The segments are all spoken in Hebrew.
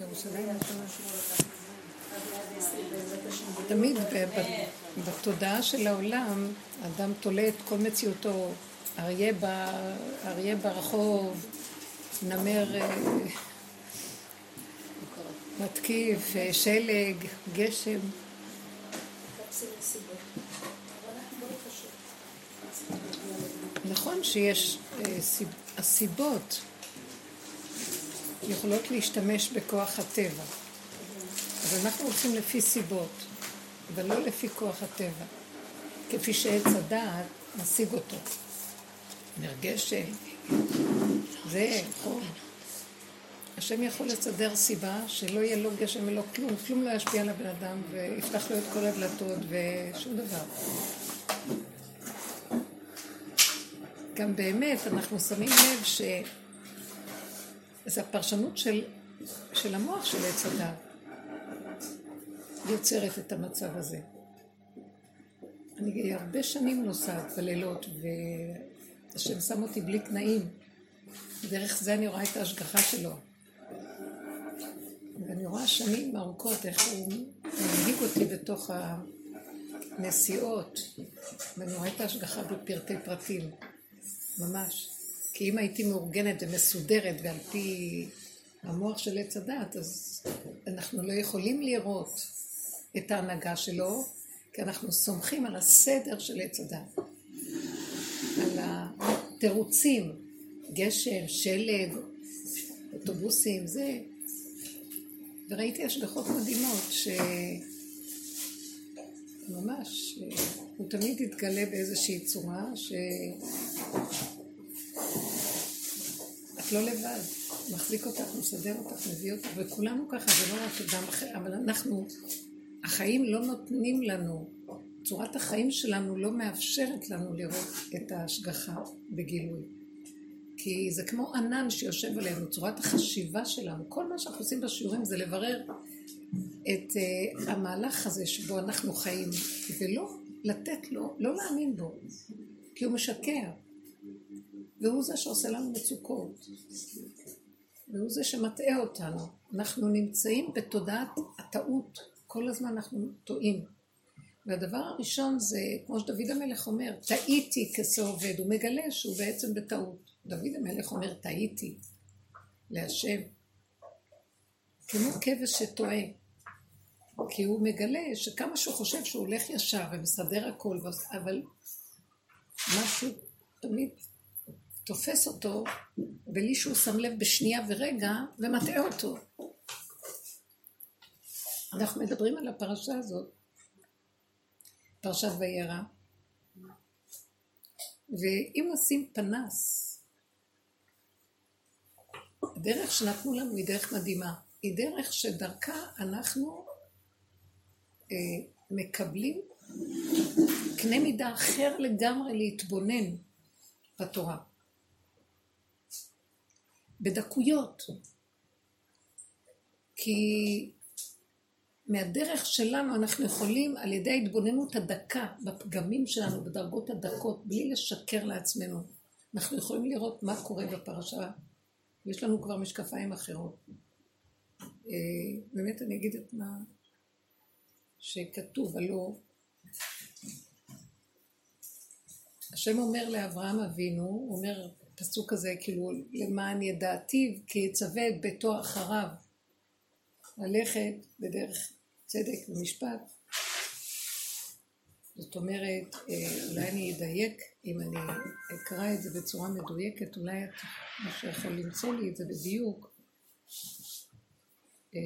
ירושלים תמיד בתודעה של העולם, אדם תולה את כל מציאותו, אריה ברחוב, נמר אה, מתקיף, אה, שלג, גשם. נכון שיש אה, הסיבות יכולות להשתמש בכוח הטבע, אבל אנחנו הולכים לפי סיבות, ולא לפי כוח הטבע, כפי שעץ הדעת משיג אותו. נרגשת, זה חום. השם יכול לסדר סיבה שלא יהיה לו גשם ולא כלום, כלום לא ישפיע על הבן אדם ויפתח לו את כל הדלתות ושום דבר. גם באמת אנחנו שמים לב ש... זה הפרשנות של, של המוח של עץ הדת יוצרת את המצב הזה. אני הרבה שנים נוסעת בלילות והשם שם אותי בלי תנאים. דרך זה אני רואה את ההשגחה שלו. ואני רואה שנים ארוכות איך הוא מנהיג אותי בתוך הנסיעות, ואני רואה את ההשגחה בפרטי פרטים, ממש. כי אם הייתי מאורגנת ומסודרת ועל פי המוח של עץ הדת, אז אנחנו לא יכולים לראות את ההנהגה שלו, כי אנחנו סומכים על הסדר של עץ הדת, על התירוצים, גשם, שלג, אוטובוסים, זה. וראיתי השגחות מדהימות, שממש, הוא תמיד יתגלה באיזושהי צורה, ש... את לא לבד, מחזיק אותך, מסדר אותך, מביא אותך, וכולנו ככה, זה לא רק אדם אחר, אבל אנחנו, החיים לא נותנים לנו, צורת החיים שלנו לא מאפשרת לנו לראות את ההשגחה בגילוי. כי זה כמו ענן שיושב עלינו, צורת החשיבה שלנו. כל מה שאנחנו עושים בשיעורים זה לברר את uh, המהלך הזה שבו אנחנו חיים, ולא לתת לו, לא להאמין בו, כי הוא משקר. והוא זה שעושה לנו מצוקות. והוא זה שמטעה אותנו. אנחנו נמצאים בתודעת הטעות, כל הזמן אנחנו טועים. והדבר הראשון זה, כמו שדוד המלך אומר, טעיתי כסעובד, הוא מגלה שהוא בעצם בטעות. דוד המלך אומר, טעיתי להשם. כמו כבש שטועה. כי הוא מגלה שכמה שהוא חושב שהוא הולך ישר ומסדר הכל, אבל משהו תמיד תופס אותו בלי שהוא שם לב בשנייה ורגע ומטעה אותו. אנחנו מדברים על הפרשה הזאת, פרשת וירא, ואם נשים פנס, הדרך שנתנו לנו היא דרך מדהימה. היא דרך שדרכה אנחנו אה, מקבלים קנה מידה אחר לגמרי להתבונן בתורה. בדקויות. כי מהדרך שלנו אנחנו יכולים על ידי ההתבוננות הדקה בפגמים שלנו, בדרגות הדקות, בלי לשקר לעצמנו, אנחנו יכולים לראות מה קורה בפרשה, ויש לנו כבר משקפיים אחרות. אה, באמת אני אגיד את מה שכתוב, הלא השם אומר לאברהם אבינו, הוא אומר הפסוק הזה, כאילו, למען ידעתיו כי יצווה את ביתו אחריו, ללכת בדרך צדק ומשפט. זאת אומרת, אה, אולי אני אדייק, אם אני אקרא את זה בצורה מדויקת, אולי את, מה שיכול למצוא לי את זה בדיוק. אה,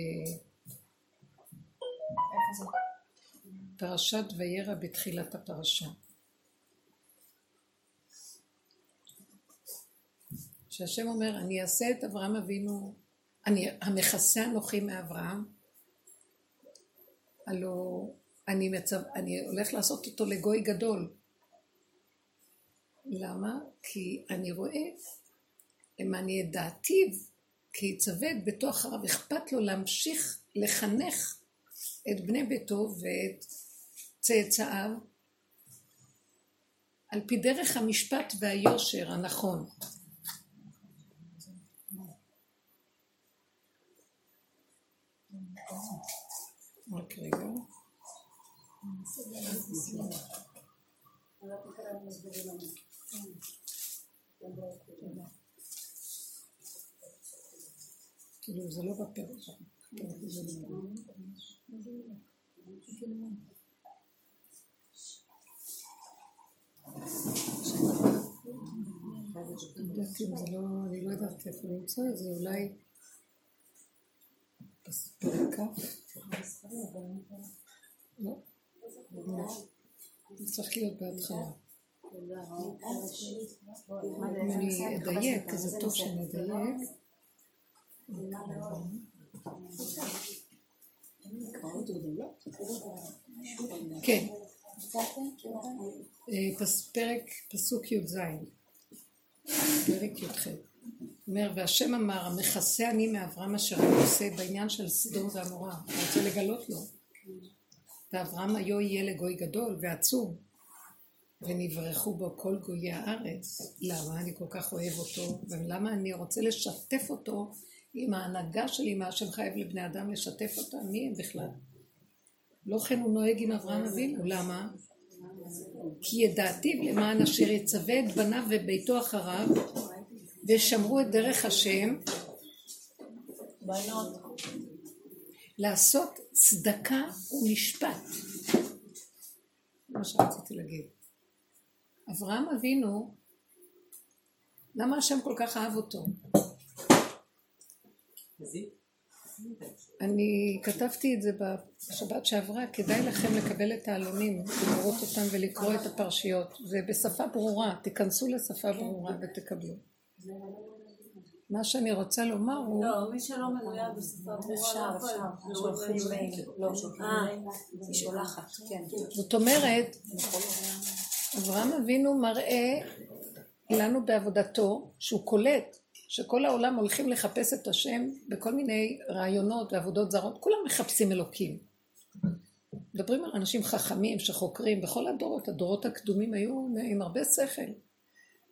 פרשת וירא בתחילת הפרשה. שהשם אומר, אני אעשה את אברהם אבינו, אני המכסה אנוכי מאברהם, הלא אני, מצב, אני הולך לעשות אותו לגוי גדול. למה? כי אני רואה, אני את דעתיו, כי יצווה את ביתו אחריו, אכפת לו להמשיך לחנך את בני ביתו ואת צאצאיו על פי דרך המשפט והיושר הנכון. רק רגע. כאילו זה לא בפרק. אני לא יודעת איפה למצוא את זה, אולי פרק כ'? לא. צריך להיות בהתחלה. אם אני אדייק, זה טוב שאני אדייק. כן. אה, פרק, פסוק י"ז, פרק י"ח. אומר, והשם אמר, המכסה אני מאברהם אשר אני עושה בעניין של סדום ועמורה. הוא רוצה לגלות לו. ואברהם היו יהיה לגוי גדול ועצום, ונברחו בו כל גויי הארץ. למה אני כל כך אוהב אותו, ולמה אני רוצה לשתף אותו עם ההנהגה שלי, מה השם חייב לבני אדם לשתף אותם, מי הם בכלל? לא כן הוא נוהג עם אברהם אבינו, למה? כי ידעתיו למען אשר יצווה את בניו וביתו אחריו ושמרו את דרך השם לעשות צדקה ומשפט. מה שרציתי להגיד. אברהם אבינו, למה השם כל כך אהב אותו? אני כתבתי את זה בשבת שעברה, כדאי לכם לקבל את העלונים, לראות אותם ולקרוא את הפרשיות. זה בשפה ברורה, תיכנסו לשפה ברורה ותקבלו. מה שאני רוצה לומר הוא... לא, מי שלא אפשר, שולחים מייל, לא, היא שולחת, כן. זאת אומרת, אברהם אבינו מראה לנו בעבודתו שהוא קולט שכל העולם הולכים לחפש את השם בכל מיני רעיונות ועבודות זרות, כולם מחפשים אלוקים. מדברים על אנשים חכמים שחוקרים, בכל הדורות, הדורות הקדומים היו עם הרבה שכל,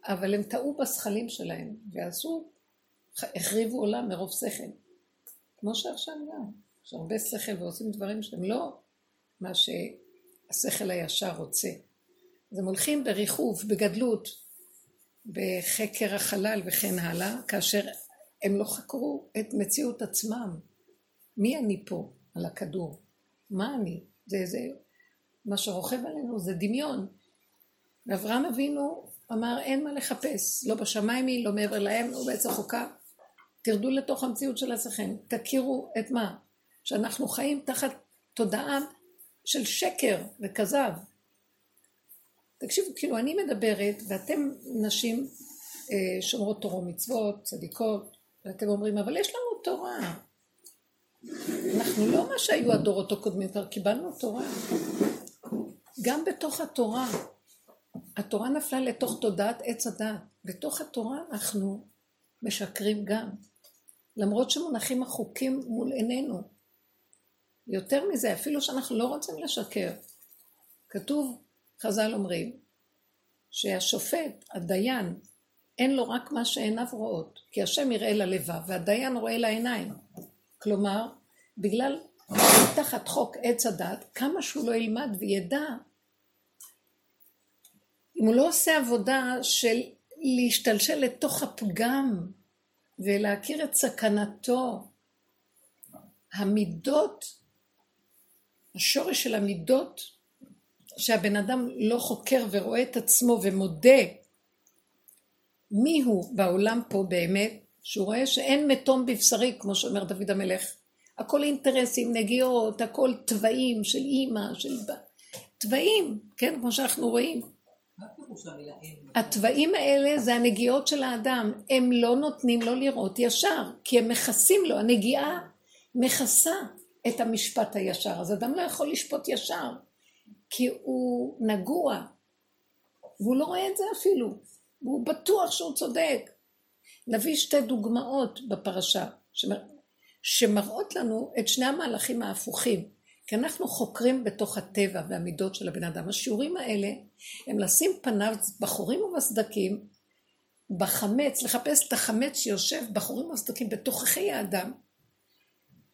אבל הם טעו בשכלים שלהם, ועשו, החריבו עולם מרוב שכל. כמו שעכשיו גם, יש הרבה שכל ועושים דברים שהם לא מה שהשכל הישר רוצה. אז הם הולכים בריחוף, בגדלות, בחקר החלל וכן הלאה, כאשר הם לא חקרו את מציאות עצמם. מי אני פה על הכדור? מה אני? זה, זה, מה שרוכב עלינו זה דמיון. ואברהם אבינו אמר אין מה לחפש, לא בשמיים היא, לא מעבר להם, לא בעץ החוקה. תרדו לתוך המציאות של עצמכם, תכירו את מה? שאנחנו חיים תחת תודעה של שקר וכזב. תקשיבו, כאילו אני מדברת ואתם נשים אה, שומרות תורה ומצוות, צדיקות, ואתם אומרים, אבל יש לנו תורה. אנחנו לא מה שהיו הדורות הקודמים, כבר קיבלנו תורה. גם בתוך התורה, התורה נפלה לתוך תודעת עץ הדת. בתוך התורה אנחנו משקרים גם. למרות שמונחים החוקים מול עינינו. יותר מזה, אפילו שאנחנו לא רוצים לשקר. כתוב חז"ל אומרים שהשופט, הדיין, אין לו רק מה שעיניו רואות, כי השם יראה ללבב, והדיין רואה לעיניים. כלומר, בגלל תחת חוק עץ הדת, כמה שהוא לא ילמד וידע, אם הוא לא עושה עבודה של להשתלשל לתוך הפגם ולהכיר את סכנתו, המידות, השורש של המידות שהבן אדם לא חוקר ורואה את עצמו ומודה מי הוא בעולם פה באמת, שהוא רואה שאין מתום בבשרי, כמו שאומר דוד המלך. הכל אינטרסים, נגיעות, הכל תוואים של אימא, של... תוואים, כן, כמו שאנחנו רואים. התוואים האלה זה הנגיעות של האדם, הם לא נותנים לו לראות ישר, כי הם מכסים לו, הנגיעה מכסה את המשפט הישר, אז אדם לא יכול לשפוט ישר. כי הוא נגוע, והוא לא רואה את זה אפילו, והוא בטוח שהוא צודק. נביא שתי דוגמאות בפרשה, שמר... שמראות לנו את שני המהלכים ההפוכים. כי אנחנו חוקרים בתוך הטבע והמידות של הבן אדם. השיעורים האלה הם לשים פניו בחורים ובסדקים, בחמץ, לחפש את החמץ שיושב בחורים ובסדקים בתוככי האדם,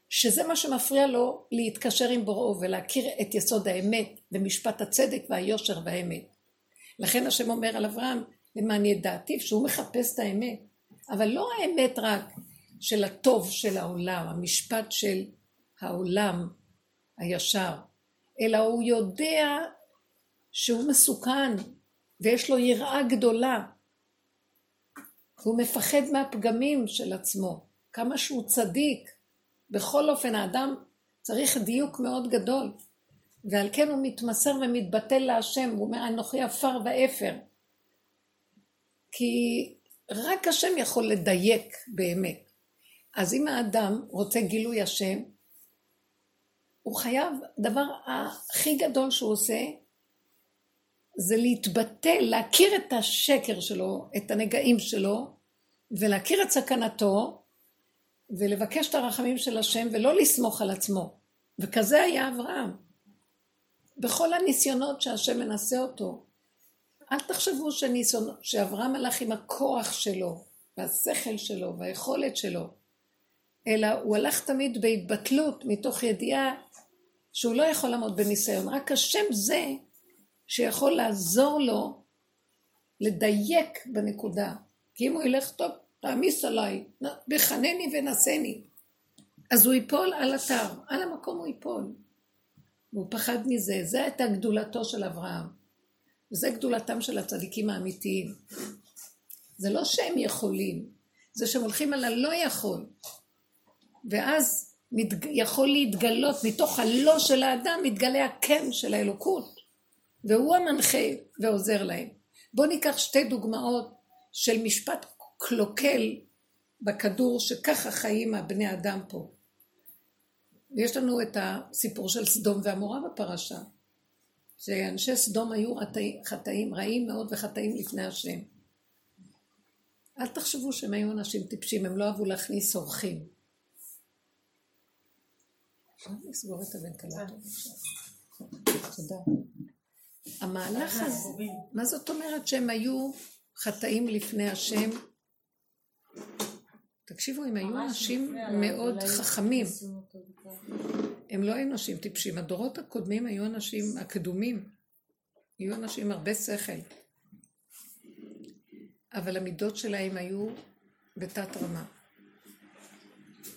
שזה מה שמפריע לו להתקשר עם בוראו ולהכיר את יסוד האמת ומשפט הצדק והיושר והאמת. לכן השם אומר על אברהם, למען ידעתיו, שהוא מחפש את האמת. אבל לא האמת רק של הטוב של העולם, המשפט של העולם הישר, אלא הוא יודע שהוא מסוכן ויש לו יראה גדולה. הוא מפחד מהפגמים של עצמו, כמה שהוא צדיק. בכל אופן, האדם צריך דיוק מאוד גדול, ועל כן הוא מתמסר ומתבטל להשם, הוא אומר, אנוכי עפר ואפר. כי רק השם יכול לדייק באמת. אז אם האדם רוצה גילוי השם, הוא חייב, הדבר הכי גדול שהוא עושה, זה להתבטל, להכיר את השקר שלו, את הנגעים שלו, ולהכיר את סכנתו, ולבקש את הרחמים של השם, ולא לסמוך על עצמו. וכזה היה אברהם. בכל הניסיונות שהשם מנסה אותו, אל תחשבו שניסיון, שאברהם הלך עם הכוח שלו, והשכל שלו, והיכולת שלו, אלא הוא הלך תמיד בהתבטלות, מתוך ידיעה שהוא לא יכול לעמוד בניסיון. רק השם זה שיכול לעזור לו לדייק בנקודה. כי אם הוא ילך טוב, תעמיס עליי, בחנני ונשני. אז הוא ייפול על אתר, על המקום הוא ייפול. והוא פחד מזה, זה הייתה גדולתו של אברהם. וזה גדולתם של הצדיקים האמיתיים. זה לא שהם יכולים, זה שהם הולכים על הלא יכול. ואז מת... יכול להתגלות, מתוך הלא של האדם מתגלה הכן של האלוקות. והוא המנחה ועוזר להם. בואו ניקח שתי דוגמאות של משפט קלוקל בכדור שככה חיים הבני אדם פה. יש לנו את הסיפור של סדום ועמורה בפרשה, שאנשי סדום היו חטאים, רעים מאוד וחטאים לפני השם. אל תחשבו שהם היו אנשים טיפשים, הם לא אהבו להכניס אורחים. לסגור את הוונטלטור? תודה. המהלך הזה, מה זאת אומרת שהם היו חטאים לפני השם? תקשיבו, הם היו אנשים מאוד חכמים. הם לא היו אנשים טיפשים. הדורות הקודמים היו אנשים, הקדומים, היו אנשים הרבה שכל. אבל המידות שלהם היו בתת רמה.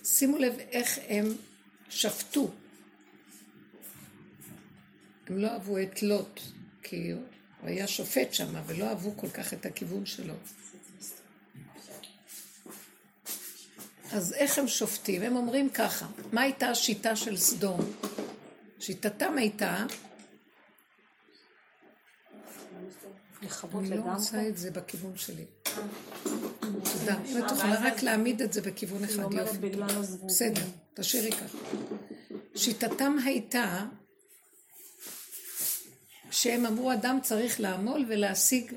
שימו לב איך הם שפטו. הם לא אהבו את לוט, כי הוא היה שופט שם, ולא אהבו כל כך את הכיוון שלו. אז איך הם שופטים? הם אומרים ככה, מה הייתה השיטה של סדום? שיטתם הייתה... אני לא רוצה את זה בכיוון שלי. תודה. אם את יכולה רק להעמיד את זה בכיוון אחד, יופי. בסדר, תשאירי ככה. שיטתם הייתה שהם אמרו, אדם צריך לעמול ולהשיג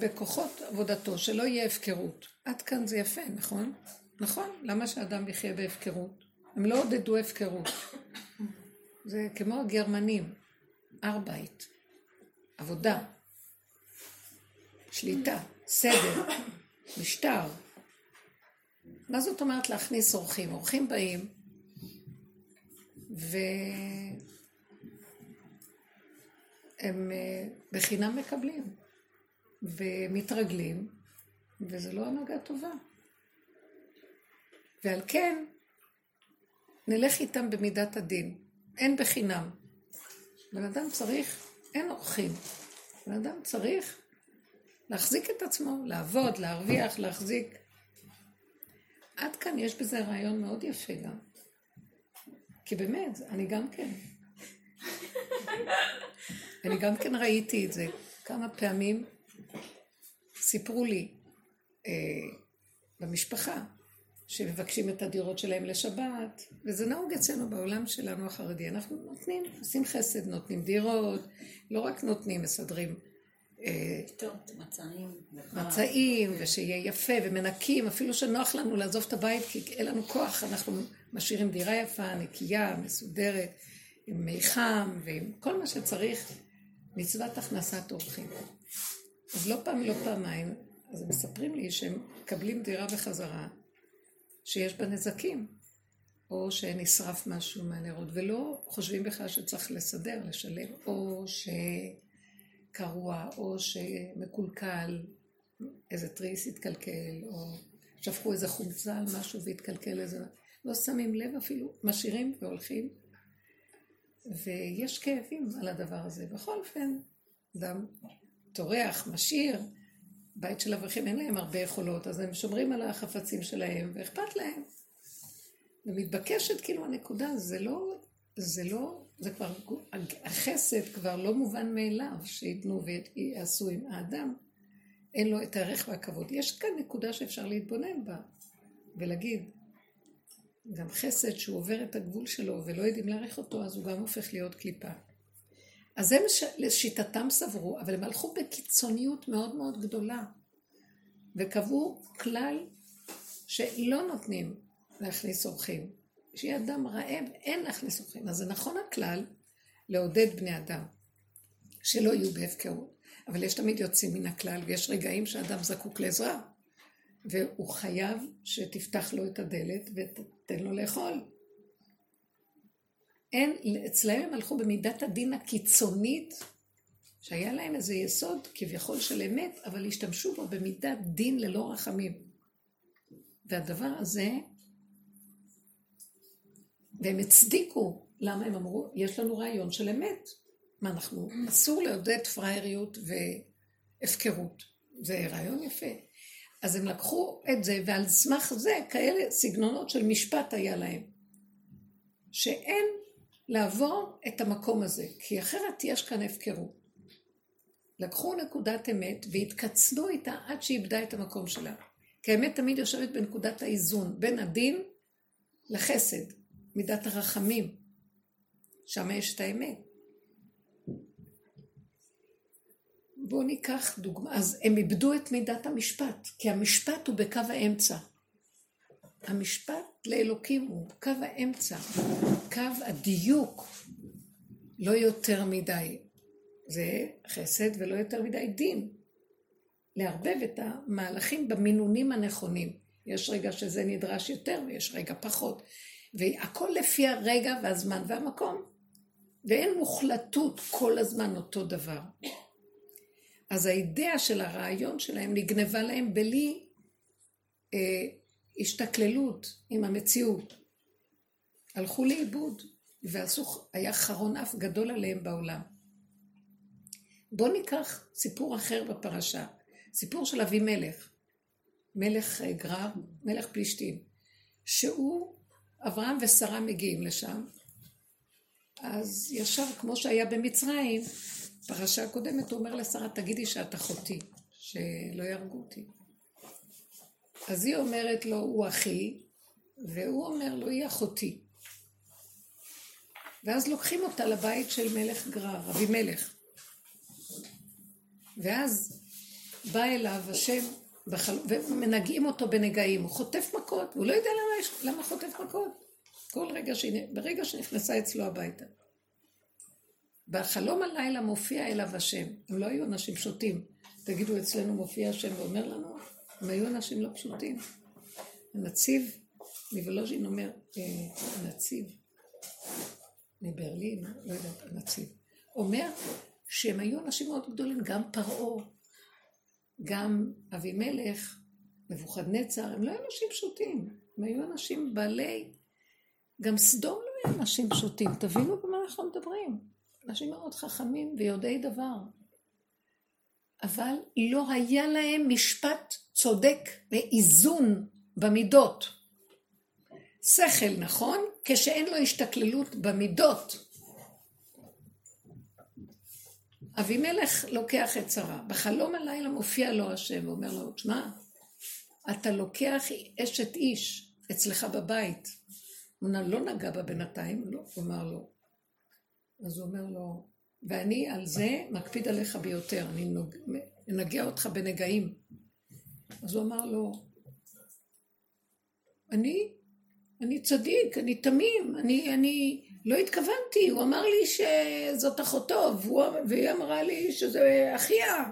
בכוחות עבודתו, שלא יהיה הפקרות. עד כאן זה יפה, נכון? נכון, למה שאדם יחיה בהפקרות? הם לא עודדו הפקרות. זה כמו הגרמנים, ארבייט, עבודה, שליטה, סדר, משטר. מה זאת אומרת להכניס אורחים? אורחים באים, והם אה, בחינם מקבלים. ומתרגלים, וזה לא הנהגה טובה. ועל כן, נלך איתם במידת הדין. אין בחינם. בן אדם צריך, אין אורחים. בן אדם צריך להחזיק את עצמו, לעבוד, להרוויח, להחזיק. עד כאן יש בזה רעיון מאוד יפה גם. כי באמת, אני גם כן. אני גם כן ראיתי את זה כמה פעמים. סיפרו לי אה, במשפחה שמבקשים את הדירות שלהם לשבת, וזה נהוג אצלנו בעולם שלנו החרדי. אנחנו נותנים, עושים חסד, נותנים דירות, לא רק נותנים, מסדרים אה, מצעים, מצעים, ושיהיה יפה, ומנקים, אפילו שנוח לנו לעזוב את הבית, כי אין לנו כוח, אנחנו משאירים דירה יפה, נקייה, מסודרת, עם מי חם, ועם כל מה שצריך, מצוות הכנסת אורחים. אז לא פעם, לא פעמיים, אז הם מספרים לי שהם מקבלים דירה בחזרה, שיש בה נזקים. או שנשרף משהו מהנרות, ולא חושבים בכלל שצריך לסדר, לשלם, או שקרוע, או שמקולקל, איזה תריס התקלקל, או שפכו איזה חומצה על משהו והתקלקל איזה... לא שמים לב אפילו, משאירים והולכים. ויש כאבים על הדבר הזה. בכל אופן, אדם טורח, משאיר, בית של אברכים אין להם הרבה יכולות, אז הם שומרים על החפצים שלהם, ואכפת להם. ומתבקשת כאילו הנקודה, זה לא, זה לא, זה כבר, החסד כבר לא מובן מאליו שייתנו ויעשו עם האדם. אין לו את הערך והכבוד. יש כאן נקודה שאפשר להתבונן בה ולהגיד, גם חסד שהוא עובר את הגבול שלו ולא יודעים להעריך אותו, אז הוא גם הופך להיות קליפה. אז הם לשיטתם סברו, אבל הם הלכו בקיצוניות מאוד מאוד גדולה, וקבעו כלל שלא נותנים להכניס אורחים. כשיהיה אדם רעב, אין להכניס אורחים. אז זה נכון הכלל לעודד בני אדם, שלא יהיו בהפקרות. אבל יש תמיד יוצאים מן הכלל, ויש רגעים שאדם זקוק לעזרה, והוא חייב שתפתח לו את הדלת ותתן לו לאכול. אין, אצלהם הם הלכו במידת הדין הקיצונית, שהיה להם איזה יסוד כביכול של אמת, אבל השתמשו בו במידת דין ללא רחמים. והדבר הזה, והם הצדיקו, למה הם אמרו, יש לנו רעיון של אמת. מה אנחנו, אסור לעודד פראייריות והפקרות. זה רעיון יפה. אז הם לקחו את זה, ועל סמך זה כאלה סגנונות של משפט היה להם. שאין לעבור את המקום הזה, כי אחרת יש כאן הפקרות. לקחו נקודת אמת והתקצנו איתה עד שאיבדה את המקום שלה. כי האמת תמיד יושבת בנקודת האיזון, בין הדין לחסד, מידת הרחמים. שם יש את האמת. בואו ניקח דוגמה. אז הם איבדו את מידת המשפט, כי המשפט הוא בקו האמצע. המשפט לאלוקים הוא קו האמצע, קו הדיוק, לא יותר מדי. זה חסד ולא יותר מדי דין. לערבב את המהלכים במינונים הנכונים. יש רגע שזה נדרש יותר ויש רגע פחות. והכל לפי הרגע והזמן והמקום. ואין מוחלטות כל הזמן אותו דבר. אז האידאה של הרעיון שלהם נגנבה להם בלי אה, השתכללות עם המציאות. הלכו לאיבוד, ועשו, היה חרון אף גדול עליהם בעולם. בואו ניקח סיפור אחר בפרשה, סיפור של אבימלך, מלך אה, גרר, מלך פלישתים, שהוא, אברהם ושרה מגיעים לשם, אז ישר כמו שהיה במצרים, פרשה הקודמת הוא אומר לשרה, תגידי שאת אחותי, שלא יהרגו אותי. אז היא אומרת לו, הוא אחי, והוא אומר לו, היא אחותי. ואז לוקחים אותה לבית של מלך גרר, אבימלך. ואז בא אליו השם בחל... ומנגעים אותו בנגעים, הוא חוטף מכות, הוא לא יודע למה. למה חוטף מכות. כל רגע, ש... ברגע שנכנסה אצלו הביתה. בחלום הלילה מופיע אליו השם, הם לא היו אנשים פשוטים. תגידו, אצלנו מופיע השם ואומר לנו, הם היו אנשים לא פשוטים. הנציב מוולוז'ין אומר, אה, הנציב מברלין, לא יודעת, הנציב, אומר שהם היו אנשים מאוד גדולים, גם פרעה, גם אבימלך, נבוכדנצר, הם לא היו אנשים פשוטים, הם היו אנשים בעלי, גם סדום לא היו אנשים פשוטים, תבינו במה אנחנו מדברים. אנשים מאוד חכמים ויודעי דבר. אבל לא היה להם משפט צודק ואיזון במידות. שכל נכון, כשאין לו השתכללות במידות. אבימלך לוקח את שרה. בחלום הלילה מופיע לו השם ואומר לו, תשמע, אתה לוקח אשת איש אצלך בבית. הוא לא נגע בה בינתיים, לא, הוא אמר לו, אז הוא אומר לו, ואני על זה מקפיד עליך ביותר, אני. אנגע אותך בנגעים. אז הוא אמר לו, אני, אני צדיק, אני תמים, אני, אני לא התכוונתי, הוא אמר לי שזאת אחותו, והוא, והיא אמרה לי שזה אחיה,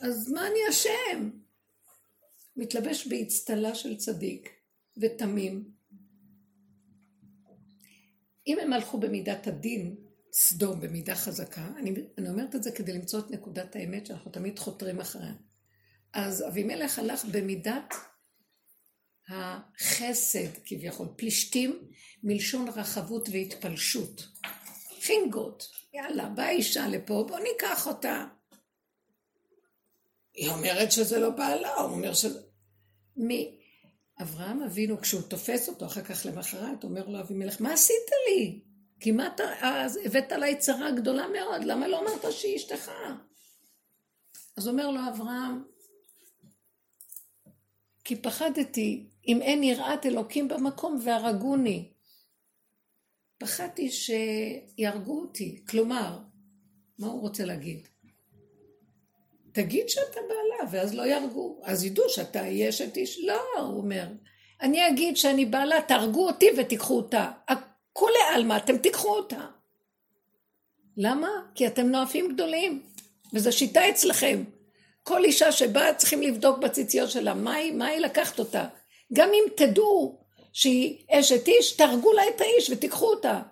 אז מה אני אשם? מתלבש באצטלה של צדיק ותמים, אם הם הלכו במידת הדין, סדום במידה חזקה, אני, אני אומרת את זה כדי למצוא את נקודת האמת שאנחנו תמיד חותרים אחריה. אז אבימלך הלך במידת החסד כביכול, פלישתים מלשון רחבות והתפלשות. חינגות, יאללה, באה אישה לפה, בוא ניקח אותה. היא אומרת שזה לא בעלה, הוא אומר שזה... מי? אברהם אבינו, כשהוא תופס אותו אחר כך למחרת, אומר לו אבימלך, מה עשית לי? כמעט אז הבאת עליי צרה גדולה מאוד, למה לא אמרת שהיא אשתך? אז אומר לו אברהם, כי פחדתי אם אין יראת אלוקים במקום והרגוני. פחדתי שיהרגו אותי. כלומר, מה הוא רוצה להגיד? תגיד שאתה בעלה, ואז לא יהרגו. אז ידעו שאתה יש את איש... לא, הוא אומר. אני אגיד שאני בעלה, תהרגו אותי ותיקחו אותה. כולי עלמא, אתם תיקחו אותה. למה? כי אתם נואפים גדולים, וזו שיטה אצלכם. כל אישה שבאה צריכים לבדוק בציציות שלה, מה היא, מה היא לקחת אותה. גם אם תדעו שהיא אשת איש, תהרגו לה את האיש ותיקחו אותה.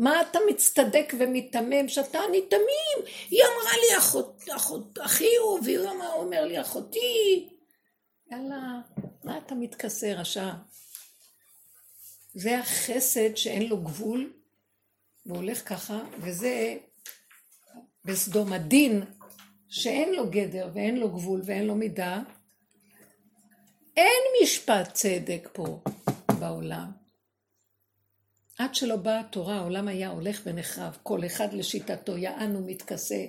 מה אתה מצטדק ומיתמם שאתה אני תמים? היא אמרה לי אחות, אחות, אחי הוא, והיא אומר לי אחותי. יאללה, מה אתה מתכסה רשע? זה החסד שאין לו גבול, והוא הולך ככה, וזה בסדום הדין שאין לו גדר ואין לו גבול ואין לו מידה, אין משפט צדק פה בעולם. עד שלא באה התורה, העולם היה הולך ונחרב, כל אחד לשיטתו, יענו מתכסה.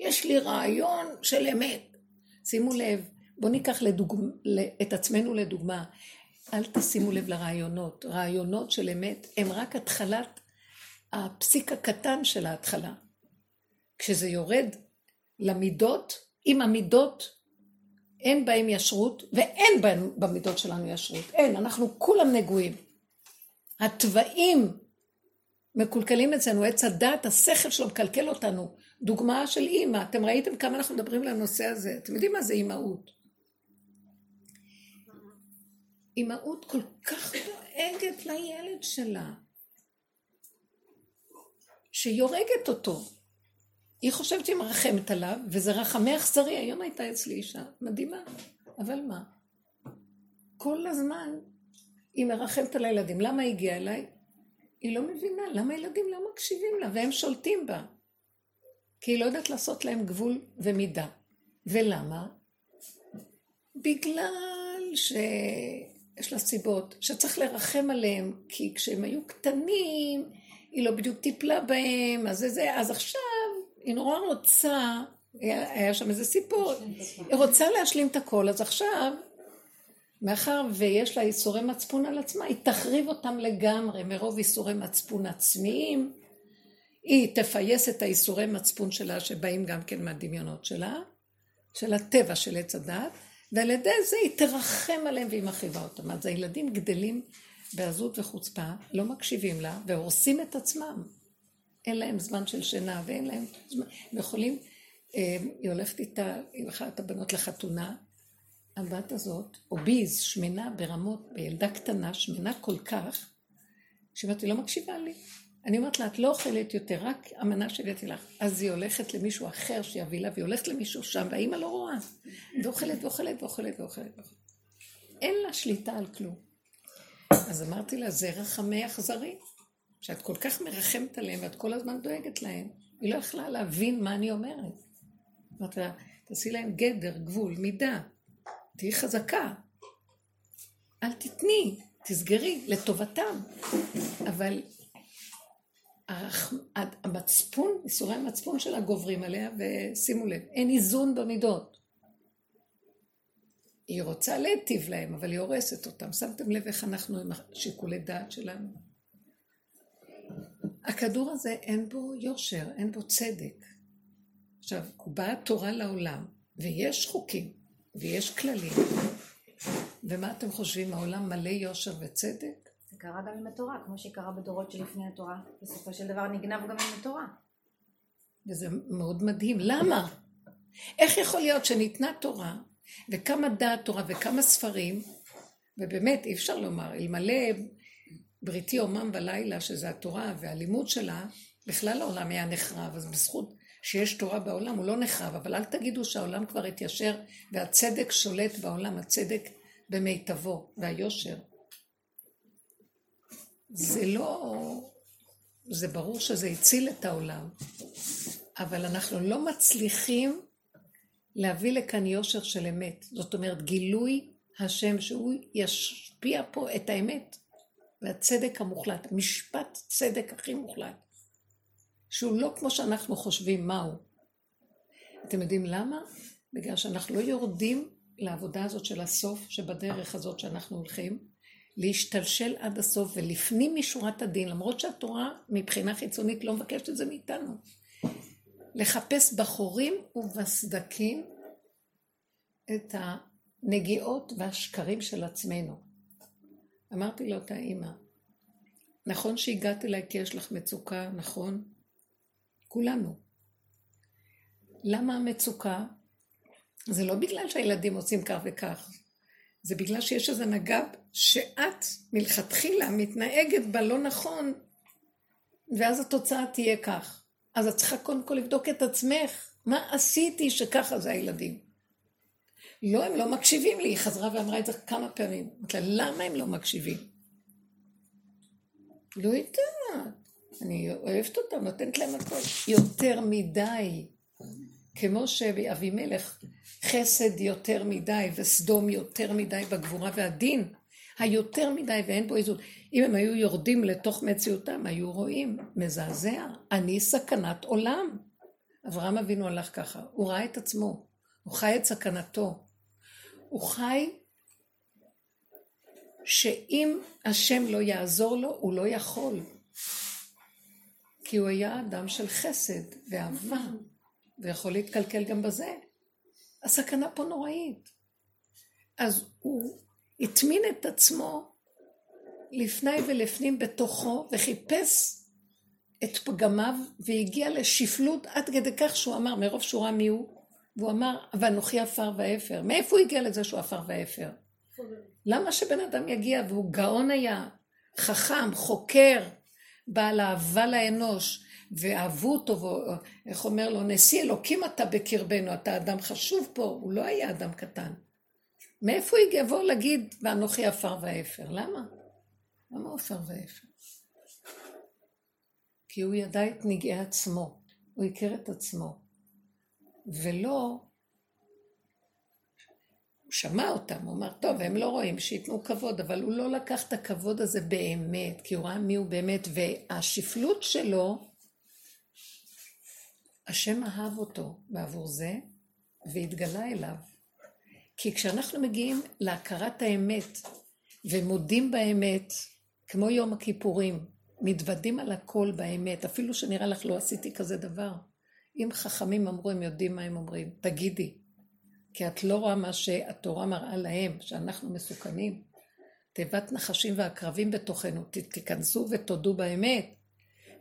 יש לי רעיון של אמת. שימו לב, בואו ניקח לדוגמה, את עצמנו לדוגמה. אל תשימו לב לרעיונות. רעיונות של אמת הם רק התחלת, הפסיק הקטן של ההתחלה. כשזה יורד למידות, אם המידות אין בהם ישרות, ואין בהם במידות שלנו ישרות. אין, אנחנו כולם נגועים. התוואים מקולקלים אצלנו, עץ הדת, השכל שלו מקלקל אותנו. דוגמה של אימא, אתם ראיתם כמה אנחנו מדברים לנושא הזה, אתם יודעים מה זה אימהות. אימהות כל כך דואגת לילד שלה, שהיא הורגת אותו. היא חושבת שהיא מרחמת עליו, וזה רחמי אכזרי. היום הייתה אצלי אישה מדהימה, אבל מה? כל הזמן היא מרחמת על הילדים. למה היא הגיעה אליי? היא לא מבינה למה הילדים לא מקשיבים לה, והם שולטים בה. כי היא לא יודעת לעשות להם גבול ומידה. ולמה? בגלל שיש לה סיבות שצריך לרחם עליהם, כי כשהם היו קטנים, היא לא בדיוק טיפלה בהם, אז זה זה, אז עכשיו היא נורא רוצה, היה, היה שם איזה סיפור, היא רוצה להשלים את הכל, אז עכשיו, מאחר ויש לה איסורי מצפון על עצמה, היא תחריב אותם לגמרי מרוב איסורי מצפון עצמיים, היא תפייס את האיסורי מצפון שלה שבאים גם כן מהדמיונות שלה, של הטבע של עץ הדת, ועל ידי זה היא תרחם עליהם והיא מחריבה אותם. אז הילדים גדלים בעזות וחוצפה, לא מקשיבים לה והורסים את עצמם. אין להם זמן של שינה ואין להם זמן, הם יכולים, אה, היא הולכת איתה, עם אחת הבנות לחתונה, הבת הזאת, או ביז, שמנה ברמות, בילדה קטנה, שמנה כל כך, היא לא מקשיבה לי. אני אומרת לה, את לא אוכלת יותר, רק המנה שהבאתי לך. אז היא הולכת למישהו אחר שיביא לה, והיא הולכת למישהו שם, והאימא לא רואה. ואוכלת ואוכלת ואוכלת ואוכלת. אין לה שליטה על כלום. אז אמרתי לה, זה רחמי אכזרי. שאת כל כך מרחמת עליהם ואת כל הזמן דואגת להם, היא לא יכלה להבין מה אני אומרת. אמרתי לה, תעשי להם גדר, גבול, מידה, תהיי חזקה. אל תתני, תסגרי, לטובתם. אבל המצפון, איסורי המצפון שלה גוברים עליה, ושימו לב, אין איזון במידות. היא רוצה להיטיב להם, אבל היא הורסת אותם. שמתם לב איך אנחנו עם שיקולי דעת שלנו? הכדור הזה אין בו יושר, אין בו צדק. עכשיו, באה תורה לעולם, ויש חוקים, ויש כללים, ומה אתם חושבים, העולם מלא יושר וצדק? זה קרה גם עם התורה, כמו שקרה בדורות שלפני התורה. בסופו של דבר נגנב גם עם התורה. וזה מאוד מדהים. למה? איך יכול להיות שניתנה תורה, וכמה דעת תורה וכמה ספרים, ובאמת אי אפשר לומר, אלמלא בריתי יומם ולילה, שזה התורה והלימוד שלה, בכלל העולם היה נחרב, אז בזכות שיש תורה בעולם הוא לא נחרב, אבל אל תגידו שהעולם כבר התיישר והצדק שולט בעולם, הצדק במיטבו והיושר. זה לא... זה ברור שזה הציל את העולם, אבל אנחנו לא מצליחים להביא לכאן יושר של אמת. זאת אומרת, גילוי השם שהוא ישפיע פה את האמת והצדק המוחלט, משפט צדק הכי מוחלט, שהוא לא כמו שאנחנו חושבים מהו. אתם יודעים למה? בגלל שאנחנו לא יורדים לעבודה הזאת של הסוף, שבדרך הזאת שאנחנו הולכים, להשתלשל עד הסוף ולפנים משורת הדין, למרות שהתורה מבחינה חיצונית לא מבקשת את זה מאיתנו. לחפש בחורים ובסדקים את הנגיעות והשקרים של עצמנו. אמרתי לאותה אימא, נכון שהגעת אליי כי יש לך מצוקה, נכון? כולנו. למה המצוקה? זה לא בגלל שהילדים עושים כך וכך, זה בגלל שיש איזה נגב שאת מלכתחילה מתנהגת בה לא נכון, ואז התוצאה תהיה כך. אז את צריכה קודם כל לבדוק את עצמך, מה עשיתי שככה זה הילדים. לא, הם לא מקשיבים לי, היא חזרה ואמרה את זה כמה פעמים. אמרתי לה, למה הם לא מקשיבים? לא יודעת, אני אוהבת אותם, נותנת להם הכל. יותר מדי. כמו שאבימלך חסד יותר מדי וסדום יותר מדי בגבורה והדין, היותר מדי ואין בו איזון. אם הם היו יורדים לתוך מציאותם, היו רואים, מזעזע, אני סכנת עולם. אברהם אבינו הלך ככה, הוא ראה את עצמו, הוא חי את סכנתו. הוא חי שאם השם לא יעזור לו, הוא לא יכול. כי הוא היה אדם של חסד ואהבה, ויכול להתקלקל גם בזה. הסכנה פה נוראית. אז הוא הטמין את עצמו לפני ולפנים בתוכו, וחיפש את פגמיו, והגיע לשפלות עד כדי כך שהוא אמר, מרוב שהוא ראה מי הוא, והוא אמר, ואנוכי עפר ואפר. מאיפה הוא הגיע לזה שהוא עפר ואפר? למה שבן אדם יגיע, והוא גאון היה, חכם, חוקר, בעל אהבה לאנוש, ואהבו אותו, ואיך אומר לו, נשיא אלוקים אתה בקרבנו, אתה אדם חשוב פה, הוא לא היה אדם קטן. מאיפה הוא יבוא להגיד, ואנוכי עפר ואפר? למה? למה עפר ואפר? כי הוא ידע את נגעי עצמו, הוא הכיר את עצמו, ולא, הוא שמע אותם, הוא אמר, טוב, הם לא רואים, שייתנו כבוד, אבל הוא לא לקח את הכבוד הזה באמת, כי הוא ראה מי הוא באמת, והשפלות שלו, השם אהב אותו בעבור זה, והתגלה אליו. כי כשאנחנו מגיעים להכרת האמת ומודים באמת, כמו יום הכיפורים, מתוודים על הכל באמת, אפילו שנראה לך לא עשיתי כזה דבר. אם חכמים אמרו, הם יודעים מה הם אומרים, תגידי. כי את לא רואה מה שהתורה מראה להם, שאנחנו מסוכנים. תיבת נחשים ועקרבים בתוכנו, תיכנסו ותודו באמת.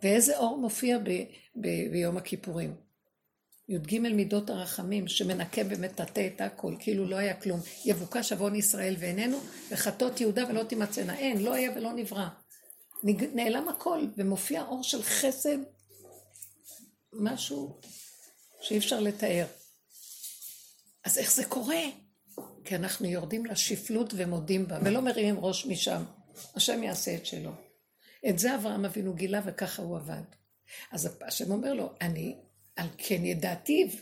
ואיזה אור מופיע ב, ב, ביום הכיפורים. י"ג מידות הרחמים, שמנקה ומטאטא את הכל, כאילו לא היה כלום. יבוקש עוון ישראל ואיננו, וחטות יהודה ולא תימצאנה. אין, לא היה ולא נברא. נעלם הכל, ומופיע אור של חסד, משהו שאי אפשר לתאר. אז איך זה קורה? כי אנחנו יורדים לשפלות ומודים בה, ולא מרימים ראש משם. השם יעשה את שלו. את זה אברהם אבינו גילה וככה הוא עבד. אז השם אומר לו, אני על כן ידעתיו, כי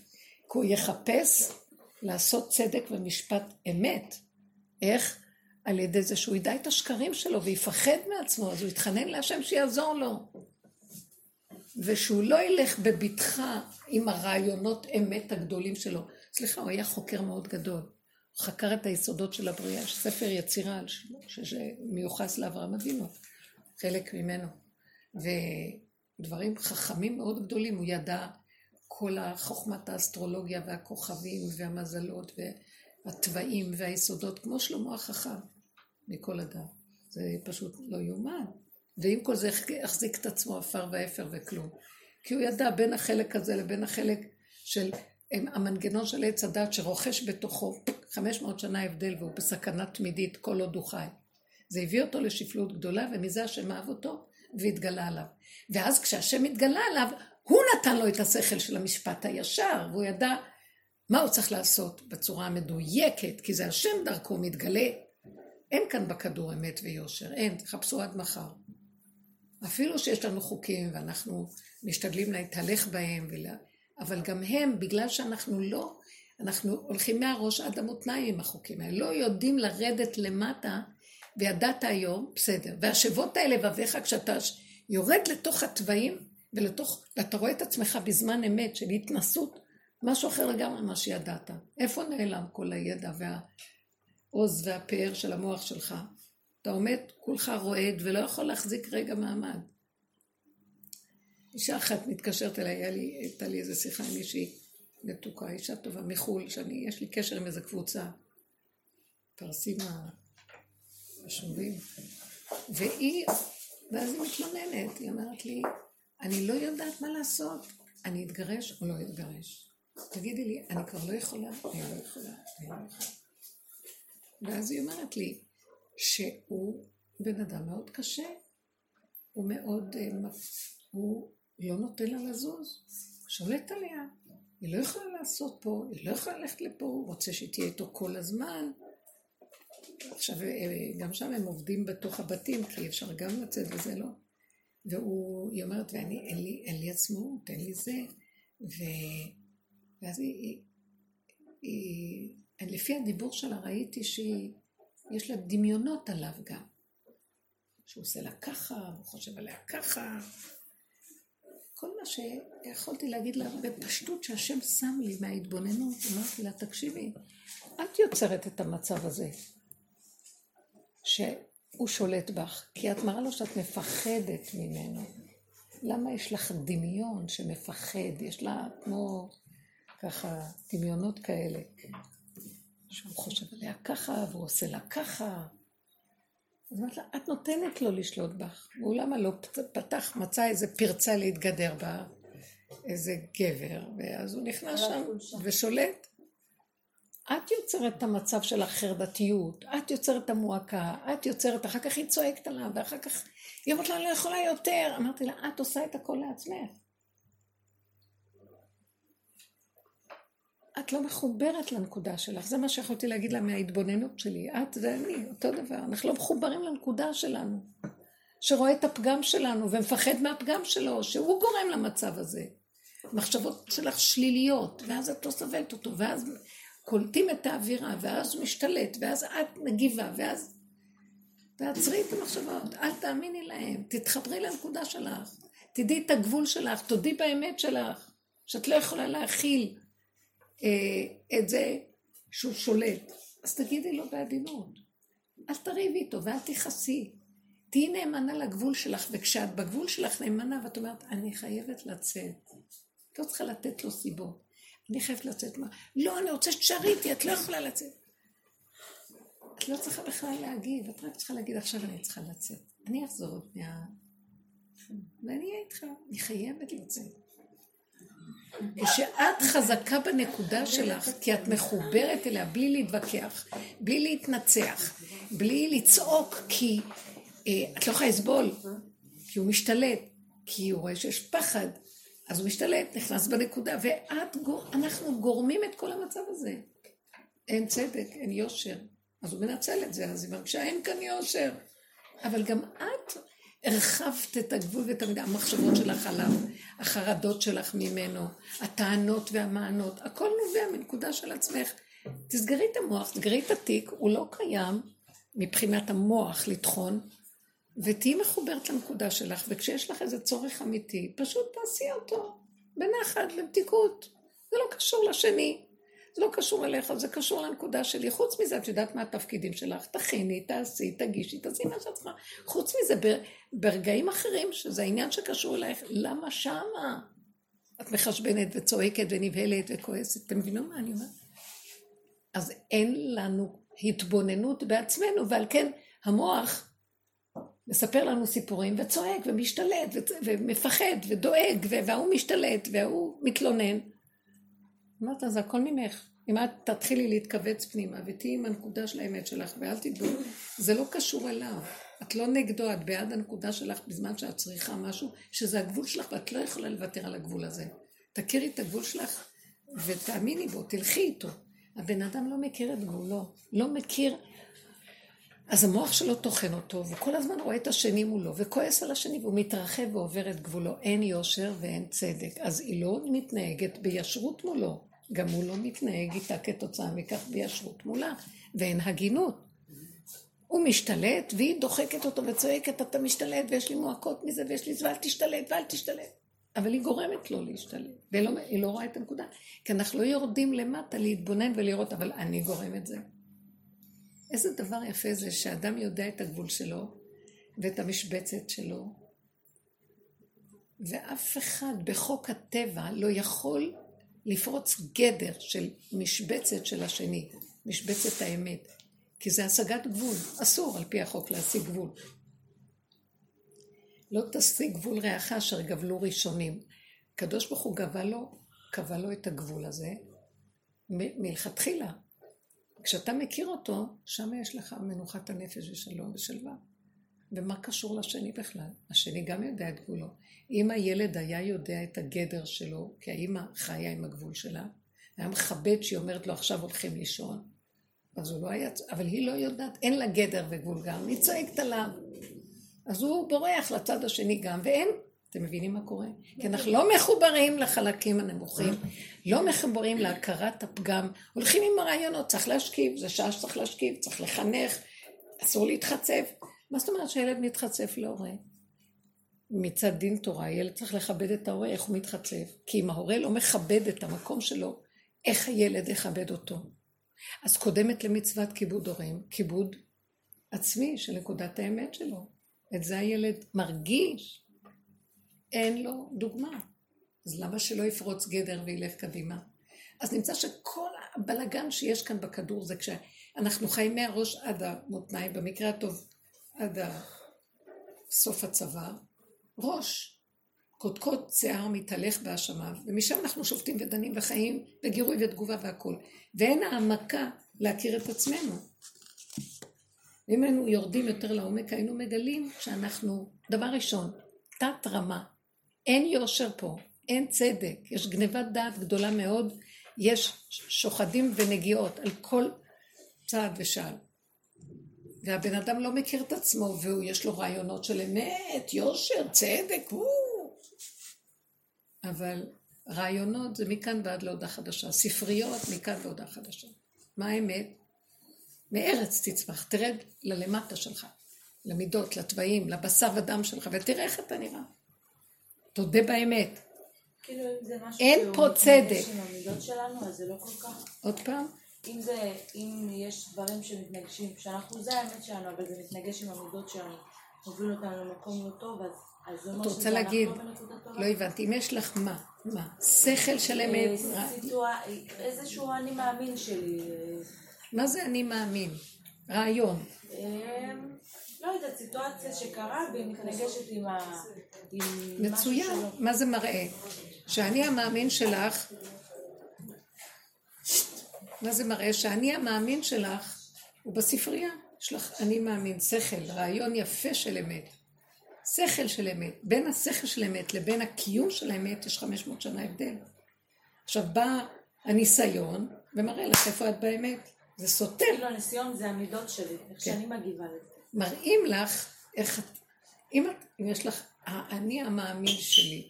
הוא יחפש לעשות צדק ומשפט אמת. איך? על ידי זה שהוא ידע את השקרים שלו ויפחד מעצמו, אז הוא יתחנן להשם שיעזור לו. ושהוא לא ילך בבטחה עם הרעיונות אמת הגדולים שלו. סליחה, הוא היה חוקר מאוד גדול. הוא חקר את היסודות של הבריאה, ספר יצירה, שמיוחס לאברהם אבינו, חלק ממנו. ודברים חכמים מאוד גדולים, הוא ידע כל החוכמת האסטרולוגיה והכוכבים והמזלות והתוואים והיסודות, כמו שלמה החכם. מכל אדם. זה פשוט לא יאומן. ועם כל זה החזיק את עצמו עפר ואפר וכלום. כי הוא ידע בין החלק הזה לבין החלק של המנגנון של עץ הדת שרוכש בתוכו 500 שנה הבדל והוא בסכנה תמידית כל עוד הוא חי. זה הביא אותו לשפלות גדולה, ומזה השם אהב אותו והתגלה עליו. ואז כשהשם התגלה עליו, הוא נתן לו את השכל של המשפט הישר, והוא ידע מה הוא צריך לעשות בצורה המדויקת, כי זה השם דרכו מתגלה. אין כאן בכדור אמת ויושר, אין, תחפשו עד מחר. אפילו שיש לנו חוקים ואנחנו משתדלים להתהלך בהם, ולה... אבל גם הם, בגלל שאנחנו לא, אנחנו הולכים מהראש עד המותניים עם החוקים האלה, לא יודעים לרדת למטה, וידעת היום, בסדר. והשבות האלה לבביך, כשאתה יורד לתוך התוואים, ולתוך, ואתה רואה את עצמך בזמן אמת של התנסות, משהו אחר לגמרי ממה שידעת. איפה נעלם כל הידע והעוז והפאר של המוח שלך? אתה עומד כולך רועד ולא יכול להחזיק רגע מעמד. אישה אחת מתקשרת אליי, הייתה לי איזה שיחה עם מישהי מתוקה, אישה טובה מחו"ל, שאני, יש לי קשר עם איזה קבוצה, פרסים השומרים, והיא, ואז היא מתלוננת, היא אומרת לי, אני לא יודעת מה לעשות, אני אתגרש או לא אתגרש? תגידי לי, אני כבר לא יכולה, אני לא יכולה, אני לא יכולה. ואז היא אומרת לי, שהוא בן אדם מאוד קשה, הוא מאוד, אה, הוא לא נותן לה לזוז, שולט עליה, היא לא יכולה לעשות פה, היא לא יכולה ללכת לפה, הוא רוצה שתהיה איתו כל הזמן. עכשיו, אה, גם שם הם עובדים בתוך הבתים, כי אפשר גם לצאת וזה לא. והיא אומרת, ואני, אין לי, אין לי עצמאות, אין לי זה. ו... ואז היא, היא, היא, לפי הדיבור שלה ראיתי שהיא יש לה דמיונות עליו גם. שהוא עושה לה ככה, הוא חושב עליה ככה. כל מה שיכולתי להגיד לה בפשטות שהשם שם לי מההתבוננות, אמרתי לה, תקשיבי, את יוצרת את המצב הזה, שהוא שולט בך, כי את מראה לו שאת מפחדת ממנו. למה יש לך דמיון שמפחד? יש לה כמו ככה דמיונות כאלה. שהוא חושב עליה ככה, והוא עושה לה ככה. אז אמרת לה, את נותנת לו לשלוט בך. והוא למה לא פתח, מצא איזה פרצה להתגדר בה, איזה גבר, ואז הוא נכנס שם ושולט. את יוצרת את המצב של החרדתיות, את יוצרת את המועקה, את יוצרת, אחר כך היא צועקת עליו, ואחר כך היא אומרת לה, אני לא יכולה יותר. אמרתי לה, את עושה את הכל לעצמך. את לא מחוברת לנקודה שלך, זה מה שיכולתי להגיד לה מההתבוננות שלי, את ואני, אותו דבר, אנחנו לא מחוברים לנקודה שלנו, שרואה את הפגם שלנו ומפחד מהפגם שלו, שהוא גורם למצב הזה. מחשבות שלך שליליות, ואז את לא סובלת אותו, ואז קולטים את האווירה, ואז משתלט, ואז את מגיבה, ואז... תעצרי את המחשבות, אל תאמיני להם, תתחברי לנקודה שלך, תדעי את הגבול שלך, תודי באמת שלך, שאת לא יכולה להכיל את זה שהוא שולט. אז תגידי לו בעדינות. אל תריבי איתו ואל תכעסי. תהיי נאמנה לגבול שלך, וכשאת בגבול שלך נאמנה ואת אומרת, אני חייבת לצאת. את לא צריכה לתת לו סיבות. אני חייבת לצאת מה? לא, אני רוצה שתשארי איתי, את לא יכולה לצאת. את לא צריכה בכלל להגיד, את רק צריכה להגיד, עכשיו אני צריכה לצאת. אני אחזור עוד מה... ואני אהיה איתך, אני חייבת לצאת. כשאת חזקה בנקודה שלך, כי את מחוברת אליה בלי להתווכח, בלי להתנצח, בלי לצעוק, כי אה, את לא יכולה לסבול, כי הוא משתלט, כי הוא רואה שיש פחד, אז הוא משתלט, נכנס בנקודה, ואנחנו גורמים את כל המצב הזה. אין צדק, אין יושר. אז הוא מנצל את זה, אז היא מרגישה, אין כאן יושר. אבל גם את הרחבת את הגבול ואת המידה, המחשבות שלך עליו, החרדות שלך ממנו, הטענות והמענות, הכל נובע מנקודה של עצמך. תסגרי את המוח, תסגרי את התיק, הוא לא קיים מבחינת המוח לטחון, ותהיי מחוברת לנקודה שלך, וכשיש לך איזה צורך אמיתי, פשוט תעשי אותו, בנחת, במתיקות. זה לא קשור לשני. זה לא קשור אליך, זה קשור לנקודה שלי. חוץ מזה, את יודעת מה התפקידים שלך? תכיני, תעשי, תגישי, תעשי מה שאת צריכה. חוץ מזה, ברגעים אחרים, שזה העניין שקשור אלייך, למה שמה? את מחשבנת וצועקת ונבהלת וכועסת. אתם מבינים מה אני אומרת? אז אין לנו התבוננות בעצמנו, ועל כן המוח מספר לנו סיפורים וצועק ומשתלט ומפחד ודואג, וההוא משתלט וההוא מתלונן. אמרת, זה הכל ממך. אם את תתחילי להתכווץ פנימה ותהיי עם הנקודה של האמת שלך ואל תדעו זה לא קשור אליו. את לא נגדו, את בעד הנקודה שלך בזמן שאת צריכה משהו, שזה הגבול שלך ואת לא יכולה לוותר על הגבול הזה. תכירי את הגבול שלך ותאמיני בו, תלכי איתו. הבן אדם לא מכיר את גבולו, לא מכיר. אז המוח שלו טוחן אותו, וכל הזמן רואה את השני מולו, וכועס על השני, והוא מתרחב ועובר את גבולו. אין יושר ואין צדק. אז היא לא מתנהגת בישרות מולו. גם הוא לא מתנהג איתה כתוצאה מכך בישרות מולה, ואין הגינות. הוא משתלט, והיא דוחקת אותו וצועקת, אתה משתלט, ויש לי מועקות מזה, ויש לי זה, ואל תשתלט, ואל תשתלט. אבל היא גורמת לו להשתלט, והיא לא, לא רואה את הנקודה. כי אנחנו לא יורדים למטה להתבונן ולראות, אבל אני גורם את זה. איזה דבר יפה זה שאדם יודע את הגבול שלו, ואת המשבצת שלו, ואף אחד בחוק הטבע לא יכול לפרוץ גדר של משבצת של השני, משבצת האמת, כי זה השגת גבול, אסור על פי החוק להשיג גבול. לא תשיג גבול רעך אשר גבלו ראשונים. הקדוש ברוך הוא גבה לו, קבע לו את הגבול הזה מלכתחילה. כשאתה מכיר אותו, שם יש לך מנוחת הנפש ושלום ושלווה. ומה קשור לשני בכלל? השני גם יודע את גבולו. אם הילד היה יודע את הגדר שלו, כי האימא חיה עם הגבול שלה, היה מכבד שהיא אומרת לו עכשיו הולכים לישון, אז הוא לא היה, אבל היא לא יודעת, אין לה גדר וגבול גם, היא צועקת עליו. אז הוא בורח לצד השני גם, ואין. אתם מבינים מה קורה? כי אנחנו לא מחוברים לחלקים הנמוכים, לא מחוברים להכרת הפגם, הולכים עם הרעיונות, צריך להשכיב, זה שעה שצריך להשכיב, צריך לחנך, אסור להתחצף. מה זאת אומרת שהילד מתחצף להורה? מצד דין תורה, ילד צריך לכבד את ההורה, איך הוא מתחצף? כי אם ההורה לא מכבד את המקום שלו, איך הילד יכבד אותו? אז קודמת למצוות כיבוד הורים, כיבוד עצמי של נקודת האמת שלו. את זה הילד מרגיש, אין לו דוגמה. אז למה שלא יפרוץ גדר וילך קדימה? אז נמצא שכל הבלגן שיש כאן בכדור זה כשאנחנו חיים מהראש עד המותניים, במקרה הטוב עד סוף הצוואר, ראש. קודקוד שיער מתהלך בהאשמה, ומשם אנחנו שופטים ודנים וחיים, וגירוי ותגובה והכול. ואין העמקה להכיר את עצמנו. ואם היינו יורדים יותר לעומק, היינו מגלים שאנחנו, דבר ראשון, תת רמה. אין יושר פה, אין צדק, יש גניבת דעת גדולה מאוד, יש שוחדים ונגיעות על כל צעד ושעל. והבן אדם לא מכיר את עצמו, ויש לו רעיונות של אמת, יושר, צדק, הוא... אבל רעיונות זה מכאן ועד להודעה חדשה, ספריות מכאן להודעה חדשה. מה האמת? מארץ תצמח, תרד ללמטה שלך, למידות, לתוואים, לבשר ודם שלך, ותראה איך אתה נראה. תודה באמת. כאילו אם זה משהו אין פה צדק. עם המידות שלנו, אז זה לא כל כך... עוד פעם? אם זה, אם יש דברים שמתנגשים, שאנחנו, זה האמת שלנו, אבל זה מתנגש עם המידות שלנו, מוביל אותנו למקום לא טוב, אז, אז זה אומר את רוצה להגיד, לא. לא הבנתי, אם יש לך מה? מה? שכל של אמת? אה, איזשהו אני מאמין שלי. מה זה אני מאמין? רעיון. לא יודעת, סיטואציה שקרה והיא מתנגשת עם ה... מצוין. מה זה מראה? שאני המאמין שלך, מה זה מראה? שאני המאמין שלך הוא בספרייה. יש לך אני מאמין, שכל, רעיון יפה של אמת. שכל של אמת. בין השכל של אמת לבין הקיום של האמת יש 500 שנה הבדל. עכשיו בא הניסיון ומראה לך איפה את באמת. זה סותר. כאילו הניסיון זה המידות שלי, איך שאני מגיבה לזה. מראים לך איך את, אם, את, אם יש לך האני המאמין שלי,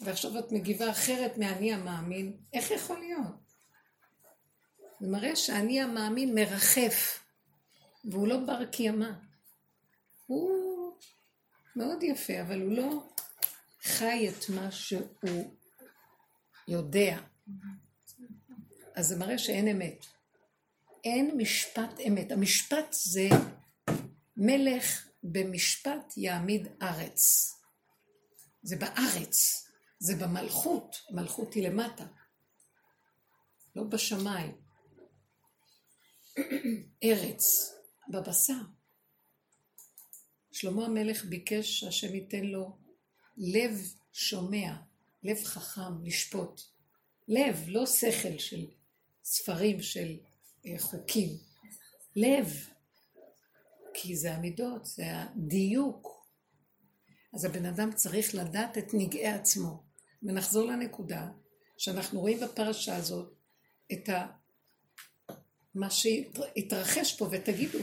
ועכשיו את מגיבה אחרת מהאני המאמין, איך יכול להיות? זה מראה שהאני המאמין מרחף, והוא לא בר קיימא. הוא מאוד יפה, אבל הוא לא חי את מה שהוא יודע. אז זה מראה שאין אמת. אין משפט אמת. המשפט זה מלך במשפט יעמיד ארץ. זה בארץ, זה במלכות, המלכות היא למטה, לא בשמיים. ארץ, בבשר. שלמה המלך ביקש שהשם ייתן לו לב שומע, לב חכם, לשפוט. לב, לא שכל של ספרים, של אה, חוקים. לב. כי זה המידות, זה הדיוק. אז הבן אדם צריך לדעת את נגעי עצמו. ונחזור לנקודה שאנחנו רואים בפרשה הזאת את ה... מה שהתרחש פה, ותגידו,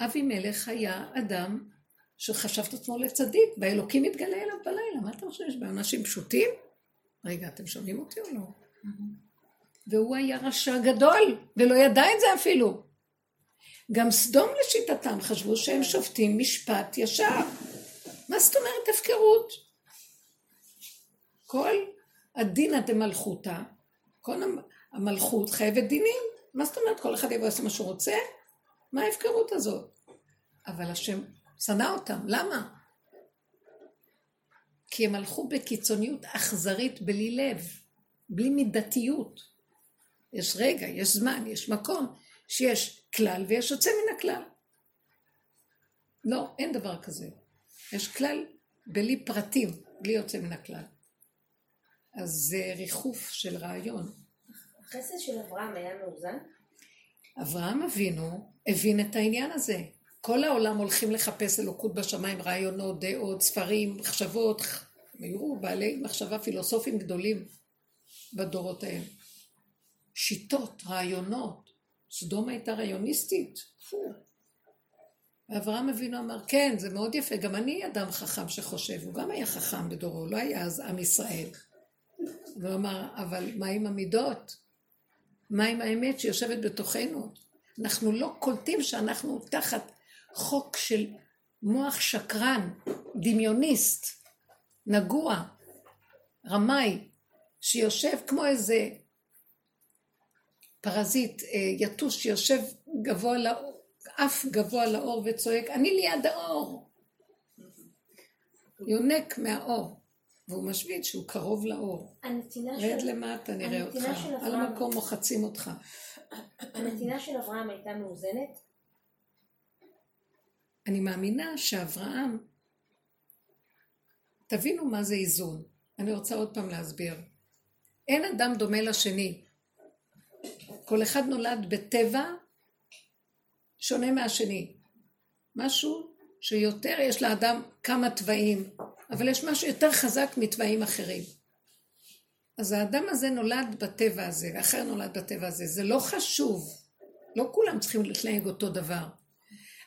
אבימלך היה אדם שחשב את עצמו לצדיק, והאלוקים מתגלה אליו בלילה, מה אתה חושב, יש באנשים פשוטים? רגע, אתם שומעים אותי או לא? והוא היה רשע גדול, ולא ידע את זה אפילו. גם סדום לשיטתם חשבו שהם שופטים משפט ישר. מה זאת אומרת הפקרות? כל הדינא דמלכותא, כל המלכות חייבת דינים. מה זאת אומרת כל אחד יבוא לעשות מה שהוא רוצה? מה ההפקרות הזאת? אבל השם שנא אותם, למה? כי הם הלכו בקיצוניות אכזרית בלי לב, בלי מידתיות. יש רגע, יש זמן, יש מקום, שיש כלל ויש יוצא מן הכלל. לא, אין דבר כזה. יש כלל בלי פרטים, בלי יוצא מן הכלל. אז זה ריחוף של רעיון. החסד של אברהם היה מאוזן? אברהם אבינו הבין את העניין הזה. כל העולם הולכים לחפש אלוקות בשמיים, רעיונות, דעות, ספרים, מחשבות, היו בעלי מחשבה פילוסופיים גדולים בדורות ההם. שיטות, רעיונות. סדום הייתה רעיוניסטית. ואברהם אבינו אמר, כן, זה מאוד יפה, גם אני אדם חכם שחושב, הוא גם היה חכם בדורו, לא היה אז עם ישראל. והוא אמר, אבל מה עם המידות? מה עם האמת שיושבת בתוכנו? אנחנו לא קולטים שאנחנו תחת חוק של מוח שקרן, דמיוניסט, נגוע, רמאי, שיושב כמו איזה פרזיט, אה, יתוש שיושב גבוה לאור, אף גבוה לאור וצועק, אני ליד האור. יונק מהאור. והוא משוויץ שהוא קרוב לאור. הנתינה של... רד למטה, נראה אותך. על המקום מוחצים אותך. הנתינה של אברהם הייתה מאוזנת? אני מאמינה שאברהם, תבינו מה זה איזון. אני רוצה עוד פעם להסביר. אין אדם דומה לשני. כל אחד נולד בטבע שונה מהשני. משהו שיותר יש לאדם כמה תוואים, אבל יש משהו יותר חזק מתוואים אחרים. אז האדם הזה נולד בטבע הזה, ואחר נולד בטבע הזה. זה לא חשוב. לא כולם צריכים להתנהג אותו דבר.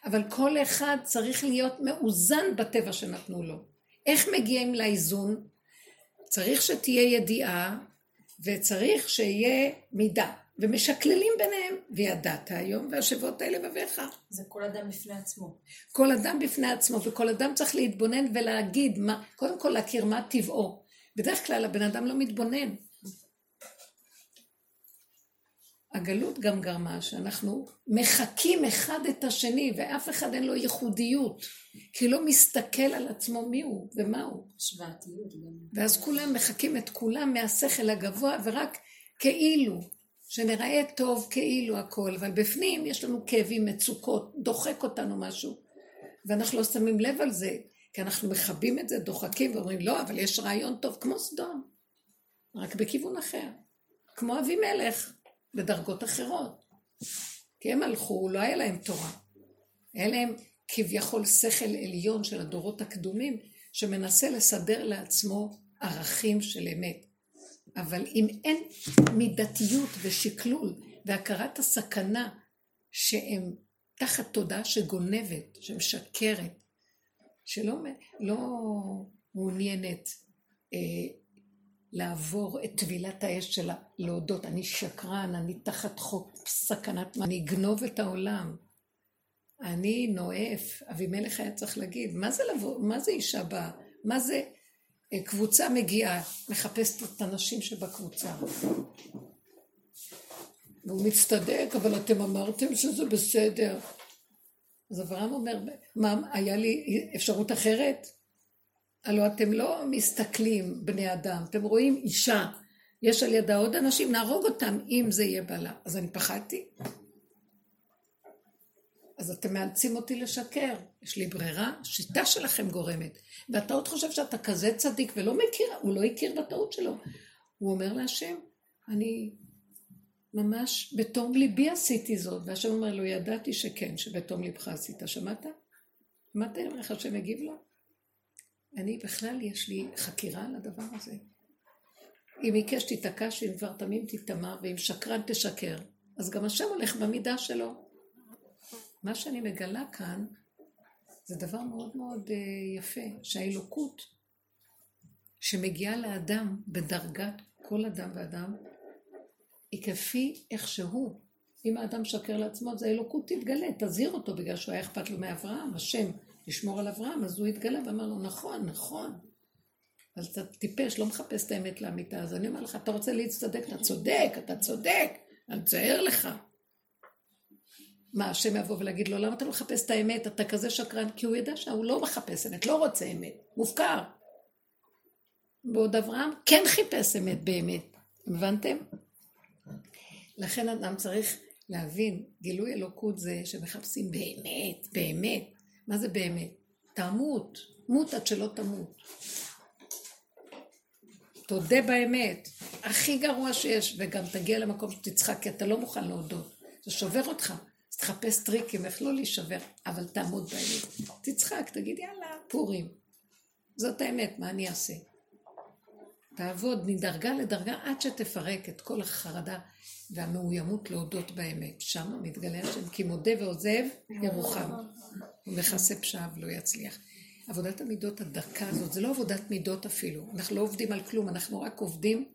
אבל כל אחד צריך להיות מאוזן בטבע שנתנו לו. איך מגיעים לאיזון? צריך שתהיה ידיעה וצריך שיהיה מידה. ומשקללים ביניהם, וידעת היום והשבות האלה בביך. זה כל אדם בפני עצמו. כל אדם בפני עצמו, וכל אדם צריך להתבונן ולהגיד, מה, קודם כל להכיר מה טבעו. בדרך כלל הבן אדם לא מתבונן. הגלות גם גרמה שאנחנו מחקים אחד את השני, ואף אחד אין לו ייחודיות, כי לא מסתכל על עצמו מי הוא ומה הוא. השוואתיות. ואז כולם מחקים את כולם מהשכל הגבוה, ורק כאילו. שנראה טוב כאילו הכל, אבל בפנים יש לנו כאבים, מצוקות, דוחק אותנו משהו, ואנחנו לא שמים לב על זה, כי אנחנו מכבים את זה, דוחקים ואומרים, לא, אבל יש רעיון טוב כמו סדום, רק בכיוון אחר, כמו אבימלך, בדרגות אחרות. כי הם הלכו, לא היה להם תורה. היה להם כביכול שכל עליון של הדורות הקדומים, שמנסה לסדר לעצמו ערכים של אמת. אבל אם אין מידתיות ושקלול והכרת הסכנה שהם תחת תודעה שגונבת, שמשקרת, שלא לא מעוניינת אה, לעבור את טבילת האש שלה, להודות, אני שקרן, אני תחת חוק סכנת, אני אגנוב את העולם, אני נואף, אבימלך היה צריך להגיד, מה זה לבוא, מה זה אישה באה, מה זה קבוצה מגיעה, מחפשת את הנשים שבקבוצה. והוא מצטדק, אבל אתם אמרתם שזה בסדר. אז אברהם אומר, מה, היה לי אפשרות אחרת? הלוא אתם לא מסתכלים, בני אדם, אתם רואים אישה, יש על ידה עוד אנשים, נהרוג אותם אם זה יהיה בעלה. אז אני פחדתי. אז אתם מאלצים אותי לשקר. יש לי ברירה, השיטה שלכם גורמת. ואתה עוד חושב שאתה כזה צדיק ולא מכיר, הוא לא הכיר בטעות שלו. הוא אומר להשם, אני ממש בתום ליבי עשיתי זאת, והשם אומר לו, ידעתי שכן, שבתום ליבך עשית. שמעת? שמעת איך השם מגיב לו? אני בכלל, יש לי חקירה על הדבר הזה. אם עיקש תיתקע, שאם דבר תמים תיטמע, ואם שקרן תשקר. אז גם השם הולך במידה שלו. מה שאני מגלה כאן, זה דבר מאוד מאוד אה, יפה, שהאלוקות שמגיעה לאדם בדרגת כל אדם ואדם, היא כפי איך שהוא. אם האדם שקר לעצמו, אז האלוקות תתגלה, תזהיר אותו, בגלל שהוא היה אכפת לו מאברהם, השם לשמור על אברהם, אז הוא התגלה ואמר לו, נכון, נכון. אז אתה טיפש, לא מחפש את האמת לאמיתה. אז אני אומר לך, אתה רוצה להצטדק, אתה צודק, אתה צודק, אני מצער לך. מה, השם יבוא ולהגיד לו, למה אתה לא מחפש את האמת? אתה כזה שקרן, כי הוא ידע שהוא לא מחפש אמת, לא רוצה אמת, מופקר. בעוד אברהם כן חיפש אמת באמת, הבנתם? לכן אדם צריך להבין, גילוי אלוקות זה שמחפשים באמת, באמת. מה זה באמת? תמות, מות עד שלא תמות. תודה באמת, הכי גרוע שיש, וגם תגיע למקום שתצחק, כי אתה לא מוכן להודות. זה שובר אותך. אז תחפש טריקים איך לא להישבר, אבל תעמוד באמת. תצחק, תגיד יאללה, פורים. זאת האמת, מה אני אעשה? תעבוד מדרגה לדרגה עד שתפרק את כל החרדה והמאוימות להודות באמת. שם מתגלה השם, כי מודה ועוזב ירוחם. הוא מכסה פשעיו, לא יצליח. עבודת המידות, הדרכה הזאת, זה לא עבודת מידות אפילו. אנחנו לא עובדים על כלום, אנחנו רק עובדים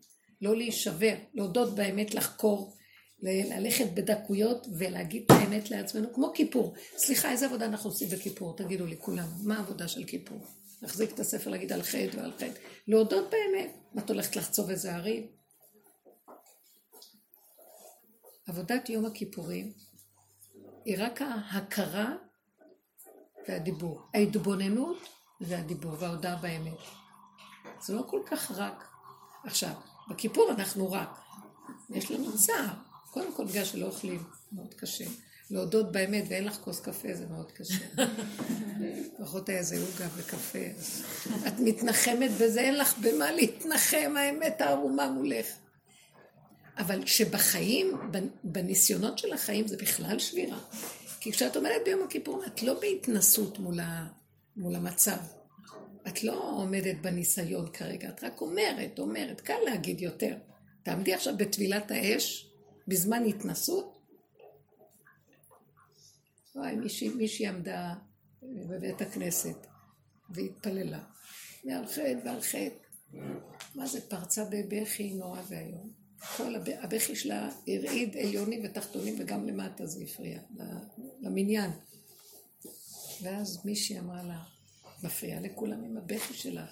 לא להישבר, להודות באמת, לחקור, ללכת בדקויות ולהגיד את האמת לעצמנו, כמו כיפור. סליחה, איזה עבודה אנחנו עושים בכיפור? תגידו לי כולם, מה העבודה של כיפור? להחזיק את הספר, להגיד על חטא ועל חטא. להודות באמת. מה את הולכת לחצוב איזה הרים? עבודת יום הכיפורים היא רק ההכרה והדיבור. ההתבוננות והדיבור וההודעה באמת. זה לא כל כך רק. עכשיו, בכיפור אנחנו רק. יש לנו צער. קודם כל בגלל שלא אוכלים, מאוד קשה. להודות באמת ואין לך כוס קפה זה מאוד קשה. לפחות היה איזה עוגה וקפה. את מתנחמת בזה, אין לך במה להתנחם, האמת הערומה מולך. אבל שבחיים, בניסיונות של החיים זה בכלל שבירה. כי כשאת עומדת ביום הכיפור, את לא בהתנסות מול, ה, מול המצב. את לא עומדת בניסיון כרגע, את רק אומרת, אומרת, קל להגיד יותר. תעמדי עכשיו בטבילת האש, בזמן התנסות. וואי, מישהי, מישהי עמדה בבית הכנסת והתפללה. ועל חטא ועל חטא. מה זה, פרצה בבכי נורא ואיום. כל הבכי שלה הרעיד עליונים ותחתונים וגם למטה זה הפריע, למניין. ואז מישהי אמרה לה, מפריעה לכולם עם הבכי שלך.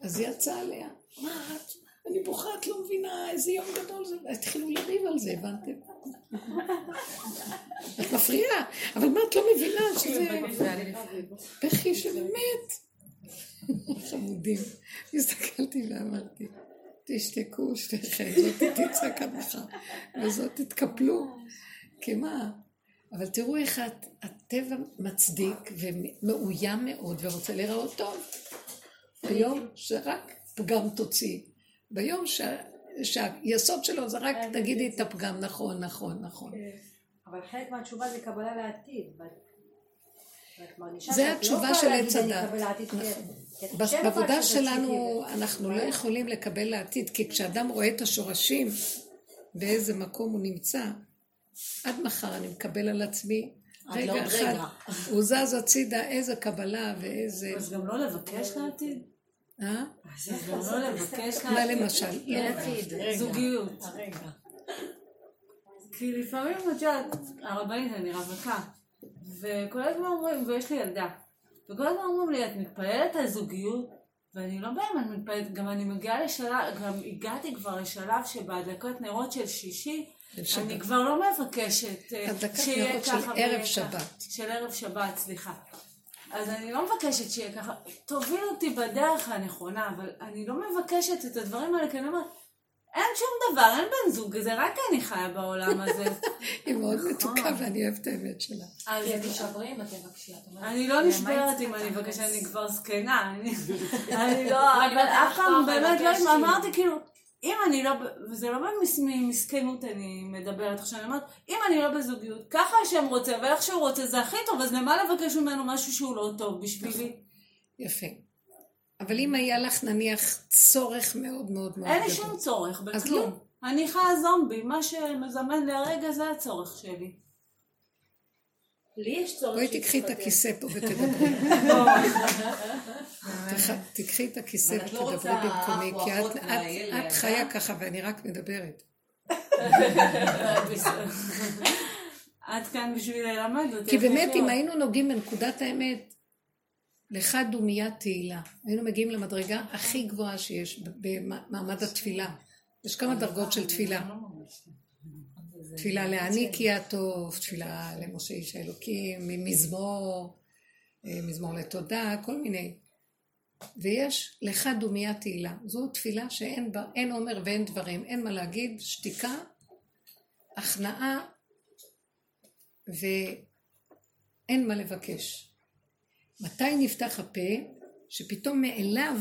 אז היא יצאה עליה, מה את? אני בוכה, את לא מבינה איזה יום גדול זה, התחילו לריב על זה, הבנתם? את מפריעה, אבל מה את לא מבינה שזה בכי של אמת? חמודים. הסתכלתי ואמרתי, תשתקו שניכם, זאת תצעק עד מחר, וזאת תתקפלו. כי מה? אבל תראו איך הטבע מצדיק ומאוים מאוד ורוצה להיראות טוב. ביום שרק פגם תוציא. ביום ש... שהיסוד שלו זה רק תגידי את הפגם, נכון, נכון, נכון. אבל חלק מהתשובה זה קבלה לעתיד. זה התשובה של עץ הדת. בעבודה שלנו אנחנו לא יכולים לקבל לעתיד, כי כשאדם רואה את השורשים, באיזה מקום הוא נמצא, עד מחר אני מקבל על עצמי רגע אחד, הוא זז הצידה, איזה קבלה ואיזה... אז גם לא לבקש לעתיד? אה? גם לא? מה למשל? זוגיות. כי לפעמים, את יודעת, הרבנית, אני רווקה. וכל הזמן אומרים, ויש לי ילדה, וכל הזמן אומרים לי, את מתפללת על זוגיות? ואני לא באמת מתפללת, גם אני מגיעה לשלב, גם הגעתי כבר לשלב שבהדלקות נרות של שישי, אני כבר לא מבקשת אה, שיהיה ככה של ערב שבת. של ערב שבת, סליחה. אז אני לא מבקשת שיהיה ככה, תוביל אותי בדרך הנכונה, אבל אני לא מבקשת את הדברים האלה, כי אני אומרת, אין שום דבר, אין בן זוג, זה רק אני חיה בעולם הזה. היא מאוד מתוקה ואני אוהבת את האמת שלה. אז תשברי אם את תבקשי. אני לא נשברת אם אני מבקשת, אני כבר זקנה. אני לא, אבל אף פעם באמת לא אמרתי כאילו, אם אני לא, וזה לא ממסכנות אני מדברת עכשיו, אני אומרת, אם אני לא בזוגיות, ככה השם רוצה ואיך שהוא רוצה זה הכי טוב, אז למה לבקש ממנו משהו שהוא לא טוב בשבילי? יפה. אבל אם היה לך נניח צורך מאוד מאוד מאוד אין לי שום צורך בכלום. לא. אני חיה זומבי, מה שמזמן לי הרגע זה הצורך שלי. לי יש צורך בואי תקחי את הכיסא פה ותדברי. תקחי את הכיסא לא ותדברי במקומי, כי את חיה ככה ואני רק מדברת. את כאן בשביל ללמד אותי. כי באמת, אם היינו נוגעים בנקודת האמת, לך דומיית תהילה. היינו מגיעים למדרגה הכי גבוהה שיש במעמד התפילה. יש כמה דרגות של תפילה. תפילה להעניק יהיה הטוב, תפילה למשה איש האלוקים, מזמור, אה, מזמור לתודה, כל מיני. ויש לך דומיית תהילה. זו תפילה שאין עומר ואין דברים, אין מה להגיד, שתיקה, הכנעה ואין מה לבקש. מתי נפתח הפה? שפתאום מאליו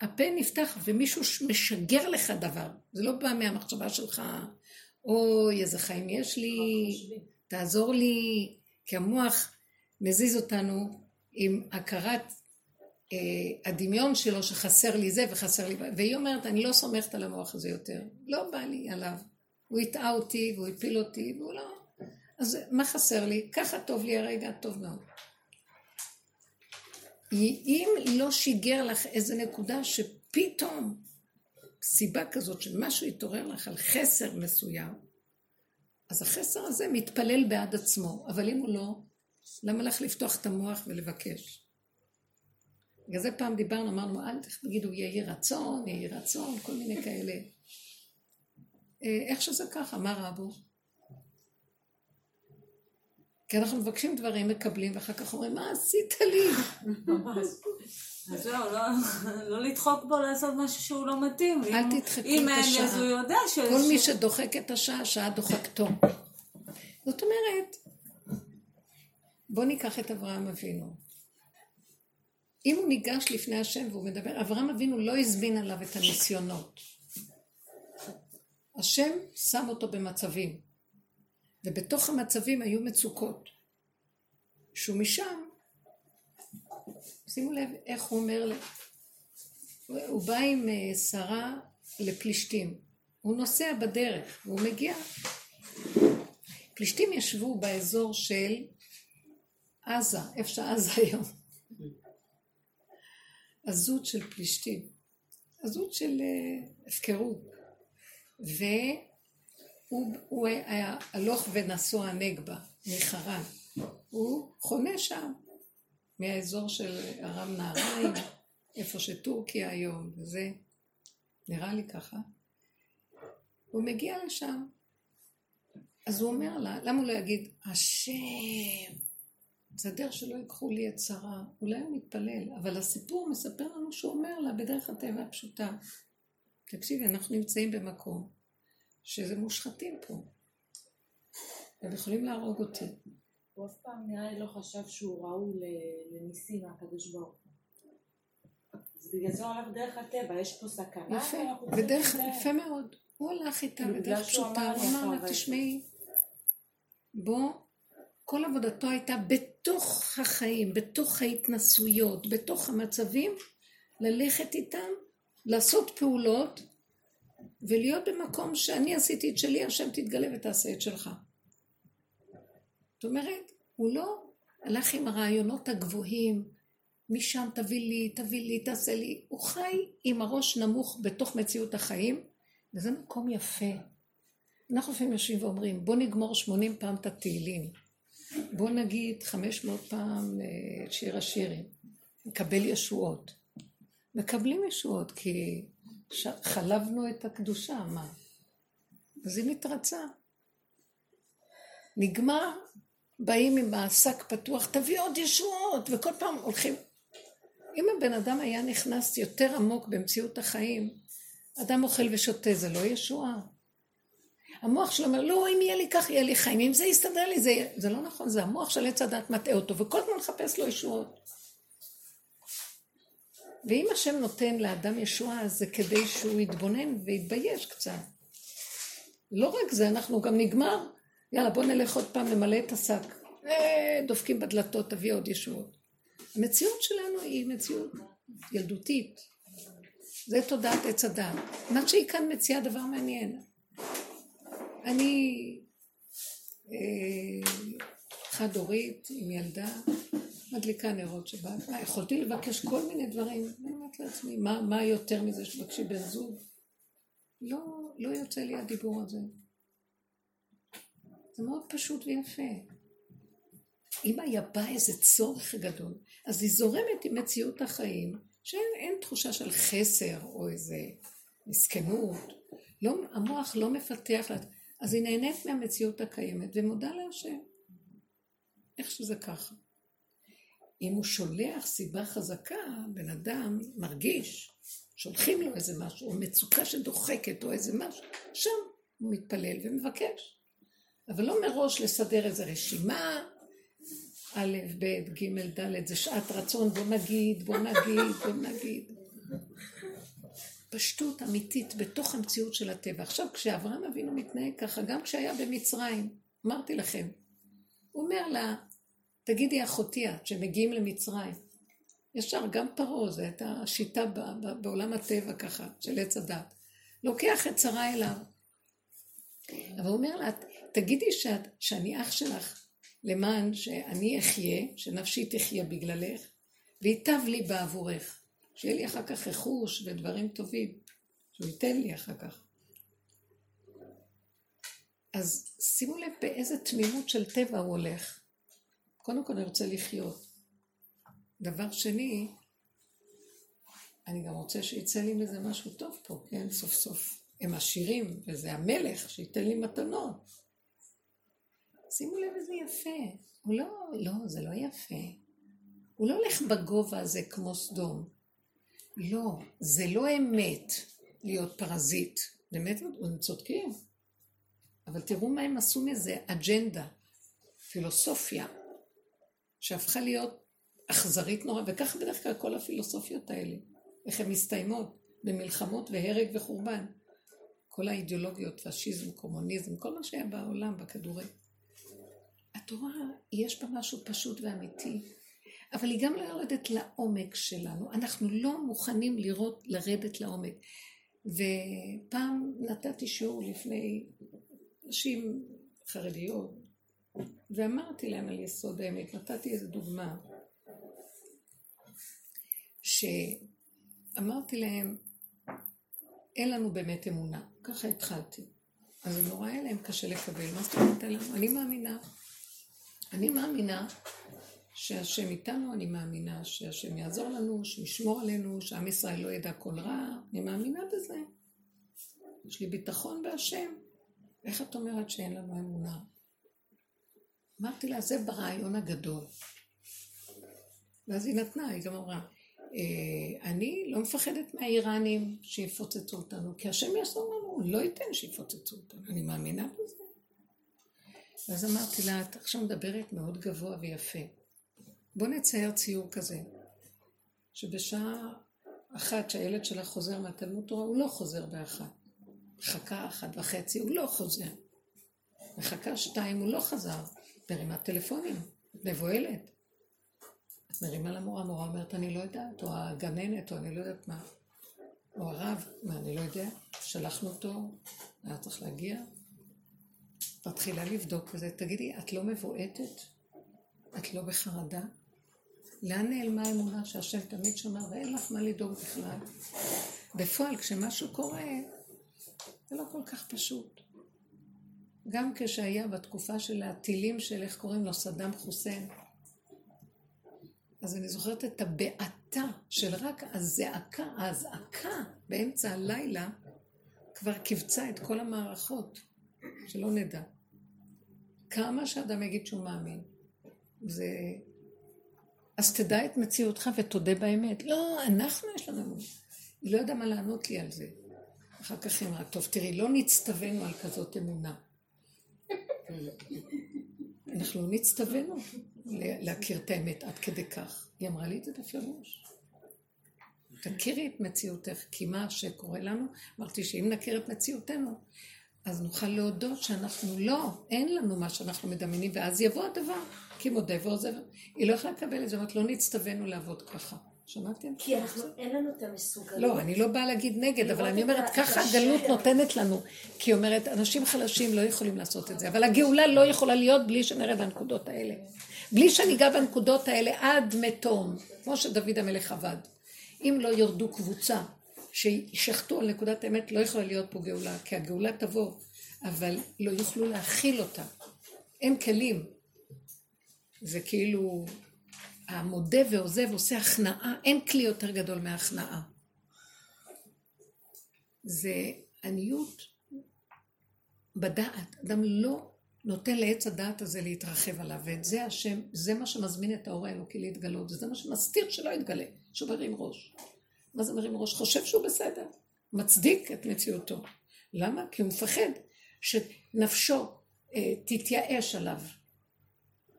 הפה נפתח ומישהו משגר לך דבר. זה לא בא מהמחשבה שלך, אוי, איזה חיים יש לי, תעזור לי, כי המוח מזיז אותנו עם הכרת אה, הדמיון שלו שחסר לי זה וחסר לי, והיא אומרת, אני לא סומכת על המוח הזה יותר, לא בא לי עליו. הוא הטעה אותי והוא הפיל אותי והוא לא... אז מה חסר לי? ככה טוב לי הרגע, טוב מאוד. אם לא שיגר לך איזה נקודה שפתאום סיבה כזאת שמשהו יתעורר לך על חסר מסוים, אז החסר הזה מתפלל בעד עצמו, אבל אם הוא לא, למה לך לפתוח את המוח ולבקש? בגלל זה פעם דיברנו, אמרנו, אל תגידו יהי רצון, יהי רצון, כל מיני כאלה. אה, איך שזה ככה, מה רע בו? כי אנחנו מבקשים דברים, מקבלים, ואחר כך אומרים, מה עשית לי? אז זהו, לא, לא לדחוק בו לעשות משהו שהוא לא מתאים. אל תדחקו את השעה. אם אין אז הוא יודע ש... כל מי שדוחק את השעה, שעה דוחקתו. זאת אומרת, בואו ניקח את אברהם אבינו. אם הוא ניגש לפני השם והוא מדבר, אברהם אבינו לא הזמין עליו את הניסיונות. השם שם אותו במצבים. ובתוך המצבים היו מצוקות. שהוא משם, שימו לב איך הוא אומר, הוא בא עם אה, שרה לפלישתים, הוא נוסע בדרך, והוא מגיע. פלישתים ישבו באזור של עזה, איפה שעזה היום. הזות של פלישתים, הזות של אה, הפקרות. ו... הוא, הוא היה הלוך ונסוע נגבה מחרן. הוא חונה שם, מהאזור של ארם נהריים, איפה שטורקיה היום, וזה נראה לי ככה. הוא מגיע לשם. אז הוא אומר לה, למה הוא לא יגיד, השם, תסדר שלא ייקחו לי את שרה. אולי הוא מתפלל, אבל הסיפור מספר לנו שהוא אומר לה בדרך הטבע הפשוטה. תקשיבי, אנחנו נמצאים במקום שזה מושחתים פה. הם יכולים להרוג אותי. הוא אף פעם נראה לי לא חשב שהוא ראוי לניסים מהקדוש ברוך הוא. אז בגלל זה הוא הלך דרך הטבע, יש פה סכנה. יפה, בדרך, יפה מאוד. הוא הלך איתה בדרך פשוטה, הוא אמר לה, תשמעי, בוא, כל עבודתו הייתה בתוך החיים, בתוך ההתנסויות, בתוך המצבים, ללכת איתם, לעשות פעולות ולהיות במקום שאני עשיתי את שלי, השם תתגלה ותעשה את שלך. זאת אומרת, הוא לא הלך עם הרעיונות הגבוהים, משם תביא לי, תביא לי, תעשה לי. הוא חי עם הראש נמוך בתוך מציאות החיים, וזה מקום יפה. אנחנו לפעמים יושבים ואומרים, בוא נגמור 80 פעם את התהילים. בוא נגיד 500 פעם אה, שיר השירים. נקבל ישועות. מקבלים ישועות, כי חלבנו את הקדושה, מה? אז היא מתרצה. נגמר, באים עם השק פתוח, תביא עוד ישועות, וכל פעם הולכים. אם הבן אדם היה נכנס יותר עמוק במציאות החיים, אדם אוכל ושותה, זה לא ישועה. המוח שלו אומר, לא, אם יהיה לי כך, יהיה לי חיים, אם זה יסתדר לי, זה. זה לא נכון, זה המוח של עץ הדת מטעה אותו, וכל הזמן מחפש לו ישועות. ואם השם נותן לאדם ישועה, זה כדי שהוא יתבונן ויתבייש קצת. לא רק זה, אנחנו גם נגמר. יאללה, בוא נלך עוד פעם למלא את השק. אה, דופקים בדלתות, תביא עוד ישועות. המציאות שלנו היא מציאות ילדותית. זה תודעת עץ הדעת. מה שהיא כאן מציעה דבר מעניין. אני אה, חד-הורית עם ילדה, מדליקה נרות שבת. מה, יכולתי לבקש כל מיני דברים. אני אומרת לעצמי, מה, מה יותר מזה שתבקשי בן זוג? לא, לא יוצא לי הדיבור הזה. זה מאוד פשוט ויפה. אם היה בא איזה צורך גדול, אז היא זורמת עם מציאות החיים, שאין תחושה של חסר או איזה מסכנות. לא, המוח לא מפתח, אז היא נהנית מהמציאות הקיימת ומודה להשם. איך שזה ככה. אם הוא שולח סיבה חזקה, בן אדם מרגיש, שולחים לו איזה משהו, או מצוקה שדוחקת, או איזה משהו, שם הוא מתפלל ומבקש. אבל לא מראש לסדר איזה רשימה, א', ב', ג', ד', זה שעת רצון, בוא נגיד, בוא נגיד, בוא נגיד. פשטות אמיתית בתוך המציאות של הטבע. עכשיו, כשאברהם אבינו מתנהג ככה, גם כשהיה במצרים, אמרתי לכם, הוא אומר לה, תגידי אחותי את, שמגיעים למצרים. ישר, גם פרעה, זו הייתה השיטה בעולם הטבע ככה, של עץ הדת. לוקח את שרה אליו. אבל הוא אומר לה, תגידי שאת, שאני אח שלך, למען שאני אחיה, שנפשי תחיה בגללך, וייטב לי בעבורך. שיהיה לי אחר כך רכוש ודברים טובים, שהוא ייתן לי אחר כך. אז שימו לב באיזה תמימות של טבע הוא הולך. קודם כל אני רוצה לחיות. דבר שני, אני גם רוצה שיצא לי מזה משהו טוב פה, כן? סוף סוף. הם עשירים, וזה המלך שייתן לי מתנות. שימו לב איזה יפה. הוא לא, לא, זה לא יפה. הוא לא הולך בגובה הזה כמו סדום. לא, זה לא אמת להיות פרזיט. באמת, הם צודקים. אבל תראו מה הם עשו מזה, אג'נדה, פילוסופיה, שהפכה להיות אכזרית נורא, וככה בדרך כלל כל הפילוסופיות האלה, איך הן מסתיימות, במלחמות והרג וחורבן. כל האידיאולוגיות, פשיזם, קומוניזם, כל מה שהיה בעולם, בכדורי. התורה, יש בה משהו פשוט ואמיתי, אבל היא גם לא יורדת לעומק שלנו. אנחנו לא מוכנים לראות, לרדת לעומק. ופעם נתתי שיעור לפני נשים חרדיות, ואמרתי להם על יסוד האמת, נתתי איזו דוגמה, שאמרתי להם, אין לנו באמת אמונה. ככה התחלתי. אז זה נורא היה להם קשה לקבל. מה זאת אומרת לנו? אני מאמינה. אני מאמינה שהשם איתנו, אני מאמינה שהשם יעזור לנו, שישמור עלינו, שעם ישראל לא ידע כל רע, אני מאמינה בזה. יש לי ביטחון בהשם. איך את אומרת שאין לנו אמונה? אמרתי לה, זה ברעיון הגדול. ואז היא נתנה, היא גם אמרה, אני לא מפחדת מהאיראנים שיפוצצו אותנו, כי השם יעזור לנו, הוא לא ייתן שיפוצצו אותנו, אני מאמינה בזה. ואז אמרתי לה, את עכשיו מדברת מאוד גבוה ויפה. בוא נצייר ציור כזה, שבשעה אחת שהילד שלך חוזר מהתלמוד תורה, הוא לא חוזר באחת. מחכה אחת וחצי, הוא לא חוזר. מחכה שתיים, הוא לא חזר. מרימה טלפונים, מבוהלת. אז מרימה למורה, המורה אומרת, אני לא יודעת, או הגננת, או אני לא יודעת מה. או הרב, מה, אני לא יודע, שלחנו אותו, היה צריך להגיע. מתחילה לבדוק וזה, תגידי, את לא מבועטת? את לא בחרדה? לאן נעלמה האמונה שהשם תמיד שומר ואין לך מה לדאוג בכלל? בפועל, כשמשהו קורה, זה לא כל כך פשוט. גם כשהיה בתקופה של הטילים של, איך קוראים לו, סדאם חוסיין, אז אני זוכרת את הבעתה של רק הזעקה, האזעקה באמצע הלילה כבר קיבצה את כל המערכות, שלא נדע. כמה שאדם יגיד שהוא מאמין, זה... אז תדע את מציאותך ותודה באמת. לא, אנחנו יש לנו... היא לא יודעה מה לענות לי על זה. אחר כך היא אמרה, טוב, תראי, לא נצטווינו על כזאת אמונה. אנחנו לא נצטווינו להכיר את האמת עד כדי כך. היא אמרה לי את זה בפירוש. תכירי את מציאותך, כי מה שקורה לנו, אמרתי שאם נכיר את מציאותנו, אז נוכל להודות שאנחנו לא, אין לנו מה שאנחנו מדמיינים, ואז יבוא הדבר, כי מודה ועוזב. היא לא יכולה לקבל את זה, אמרת, לא נצטווינו לעבוד ככה. שמעתם? כי אנחנו, אין לנו את המסוגלות. לא, אני לא באה להגיד נגד, אבל אני אומרת, ככה הגלות נותנת לנו. כי היא אומרת, אנשים חלשים לא יכולים לעשות את זה, אבל הגאולה לא יכולה להיות בלי שנרד לנקודות האלה. בלי שניגע בנקודות האלה עד מתום, כמו שדוד המלך עבד. אם לא ירדו קבוצה שישחטו על נקודת האמת, לא יכולה להיות פה גאולה, כי הגאולה תבוא, אבל לא יוכלו להכיל אותה. אין כלים. זה כאילו, המודה ועוזב עושה הכנעה, אין כלי יותר גדול מהכנעה. זה עניות בדעת. אדם לא נותן לעץ הדעת הזה להתרחב עליו, ואת זה השם, זה מה שמזמין את האור האלוקי להתגלות, וזה מה שמסתיר שלא יתגלה, שהוא מרים ראש. מה זה מרים ראש? חושב שהוא בסדר, מצדיק את מציאותו. למה? כי הוא מפחד שנפשו אה, תתייאש עליו,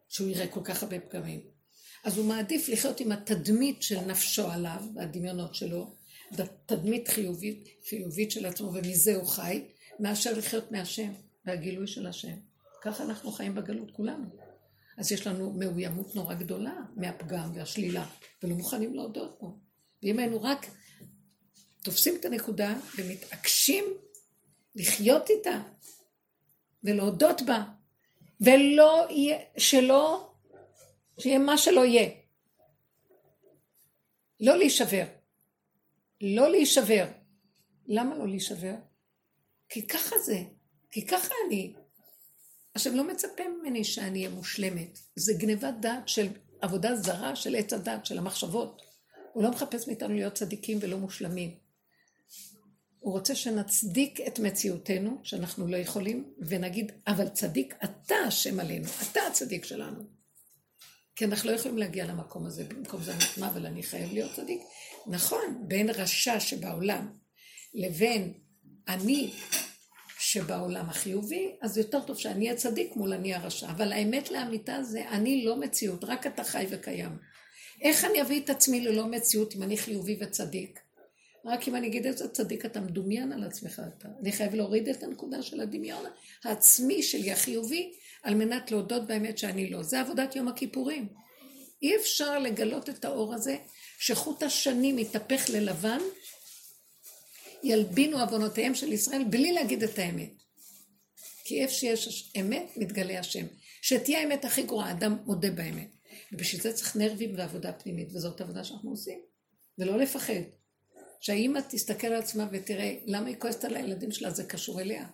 שהוא יראה כל כך הרבה פגמים. אז הוא מעדיף לחיות עם התדמית של נפשו עליו, והדמיונות שלו, תדמית חיובית, חיובית של עצמו, ומזה הוא חי, מאשר לחיות מהשם, והגילוי של השם. ככה אנחנו חיים בגלות כולנו. אז יש לנו מאוימות נורא גדולה מהפגם והשלילה, ולא מוכנים להודות בו. ואם היינו רק תופסים את הנקודה ומתעקשים לחיות איתה ולהודות בה, ולא יהיה, שלא, שיהיה מה שלא יהיה. לא להישבר. לא להישבר. למה לא להישבר? כי ככה זה, כי ככה אני. עכשיו, לא מצפה ממני שאני אהיה מושלמת. זה גניבת דעת של עבודה זרה של עץ הדת, של המחשבות. הוא לא מחפש מאיתנו להיות צדיקים ולא מושלמים. הוא רוצה שנצדיק את מציאותנו, שאנחנו לא יכולים, ונגיד, אבל צדיק, אתה השם עלינו, אתה הצדיק שלנו. כי אנחנו לא יכולים להגיע למקום הזה, במקום זה נתמה, אבל אני חייב להיות צדיק. נכון, בין רשע שבעולם לבין אני שבעולם החיובי, אז יותר טוב שאני אהיה צדיק מול אני הרשע. אבל האמת לאמיתה זה, אני לא מציאות, רק אתה חי וקיים. איך אני אביא את עצמי ללא מציאות אם אני חיובי וצדיק? רק אם אני אגיד איזה צדיק אתה מדומיין על עצמך, אתה. אני חייב להוריד את הנקודה של הדמיון העצמי שלי, החיובי, על מנת להודות באמת שאני לא. זה עבודת יום הכיפורים. אי אפשר לגלות את האור הזה, שחוט השנים יתהפך ללבן, ילבינו עוונותיהם של ישראל, בלי להגיד את האמת. כי איפה שיש אמת, מתגלה השם. שתהיה האמת הכי גרועה, אדם מודה באמת. ובשביל זה צריך נרבים ועבודה פנימית, וזאת עבודה שאנחנו עושים. ולא לפחד. שהאימא תסתכל על עצמה ותראה למה היא כועסת על הילדים שלה, זה קשור אליה.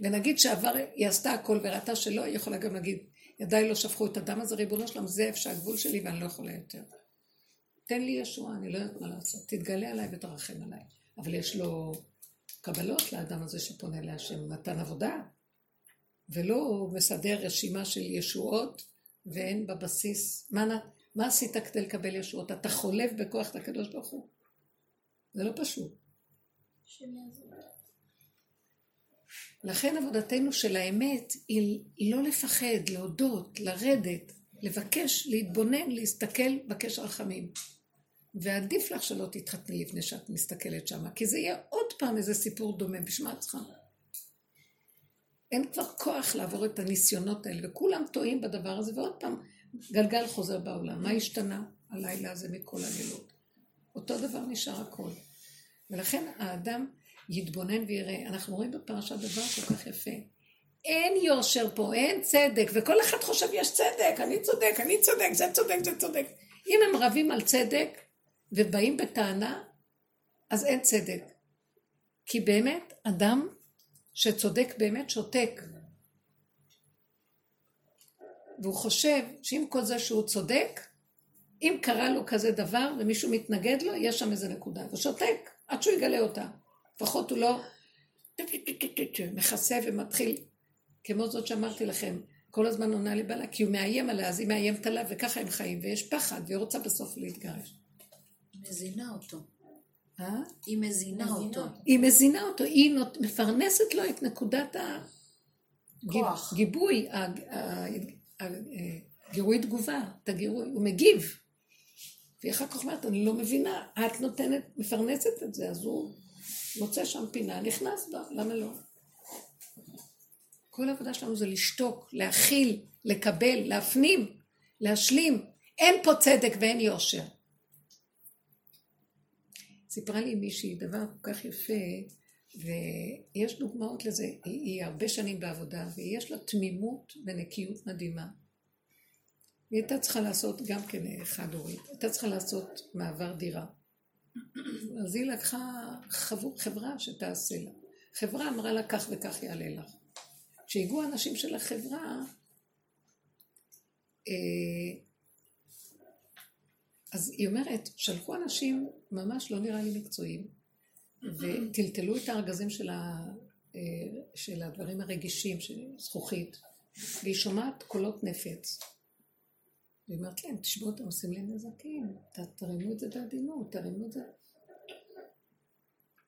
ונגיד שעבר, היא עשתה הכל וראתה שלא, היא יכולה גם להגיד, ידיי לא שפכו את הדם הזה, ריבונו שלם, זה איפה שהגבול שלי ואני לא יכולה יותר. תן לי ישועה, אני לא יודעת מה לעשות. תתגלה עליי ותרחם עליי. אבל יש לו קבלות לאדם הזה שפונה להשם, מתן עבודה, ולא מסדר רשימה של ישועות ואין בבסיס, מה, מה עשית כדי לקבל ישועות? אתה חולב בכוח את הקדוש ברוך הוא. זה לא פשוט. לכן עבודתנו של האמת היא לא לפחד, להודות, לרדת, לבקש, להתבונן, להסתכל, בקש רחמים. ועדיף לך שלא תתחתני לפני שאת מסתכלת שמה, כי זה יהיה עוד פעם איזה סיפור דומה, בשביל מה את צריכה? אין כבר כוח לעבור את הניסיונות האלה, וכולם טועים בדבר הזה, ועוד פעם, גלגל חוזר בעולם. מה השתנה הלילה הזה מכל הלילות? אותו דבר נשאר הכל. ולכן האדם יתבונן ויראה. אנחנו רואים בפרשה דבר כל כך יפה. אין יושר פה, אין צדק, וכל אחד חושב יש צדק, אני צודק, אני צודק, זה צודק, זה צודק. אם הם רבים על צדק ובאים בטענה, אז אין צדק. כי באמת, אדם שצודק באמת שותק. והוא חושב שעם כל זה שהוא צודק, אם קרה לו כזה דבר ומישהו מתנגד לו, יש שם איזה נקודה. הוא שותק עד שהוא יגלה אותה. לפחות הוא לא מכסה ומתחיל, כמו זאת שאמרתי לכם, כל הזמן עונה לבעלה, כי הוא מאיים עליה, אז היא מאיימת עליו, וככה הם חיים, ויש פחד, והיא רוצה בסוף להתגרש. מזינה אותו. אה? היא מזינה אותו. היא מזינה אותו, היא נות... מפרנסת לו את נקודת הגיבוי, הגירוי תגובה, את הגירוי, הוא מגיב. והיא אחר כך אומרת, אני לא מבינה, את נותנת, מפרנסת את זה, אז הוא מוצא שם פינה, נכנס בה, למה לא? כל העבודה שלנו זה לשתוק, להכיל, לקבל, להפנים, להשלים. אין פה צדק ואין יושר. סיפרה לי מישהי דבר כל כך יפה, ויש דוגמאות לזה, היא, היא הרבה שנים בעבודה, ויש לה תמימות ונקיות מדהימה. היא הייתה צריכה לעשות, גם כן חד הורית, הייתה צריכה לעשות מעבר דירה. אז היא לקחה חברה שתעשה לה. חברה אמרה לה כך וכך יעלה לך. כשהגיעו אנשים של החברה, אה, אז היא אומרת, שלחו אנשים ממש לא נראה לי מקצועיים, וטלטלו את הארגזים של, ה, אה, של הדברים הרגישים, של זכוכית, והיא שומעת קולות נפץ. והיא אומרת להם, תשמעו, אתם עושים לי נזקים, תרימו את זה בעדינות, תרימו את זה.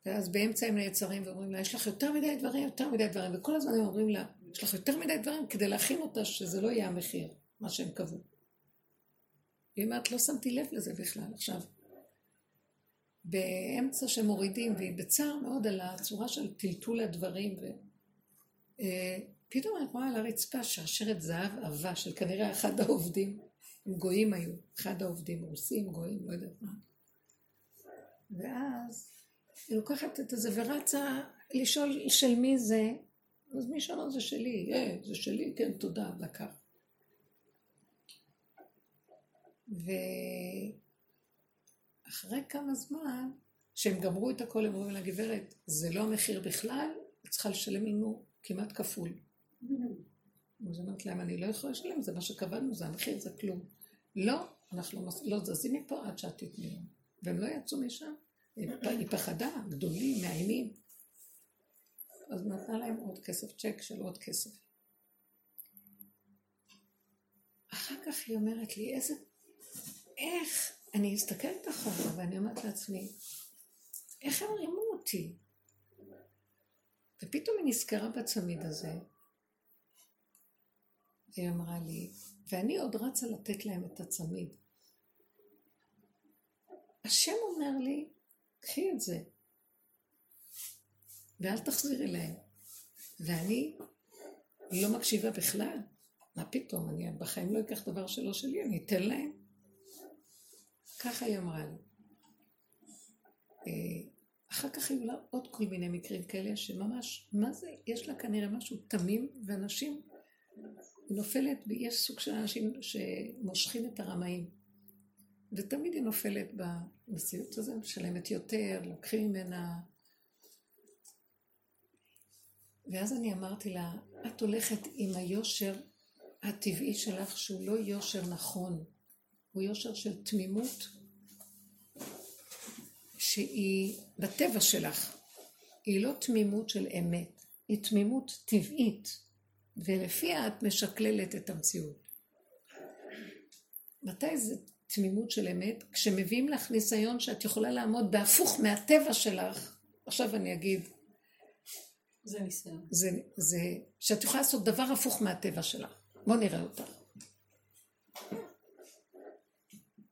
ואז באמצע הם נעצרים ואומרים לה, יש לך יותר מדי דברים, יותר מדי דברים, וכל הזמן הם אומרים לה, יש לך יותר מדי דברים כדי להכין אותה שזה לא יהיה המחיר, מה שהם קבעו. והיא אומרת, לא שמתי לב לזה בכלל. עכשיו, באמצע שמורידים, והיא בצער מאוד על הצורה של טלטול הדברים, ופתאום אה, אני רואה על הרצפה שרשרת זהב עבה של כנראה אחד העובדים, הם גויים היו, אחד העובדים, רוסים, גויים, לא יודעת מה. ואז היא לוקחת את זה ורצה לשאול של מי זה, אז מי שאמר זה שלי, אה, זה שלי, כן, תודה, לקח. ואחרי כמה זמן, כשהם גמרו את הכל, הם אומרים לה, גברת, זה לא המחיר בכלל, את צריכה לשלם לנו כמעט כפול. אז אמרת להם, אני לא יכולה לשלם, זה מה שקבענו, זה המחיר, זה כלום. לא, אנחנו לא זזים מפה עד שאת תתני לנו. והם לא יצאו משם. היא פחדה, גדולים, מאיימים. אז נתנה להם עוד כסף, צ'ק של עוד כסף. אחר כך היא אומרת לי, איזה איך, אני מסתכלת אחורה ואני אומרת לעצמי, איך הם רימו אותי? ופתאום היא נזכרה בצמיד הזה, והיא אמרה לי, ואני עוד רצה לתת להם את הצמיד. השם אומר לי, קחי את זה, ואל תחזירי להם. ואני לא מקשיבה בכלל. מה פתאום, אני בחיים לא אקח דבר שלא שלי, אני אתן להם. ככה היא אמרה לי. אה, אחר כך היו לה עוד כל מיני מקרים כאלה שממש, מה זה, יש לה כנראה משהו תמים, ואנשים, נופלת, ויש סוג של אנשים שמושכים את הרמאים. ותמיד היא נופלת במציאות הזו, משלמת יותר, לוקחים ממנה. ואז אני אמרתי לה, את הולכת עם היושר הטבעי שלך, שהוא לא יושר נכון, הוא יושר של תמימות שהיא בטבע שלך. היא לא תמימות של אמת, היא תמימות טבעית, ולפיה את משקללת את המציאות. מתי זה תמימות של אמת? כשמביאים לך ניסיון שאת יכולה לעמוד בהפוך מהטבע שלך, עכשיו אני אגיד, זה ניסיון. זה, זה, שאת יכולה לעשות דבר הפוך מהטבע שלך. בוא נראה אותך.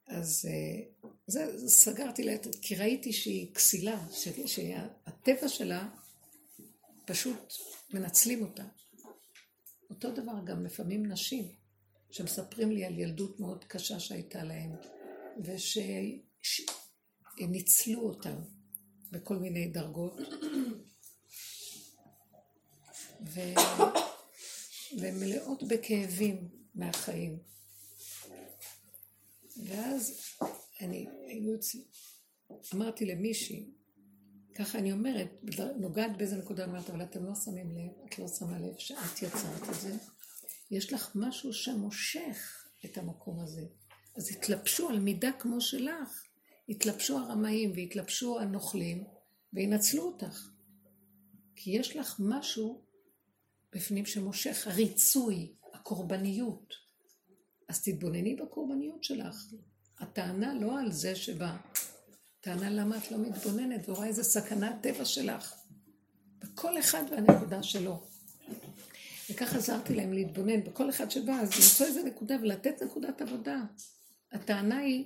אז אה, זה, זה סגרתי לה, כי ראיתי שהיא כסילה, שהטבע שלה פשוט מנצלים אותה. אותו דבר גם לפעמים נשים, שמספרים לי על ילדות מאוד קשה שהייתה להם, ושניצלו אותם בכל מיני דרגות, ו... והן בכאבים מהחיים. ואז אני, היו אמרתי למישהי, ככה אני אומרת, נוגעת באיזה נקודה, אני אומרת, אבל אתם לא שמים לב, את לא שמה לב שאת יצרת את זה. יש לך משהו שמושך את המקום הזה. אז התלבשו על מידה כמו שלך, התלבשו הרמאים והתלבשו הנוכלים וינצלו אותך. כי יש לך משהו בפנים שמושך, הריצוי, הקורבניות. אז תתבונני בקורבניות שלך. הטענה לא על זה שבא, טענה למה את לא מתבוננת ורואה איזה סכנת טבע שלך. בכל אחד והנקודה שלו. וכך עזרתי להם להתבונן בכל אחד שבא, אז למצוא איזה נקודה ולתת נקודת עבודה. הטענה היא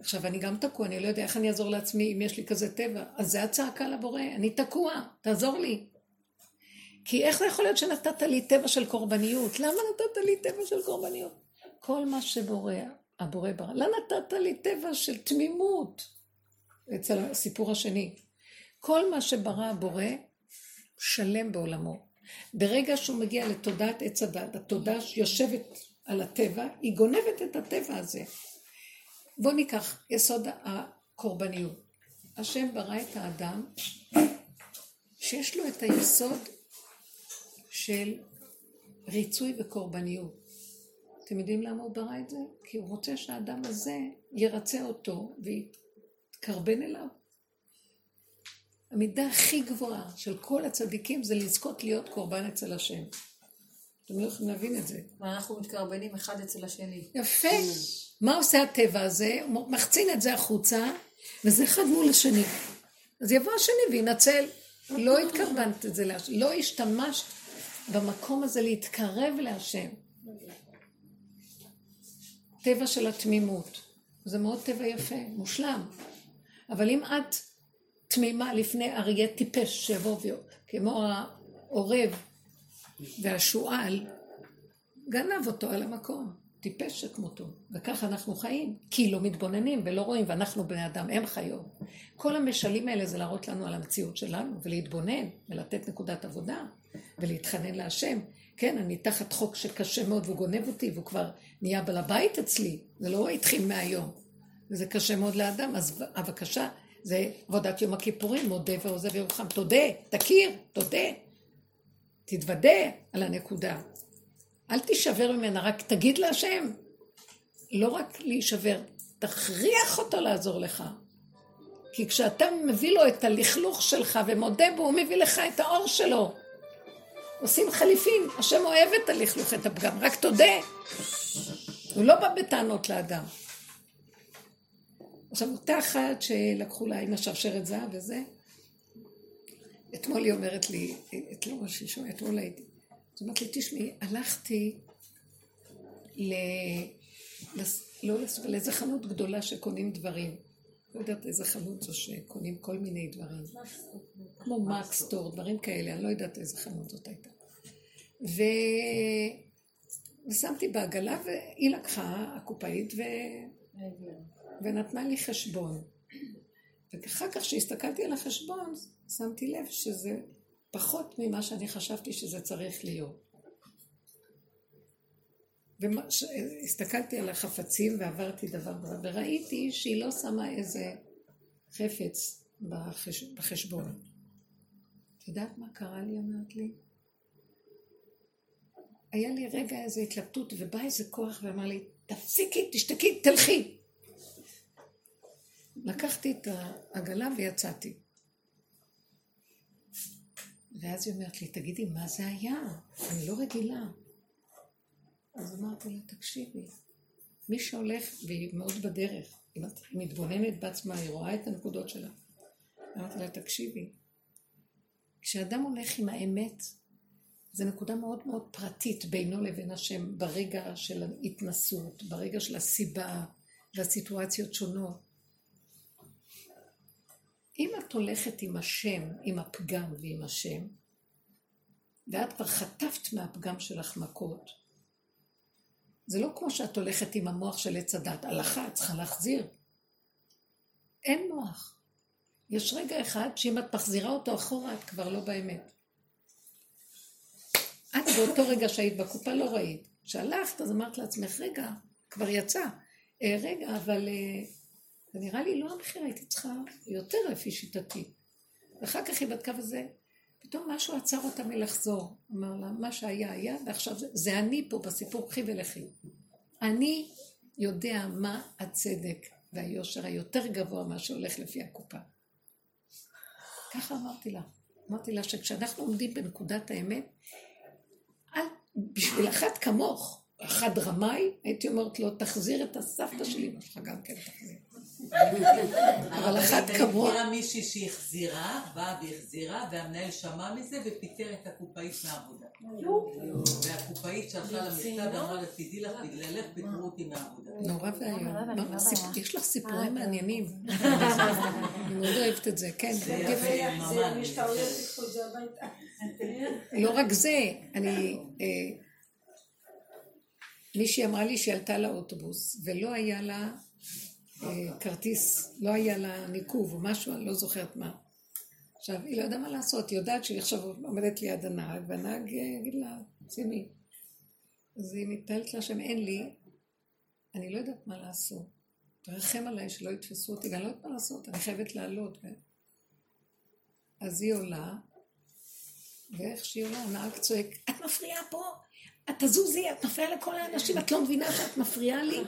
עכשיו, אני גם תקוע, אני לא יודע איך אני אעזור לעצמי אם יש לי כזה טבע. אז זה הצעקה לבורא, אני תקוע, תעזור לי. כי איך זה יכול להיות שנתת לי טבע של קורבניות? למה נתת לי טבע של קורבניות? כל מה שבורא, הבורא ברא. לא נתת לי טבע של תמימות. אצל הסיפור השני. כל מה שברא הבורא, שלם בעולמו. ברגע שהוא מגיע לתודעת עץ הדת, התודעה שיושבת על הטבע, היא גונבת את הטבע הזה. בואו ניקח יסוד הקורבניות. השם ברא את האדם שיש לו את היסוד של ריצוי וקורבניות. אתם יודעים למה הוא ברא את זה? כי הוא רוצה שהאדם הזה ירצה אותו ויתקרבן אליו. המידה הכי גבוהה של כל הצדיקים זה לזכות להיות קורבן אצל השם. אתם לא יכולים להבין את זה. ואנחנו מתקרבנים אחד אצל השני. יפה. מה עושה הטבע הזה? הוא מחצין את זה החוצה, וזה אחד מול השני. אז יבוא השני וינצל. לא התקרבנת את זה להשם, לא השתמשת במקום הזה להתקרב להשם. טבע של התמימות. זה מאוד טבע יפה, מושלם. אבל אם את תמימה לפני אריה טיפש שיבוא ויבוא, כמו העורב והשועל, גנב אותו על המקום, טיפש שכמותו. וככה אנחנו חיים, כי לא מתבוננים ולא רואים, ואנחנו בני אדם, הם חיות. כל המשלים האלה זה להראות לנו על המציאות שלנו, ולהתבונן, ולתת נקודת עבודה, ולהתחנן להשם. כן, אני תחת חוק שקשה מאוד והוא גונב אותי, והוא כבר נהיה בעל הבית אצלי, זה לא התחיל מהיום. וזה קשה מאוד לאדם, אז הבקשה זה עבודת יום הכיפורים, מודה ועוזב ירוחם. תודה, תכיר, תודה. תתוודה על הנקודה. אל תישבר ממנה, רק תגיד להשם. לא רק להישבר, תכריח אותו לעזור לך. כי כשאתה מביא לו את הלכלוך שלך ומודה בו, הוא מביא לך את האור שלו. עושים חליפין, השם אוהב את הלכלוך, את הפגם, רק תודה. הוא לא בא בטענות לאדם. עכשיו, אותה אחת שלקחו לה עם השרשרת זהב וזה, אתמול היא אומרת לי, אתמול לא שלשום, אתמול הייתי, אז אמרת לי, תשמעי, הלכתי ל... לא לסופר, לאיזה חנות גדולה שקונים דברים. לא יודעת איזה חנות זו שקונים כל מיני דברים. כמו מקסטור, דברים כאלה, אני לא יודעת איזה חנות זאת הייתה. ו... ושמתי בעגלה, והיא לקחה, הקופאית, ו... ונתנה לי חשבון. ואחר כך כשהסתכלתי על החשבון, שמתי לב שזה פחות ממה שאני חשבתי שזה צריך להיות. והסתכלתי על החפצים ועברתי דבר דבר, וראיתי שהיא לא שמה איזה חפץ בחש... בחשבון. את יודעת מה קרה לי? אמרת לי. היה לי רגע איזו התלבטות, ובא איזה כוח ואמר לי, תפסיקי, תשתקי, תלכי. לקחתי את העגלה ויצאתי. ואז היא אומרת לי, תגידי, מה זה היה? אני לא רגילה. אז אמרתי לה, תקשיבי, מי שהולך, והיא מאוד בדרך, היא מתבוננת בעצמה, היא רואה את הנקודות שלה. אמרתי לה, תקשיבי, כשאדם הולך עם האמת, זו נקודה מאוד מאוד פרטית בינו לבין השם, ברגע של ההתנסות, ברגע של הסיבה והסיטואציות שונות. אם את הולכת עם השם, עם הפגם ועם השם, ואת כבר חטפת מהפגם שלך מכות, זה לא כמו שאת הולכת עם המוח של עץ הדת, הלכה, את צריכה להחזיר. אין מוח. יש רגע אחד שאם את מחזירה אותו אחורה, את כבר לא באמת. את באותו רגע שהיית בקופה לא ראית. כשהלכת, אז אמרת לעצמך, רגע, כבר יצא. אה, רגע, אבל אה, זה נראה לי לא המחיר, הייתי צריכה יותר לפי שיטתי. ואחר כך היא בדקה וזה, פתאום משהו עצר אותה מלחזור. אמר לה, מה שהיה היה, ועכשיו זה, זה אני פה בסיפור, קחי ולכי. אני יודע מה הצדק והיושר היותר גבוה מה שהולך לפי הקופה. ככה אמרתי לה. אמרתי לה שכשאנחנו עומדים בנקודת האמת, אל, בשביל אחת כמוך, אחד רמאי, הייתי אומרת לו, תחזיר את הסבתא של אמא שלך גם כן תחזיר. אבל אחת כמוה. אני מכירה מישהי שהחזירה, באה והחזירה, והמנהל שמע מזה ופיטר את הקופאית מהעבודה. והקופאית שלחה לה מכתב ואמרה לה, תדעי לך, בגללך פיטרו אותי מהעבודה. נורא ואיום. לא, יש לך סיפורים מעניינים. אני מאוד אוהבת את זה, כן. זה יפה. יפה, ממש. זה הביתה. לא רק זה, אני... מישהי אמרה לי שהיא עלתה לאוטובוס ולא היה לה אה, כרטיס, לא היה לה ניקוב או משהו, אני לא זוכרת מה. עכשיו, היא לא יודעה מה לעשות, היא יודעת שהיא עכשיו עומדת ליד הנהג, והנהג אה, יגיד לה, שימי. אז היא מתפללת לה שם, אין לי, אני לא יודעת מה לעשות. תרחם עליי שלא יתפסו אותי, ואני לא יודעת מה לעשות, אני חייבת לעלות. אז היא עולה, ואיך שהיא עולה, הנהג צועק, את מפריעה פה, את תזוזי, את מפריעה לכל האנשים, את לא מבינה שאת מפריעה לי?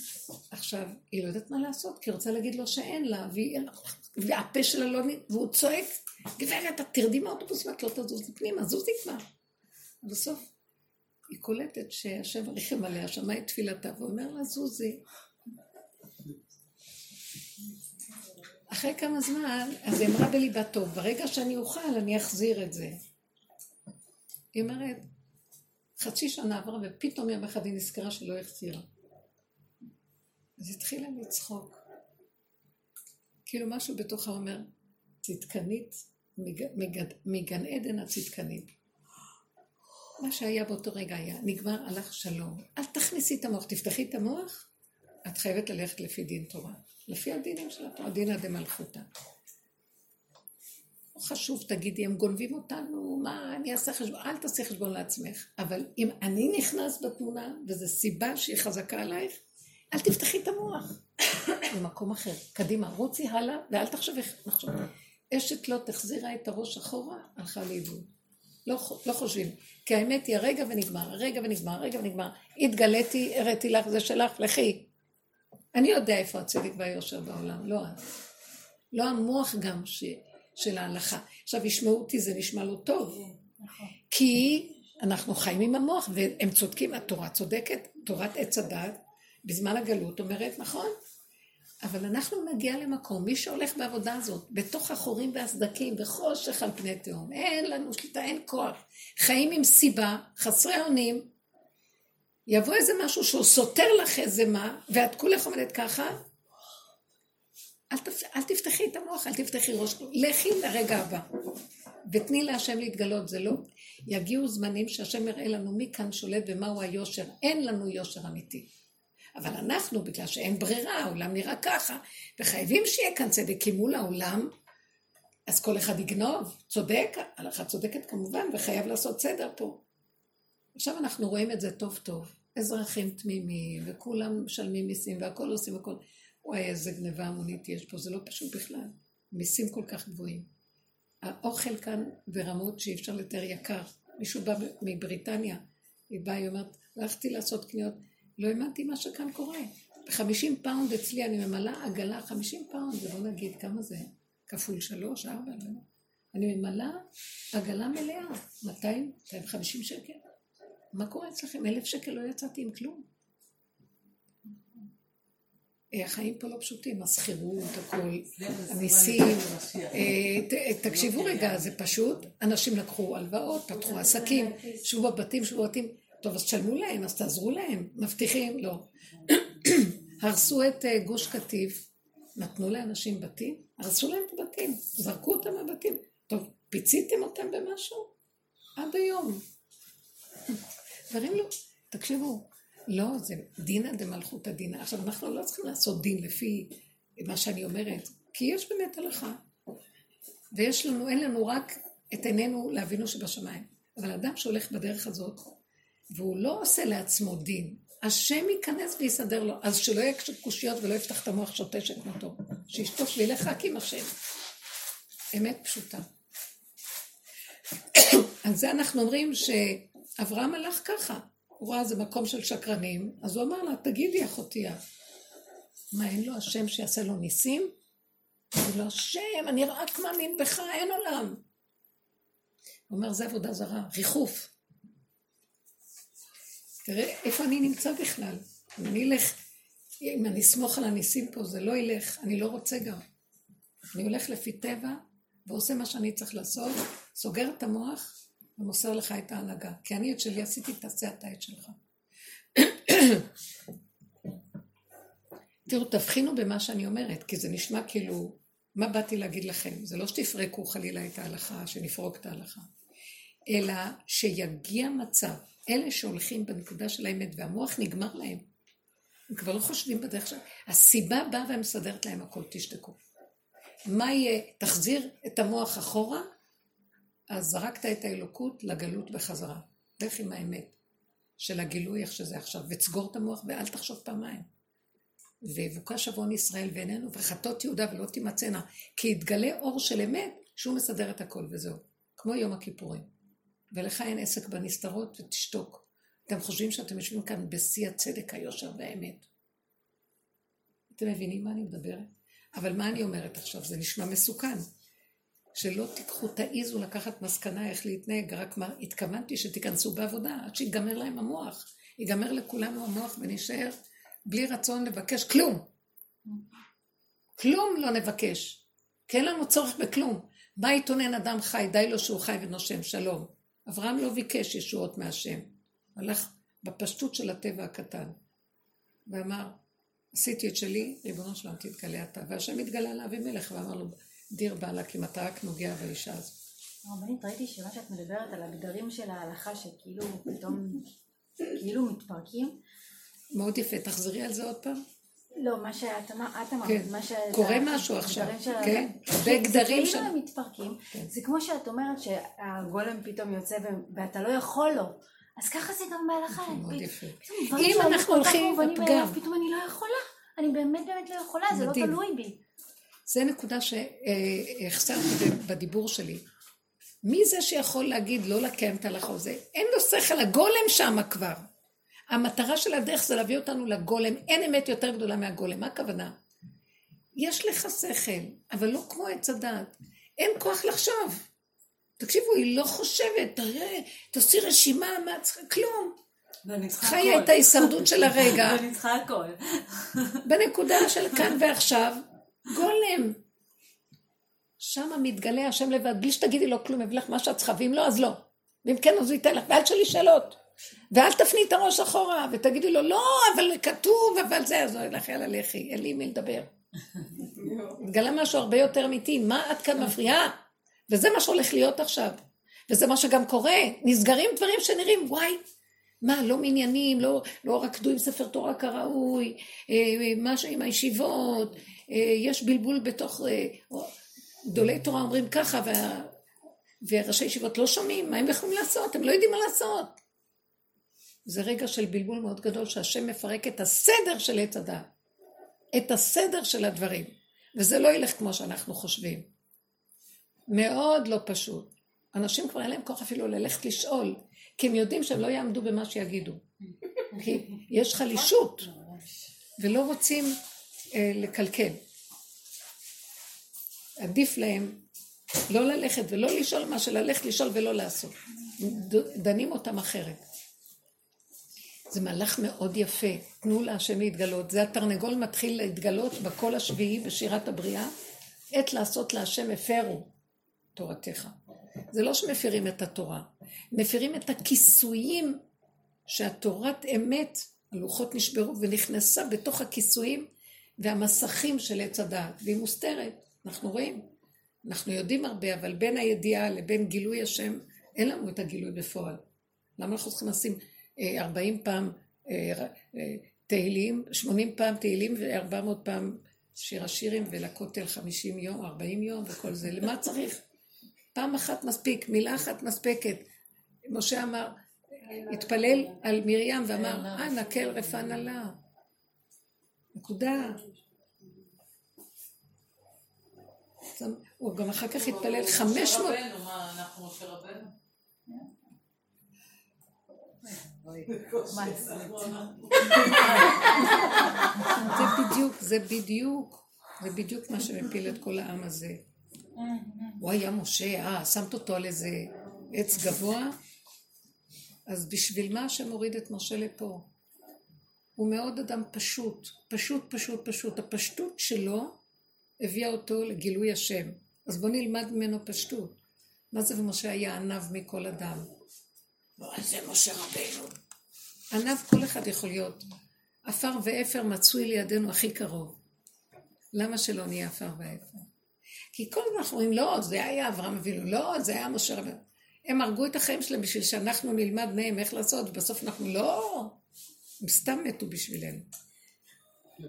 עכשיו, היא לא יודעת מה לעשות, כי היא רוצה להגיד לו שאין לה, והפה שלה לא... והוא צועק, גברת, את תרדי מהאוטובוס אם את לא תזוזי פנימה, זוזי כבר. בסוף היא קולטת שהשם ריחם עליה, שמע את תפילתה, ואומר לה, זוזי. אחרי כמה זמן, אז היא אמרה בליבה טוב, ברגע שאני אוכל אני אחזיר את זה. היא אומרת, חצי שנה עברה ופתאום יום אחד היא נזכרה שלא החזירה. אז התחילה לצחוק. כאילו משהו בתוכה אומר, צדקנית, מג, מגד, מגן עדן הצדקנית. מה שהיה באותו רגע היה, נגמר, הלך שלום. אל תכניסי את המוח, תפתחי את המוח, את חייבת ללכת לפי דין תורה. לפי הדינים של התורה, דינא דמלכותא. חשוב, תגידי, הם גונבים אותנו, מה, אני אעשה חשבון, אל תעשי חשבון לעצמך. אבל אם אני נכנס בתמונה, וזו סיבה שהיא חזקה עלייך, אל תפתחי את המוח. למקום אחר. קדימה, רוצי הלאה, ואל תחשבי, נחשוב. אשת לא תחזירה את הראש אחורה, הלכה לאיבוד. לא, לא חושבים. כי האמת היא הרגע ונגמר, הרגע ונגמר, הרגע ונגמר. התגליתי, הראיתי לך, זה שלך, לכי. אני יודע איפה הצדק והיושר בעולם, לא את. לא המוח גם ש, של ההלכה. עכשיו, ישמעו אותי, זה נשמע לא טוב. כי אנחנו חיים עם המוח, והם צודקים, התורה צודקת, תורת עץ הדת, בזמן הגלות אומרת, נכון, אבל אנחנו נגיע למקום, מי שהולך בעבודה הזאת, בתוך החורים והסדקים וחושך על פני תהום, אין לנו שליטה, אין כוח. חיים עם סיבה, חסרי אונים, יבוא איזה משהו שהוא סותר לך איזה מה, ואת כולך עומדת ככה, אל, תפ... אל תפתחי את המוח, אל תפתחי ראש, לכי לרגע הבא. ותני להשם להתגלות, זה לא... יגיעו זמנים שהשם יראה לנו מי כאן שולט ומהו היושר. אין לנו יושר אמיתי. אבל אנחנו, בגלל שאין ברירה, העולם נראה ככה, וחייבים שיהיה כאן צדק, כי מול העולם, אז כל אחד יגנוב, צודק, הלכה צודקת כמובן, וחייב לעשות סדר פה. עכשיו אנחנו רואים את זה טוב טוב. אזרחים תמימים, וכולם משלמים מיסים, והכל עושים הכל. וואי, איזה גניבה המונית יש פה, זה לא פשוט בכלל. מיסים כל כך גבוהים. האוכל כאן ברמות שאי אפשר לתאר יקר. מישהו בא מבריטניה, היא באה, היא אומרת, הלכתי לעשות קניות, לא האמנתי מה שכאן קורה. בחמישים פאונד אצלי אני ממלאה עגלה, חמישים פאונד, זה בוא נגיד, כמה זה? כפול שלוש, ארבע, לא יודע. אני ממלאה עגלה מלאה, 200, 250 שקל. מה קורה אצלכם? אלף שקל לא יצאתי עם כלום. אה, החיים פה לא פשוטים, השכירות, הכל, המיסים. אה, ת- תקשיבו רגע, זה פשוט, אנשים לקחו הלוואות, פתחו עסקים, שבו בבתים, שבו בבתים, טוב, אז תשלמו להם, אז תעזרו להם, מבטיחים, לא. הרסו את אה, גוש קטיף, נתנו לאנשים בתים, הרסו להם את הבתים, זרקו אותם מהבתים. טוב, פיציתם אותם במשהו? עד היום. דברים לא, תקשיבו, לא, זה דינא דמלכותא דינא. עכשיו, אנחנו לא צריכים לעשות דין לפי מה שאני אומרת, כי יש באמת הלכה. ויש לנו, אין לנו רק את עינינו לאבינו שבשמיים. אבל אדם שהולך בדרך הזאת, והוא לא עושה לעצמו דין, השם ייכנס ויסדר לו, אז שלא יהיה קושיות ולא יפתח את המוח שוטה שכמותו. שישטוף וילך רק עם השם. אמת פשוטה. על זה אנחנו אומרים שאברהם הלך ככה. הוא ראה זה מקום של שקרנים, אז הוא אמר לה, תגידי אחותי, מה אין לו השם שיעשה לו ניסים? אמר לו, השם, אני רק מאמין בך, אין עולם. הוא אומר, זה עבודה זרה, ריחוף. תראה איפה אני נמצא בכלל. אם אני אלך אם אני אסמוך על הניסים פה, זה לא ילך, אני לא רוצה גם. אני הולך לפי טבע, ועושה מה שאני צריך לעשות, סוגר את המוח, ומוסר לך את ההנהגה. כי אני את שלי עשיתי, תעשה אתה את שלך. תראו, תבחינו במה שאני אומרת, כי זה נשמע כאילו, מה באתי להגיד לכם? זה לא שתפרקו חלילה את ההלכה, שנפרוק את ההלכה, אלא שיגיע מצב, אלה שהולכים בנקודה של האמת והמוח נגמר להם. הם כבר לא חושבים בדרך שלהם. הסיבה באה ומסדרת להם הכל, תשתקו. מה יהיה? תחזיר את המוח אחורה, אז זרקת את האלוקות לגלות בחזרה. לך עם האמת של הגילוי איך שזה עכשיו, ותסגור את המוח ואל תחשוב פעמיים. ויבוקש עוון ישראל ואיננו, וחטות יהודה ולא תימצאנה, כי יתגלה אור של אמת שהוא מסדר את הכל וזהו. כמו יום הכיפורים. ולך אין עסק בנסתרות ותשתוק. אתם חושבים שאתם יושבים כאן בשיא הצדק, היושר והאמת. אתם מבינים מה אני מדברת? אבל מה אני אומרת עכשיו? זה נשמע מסוכן. שלא תיקחו, תעיזו לקחת מסקנה איך להתנהג, רק מה, התכוונתי שתיכנסו בעבודה עד שיגמר להם המוח. ייגמר לכולנו המוח ונשאר בלי רצון לבקש כלום. כלום לא נבקש. כי אין לנו צורך בכלום. מה יתונן אדם חי, די לו שהוא חי ונושם, שלום. אברהם לא ביקש ישועות מהשם. הלך בפשטות של הטבע הקטן. ואמר, עשיתי את שלי, ריבונו שלם תתגלה אתה. והשם התגלה לאבימלך ואמר לו, דיר בעלה, אם אתה רק נוגע באישה הזאת. הרבנית, ראיתי שמה שאת מדברת על הגדרים של ההלכה שכאילו פתאום כאילו מתפרקים. מאוד יפה, תחזרי על זה עוד פעם. לא, מה שאת אמרת, כן. מה ש... קורה משהו עכשיו, של... כן, הרבה גדרים של... כאילו הם מתפרקים, כן. זה כמו שאת אומרת שהגולם פתאום יוצא ו- ואתה לא יכול לו. אז ככה זה גם בהלכה. מאוד פ- יפה. אם אנחנו הולכים. מאליו, פתאום אני לא יכולה. אני באמת באמת לא יכולה, זה לא. תלוי בי. זה נקודה שהחסרתי בדיבור שלי. מי זה שיכול להגיד לא לקיים את ההלכה הזה? אין לו שכל, הגולם שמה כבר. המטרה של הדרך זה להביא אותנו לגולם, אין אמת יותר גדולה מהגולם, מה הכוונה? יש לך שכל, אבל לא כמו עץ הדעת. אין כוח לחשוב. תקשיבו, היא לא חושבת, תראה, תעשי רשימה, מה צריכה, כלום. חיה את. ההישרדות של הרגע. ואני צריכה הכל. בנקודה של כאן ועכשיו, גולם. שם מתגלה השם לבד, בלי שתגידי לו כלום, יביא לך מה שאת צריכה, ואם לא, אז לא. ואם כן, אז הוא ייתן לך, ואל תשאלי שאלות. ואל תפני את הראש אחורה, ותגידי לו, לא, אבל כתוב, אבל זה, אז הוא ילך, יאללה, לכי, אין לי מי לדבר. התגלה משהו הרבה יותר אמיתי, מה את כאן מפריעה? וזה מה שהולך להיות עכשיו. וזה מה שגם קורה, נסגרים דברים שנראים, וואי, מה, לא מניינים, לא, לא רקדו עם ספר תורה כראוי, אה, משהו עם הישיבות, יש בלבול בתוך, אה, גדולי תורה אומרים ככה, וה, וראשי ישיבות לא שומעים, מה הם יכולים לעשות? הם לא יודעים מה לעשות. זה רגע של בלבול מאוד גדול, שהשם מפרק את הסדר של עץ הדעת, את הסדר של הדברים, וזה לא ילך כמו שאנחנו חושבים. מאוד לא פשוט. אנשים כבר אין להם כוח אפילו ללכת לשאול, כי הם יודעים שהם לא יעמדו במה שיגידו. כי יש חלישות, ולא רוצים אה, לקלקל. עדיף להם לא ללכת ולא לשאול מה שללכת לשאול ולא לעשות. דנים אותם אחרת. זה מהלך מאוד יפה, תנו להשם להתגלות. זה התרנגול מתחיל להתגלות בקול השביעי בשירת הבריאה, עת לעשות להשם הפרו תורתך. זה לא שמפירים את התורה, מפירים את הכיסויים שהתורת אמת, הלוחות נשברו ונכנסה בתוך הכיסויים והמסכים של עץ הדעת, והיא מוסתרת, אנחנו רואים. אנחנו יודעים הרבה, אבל בין הידיעה לבין גילוי השם, אין לנו את הגילוי בפועל. למה אנחנו צריכים לשים אה, 40 פעם אה, אה, תהילים, 80 פעם תהילים ו-400 פעם שיר השירים ולכותל 50 יום, 40 יום וכל זה? למה צריך? פעם אחת מספיק, מילה אחת מספקת. משה אמר, התפלל על מרים ואמר, אה, נקל רפא נלה. נקודה. הוא גם אחר כך התפלל 500... משה רבנו, מה, אנחנו משה רבנו? זה בדיוק, זה בדיוק, זה בדיוק מה שמפיל את כל העם הזה. הוא היה משה, אה, שמת אותו על איזה עץ גבוה, אז בשביל מה השם הוריד את משה לפה? הוא מאוד אדם פשוט, פשוט, פשוט, פשוט. הפשטות שלו הביאה אותו לגילוי השם. אז בואו נלמד ממנו פשטות. מה זה ומשה היה עניו מכל אדם? זה משה רבנו. עניו כל אחד יכול להיות. עפר ואפר מצוי לידינו הכי קרוב. למה שלא נהיה עפר ואפר? כי כל הזמן אנחנו אומרים, לא, זה היה אברהם אבינו, לא, זה היה משה רבנו. הם הרגו את החיים שלהם בשביל שאנחנו נלמד מהם איך לעשות, ובסוף אנחנו לא, הם סתם מתו בשבילנו.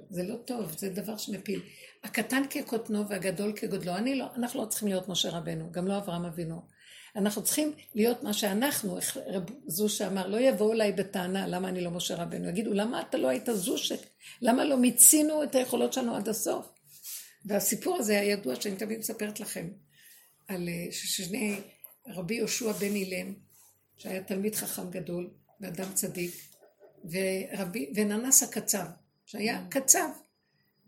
זה לא טוב, זה דבר שמפיל. הקטן כקוטנו והגדול כגודלו. אני לא, אנחנו לא צריכים להיות משה רבנו, גם לא אברהם אבינו. אנחנו צריכים להיות מה שאנחנו, רב זושה אמר, לא יבואו אליי בטענה למה אני לא משה רבנו, יגידו למה אתה לא היית זושק, למה לא מיצינו את היכולות שלנו עד הסוף. והסיפור הזה הידוע שאני תמיד מספרת לכם, על אה, ששני רבי יהושע בן אילם, שהיה תלמיד חכם גדול ואדם צדיק, ורבי, וננס הקצב, שהיה קצב,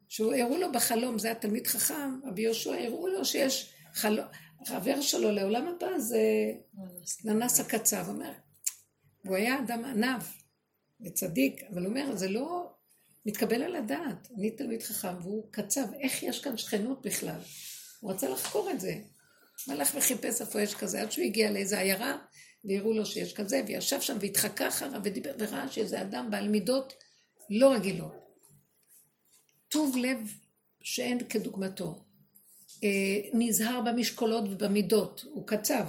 שהוא הראו לו בחלום, זה היה תלמיד חכם, רבי יהושע הראו לו שיש חלום, חבר שלו לעולם הבא זה ננס הקצב, אומר, הוא היה אדם ענב וצדיק, אבל הוא אומר, זה לא מתקבל על הדעת, אני תלמיד חכם והוא קצב, איך יש כאן שכנות בכלל? הוא רצה לחקור את זה. הלך וחיפש איפה יש כזה, עד שהוא הגיע לאיזה עיירה, והראו לו שיש כזה, וישב שם והתחקה אחריו וראה שזה אדם בעל מידות לא רגילות. טוב לב שאין כדוגמתו. אה, נזהר במשקולות ובמידות, הוא קצב.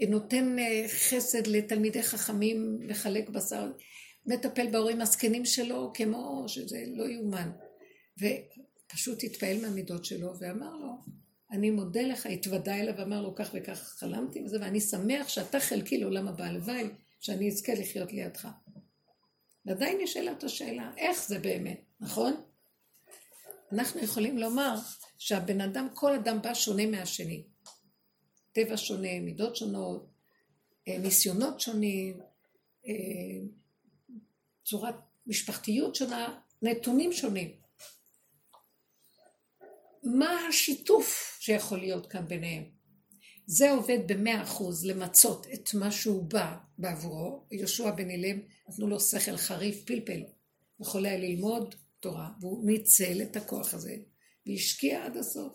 אה, נותן אה, חסד לתלמידי חכמים, מחלק בשר, מטפל בהורים הזקנים שלו כמו שזה לא יאומן. ופשוט התפעל מהמידות שלו ואמר לו, אני מודה לך, התוודה אליו ואמר לו כך וכך חלמתי וזה, ואני שמח שאתה חלקי לעולם הבא, הלוואי שאני אזכה לחיות לידך. ועדיין נשאלת השאלה, איך זה באמת, נכון? אנחנו יכולים לומר שהבן אדם, כל אדם בא שונה מהשני. טבע שונה, מידות שונות, אה, ניסיונות שונים, אה, צורת משפחתיות שונה, נתונים שונים. מה השיתוף שיכול להיות כאן ביניהם? זה עובד במאה אחוז למצות את מה שהוא בא בעבורו. יהושע בן אילם נתנו לו שכל חריף פלפל. יכול היה ללמוד תורה, והוא ניצל את הכוח הזה והשקיע עד הסוף.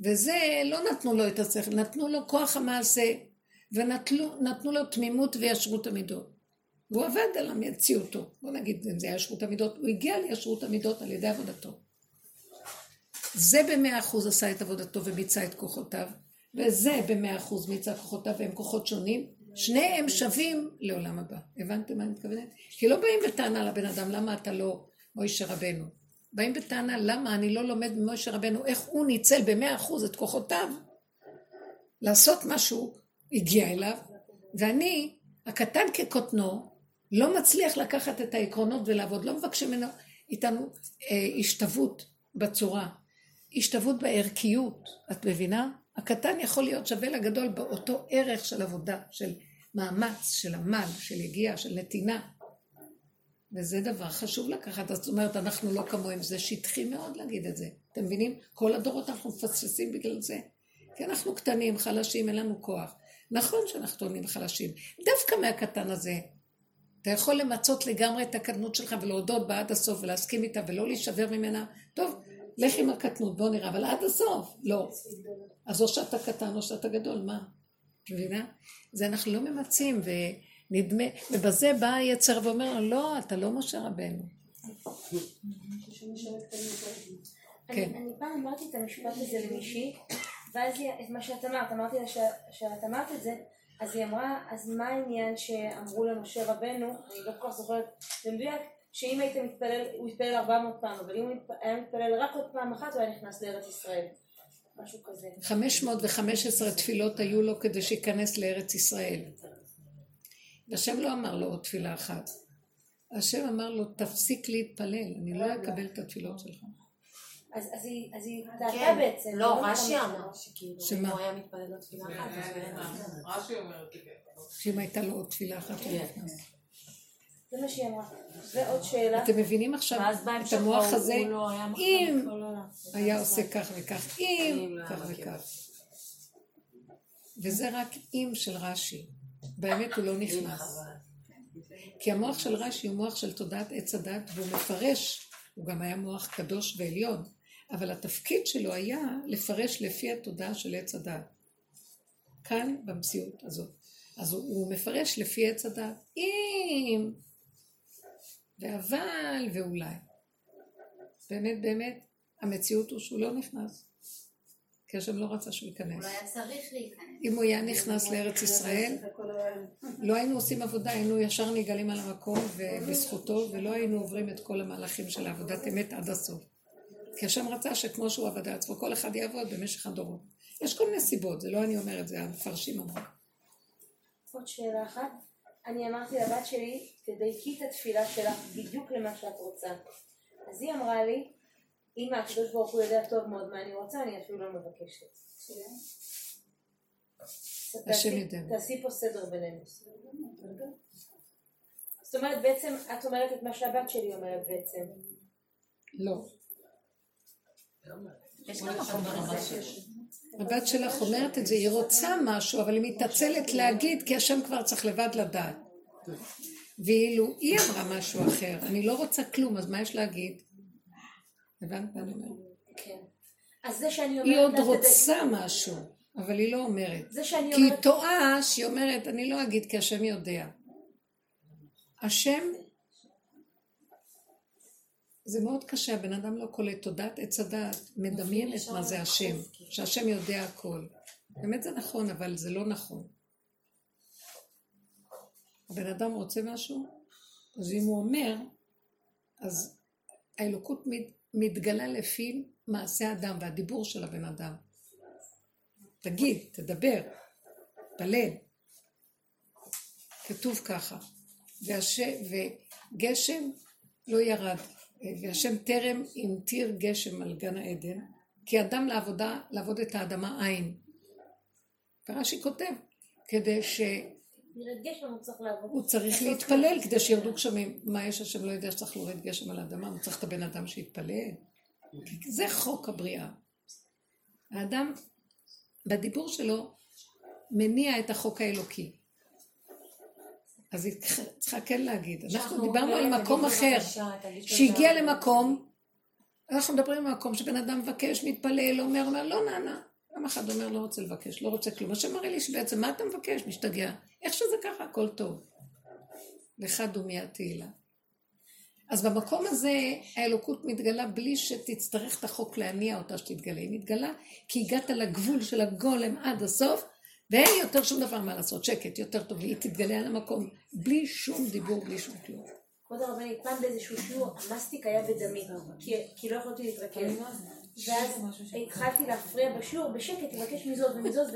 וזה, לא נתנו לו את השכל, נתנו לו כוח המעשה, ונתנו לו תמימות וישרות המידות. והוא עבד על המציאותו. בוא נגיד, אם זה ישרות המידות, הוא הגיע לישרות המידות על ידי עבודתו. זה במאה אחוז עשה את עבודתו וביצע את כוחותיו, וזה במאה אחוז מיצה כוחותיו, והם כוחות שונים. שניהם שווים לעולם הבא. הבנתם מה אני מתכוונת? כי לא באים בטענה לבן אדם, למה אתה לא מוישה רבנו? באים בטענה למה אני לא לומד ממוישה רבנו, איך הוא ניצל במאה אחוז את כוחותיו לעשות משהו הגיע אליו, ואני, הקטן כקוטנו, לא מצליח לקחת את העקרונות ולעבוד, לא מבקשים ממנו איתנו אה, השתוות בצורה, השתוות בערכיות, את מבינה? הקטן יכול להיות שווה לגדול באותו ערך של עבודה, של מאמץ, של עמל, של יגיעה, של נתינה. וזה דבר חשוב לקחת, זאת אומרת, אנחנו לא כמוהם, זה שטחי מאוד להגיד את זה. אתם מבינים? כל הדורות אנחנו מפספסים בגלל זה. כי אנחנו קטנים, חלשים, אין לנו כוח. נכון שאנחנו טוענים חלשים. דווקא מהקטן הזה, אתה יכול למצות לגמרי את הקטנות שלך ולהודות בה עד הסוף ולהסכים איתה ולא להישבר ממנה. טוב, לך עם הקטנות, בוא נראה, אבל עד הסוף, לא. אז או שאתה קטן או שאתה גדול, מה? מבינה? זה אנחנו לא ממצים, ונדמה, ובזה בא היצר ואומר לו, לא, אתה לא משה רבנו. כן. אני פעם אמרתי את המשפט הזה למישהי, ואז היא, את מה שאת אמרת, אמרתי לה שאת אמרת את זה, אז היא אמרה, אז מה העניין שאמרו למשה רבנו, אני לא כל כך זוכרת במדויק, שאם היית מתפלל, הוא התפלל 400 פעם, אבל אם הוא היה מתפלל רק עוד פעם אחת, הוא היה נכנס לארץ ישראל. משהו כזה. 515 תפילות היו לו כדי שייכנס לארץ ישראל. והשם לא אמר לו עוד תפילה אחת. השם אמר לו, תפסיק להתפלל, אני לא אקבל את התפילות שלך. אז היא דעתה בעצם. לא, רש"י אמר שכאילו, שמה? הוא היה מתפלל עוד תפילה אחת, אז נכנס. רש"י אומר זה. שאם הייתה לו עוד תפילה אחת, הוא כן. נכנס. זה מה שהיא אמרה. ועוד שאלה. אתם מבינים עכשיו את המוח הזה? לא אם. היה עושה כך וכך, אם לא כך. וכך. וזה רק אם של רש"י. באמת הוא לא נכנס. כי המוח של רש"י הוא מוח של תודעת עץ הדת, והוא מפרש, הוא גם היה מוח קדוש ועליון, אבל התפקיד שלו היה לפרש לפי התודעה של עץ הדת. כאן, במציאות הזאת. אז הוא, הוא מפרש לפי עץ הדת. אם, ואבל, ואולי. באמת, באמת, המציאות הוא שהוא לא נכנס. כי השם לא רצה שהוא ייכנס. אולי היה צריך להיכנס. אם הוא היה נכנס לארץ ישראל, לא היינו עושים עבודה, היינו ישר נגלים על המקום ובזכותו, ולא היינו עוברים את כל המהלכים של עבודת אמת עד הסוף. כי השם רצה שכמו שהוא עבד על עצמו, כל אחד יעבוד במשך הדורות. יש כל מיני סיבות, זה לא אני אומרת, זה המפרשים אמרו. עוד שאלה אחת. אני אמרתי לבת שלי, תדייקי את התפילה שלך בדיוק למה שאת רוצה. אז היא אמרה לי, אם הקדוש ברוך הוא יודע טוב מאוד מה אני רוצה, אני אפילו לא מבקשת. השם תעשי- יודע. תעשי פה סדר בינינו. זאת אומרת, בעצם, את אומרת את מה שהבת שלי אומרת בעצם. לא. הבת שלך אומרת את זה, היא רוצה משהו, אבל היא מתעצלת להגיד, כי השם כבר צריך לבד לדעת. ואילו היא אמרה משהו אחר, אני לא רוצה כלום, אז מה יש להגיד? הבנת מה אני אומרת? כן. אז זה שאני אומרת... היא עוד רוצה משהו, אבל היא לא אומרת. זה שאני כי היא אומרת... טועה שהיא אומרת, אני לא אגיד כי השם יודע. השם, זה מאוד קשה, הבן אדם לא קולט תודעת עץ הדעת, מדמיינת מה זה השם, שהשם יודע הכל. באמת זה נכון, אבל זה לא נכון. הבן אדם רוצה משהו, אז אם הוא אומר, אז האלוקות מתגלה לפי מעשה האדם והדיבור של הבן אדם. תגיד, תדבר, תפלל. כתוב ככה, והש... וגשם לא ירד, והשם טרם המטיר גשם על גן העדן, כי אדם לעבודה, לעבוד את האדמה אין. ורש"י כותב, כדי שהוא ירד גשם, הוא צריך לעבוד. צריך להתפלל כדי שירדו גשמים. מה יש השם לא יודע שצריך להוריד גשם על האדמה? הוא צריך את הבן אדם שיתפלל? זה חוק הבריאה. האדם, בדיבור שלו, מניע את החוק האלוקי. אז היא צריכה כן להגיד. אנחנו דיברנו על מקום אחר, שהגיע למקום, אנחנו מדברים על מקום שבן אדם מבקש, מתפלל, אומר, אומר, לא נענה. יום אחד אומר, לא רוצה לבקש, לא רוצה כלום. השם מראה לי שבעצם, מה אתה מבקש? משתגע. איך שזה ככה, הכל טוב. לך דומיה תהילה. אז במקום הזה האלוקות מתגלה בלי שתצטרך את החוק להניע אותה שתתגלה. היא מתגלה כי הגעת לגבול של הגולם עד הסוף, ואין יותר שום דבר מה לעשות, שקט, יותר טוב, והיא תתגלה על המקום, בלי שום דיבור, בלי שום כלום. כבוד הרבנית, פעם באיזשהו שיעור, המסטיק היה בדמי, כי, לא יכולתי להתרכז. ואז התחלתי להפריע בשיעור בשקט, לבקש מזאת ומזאת,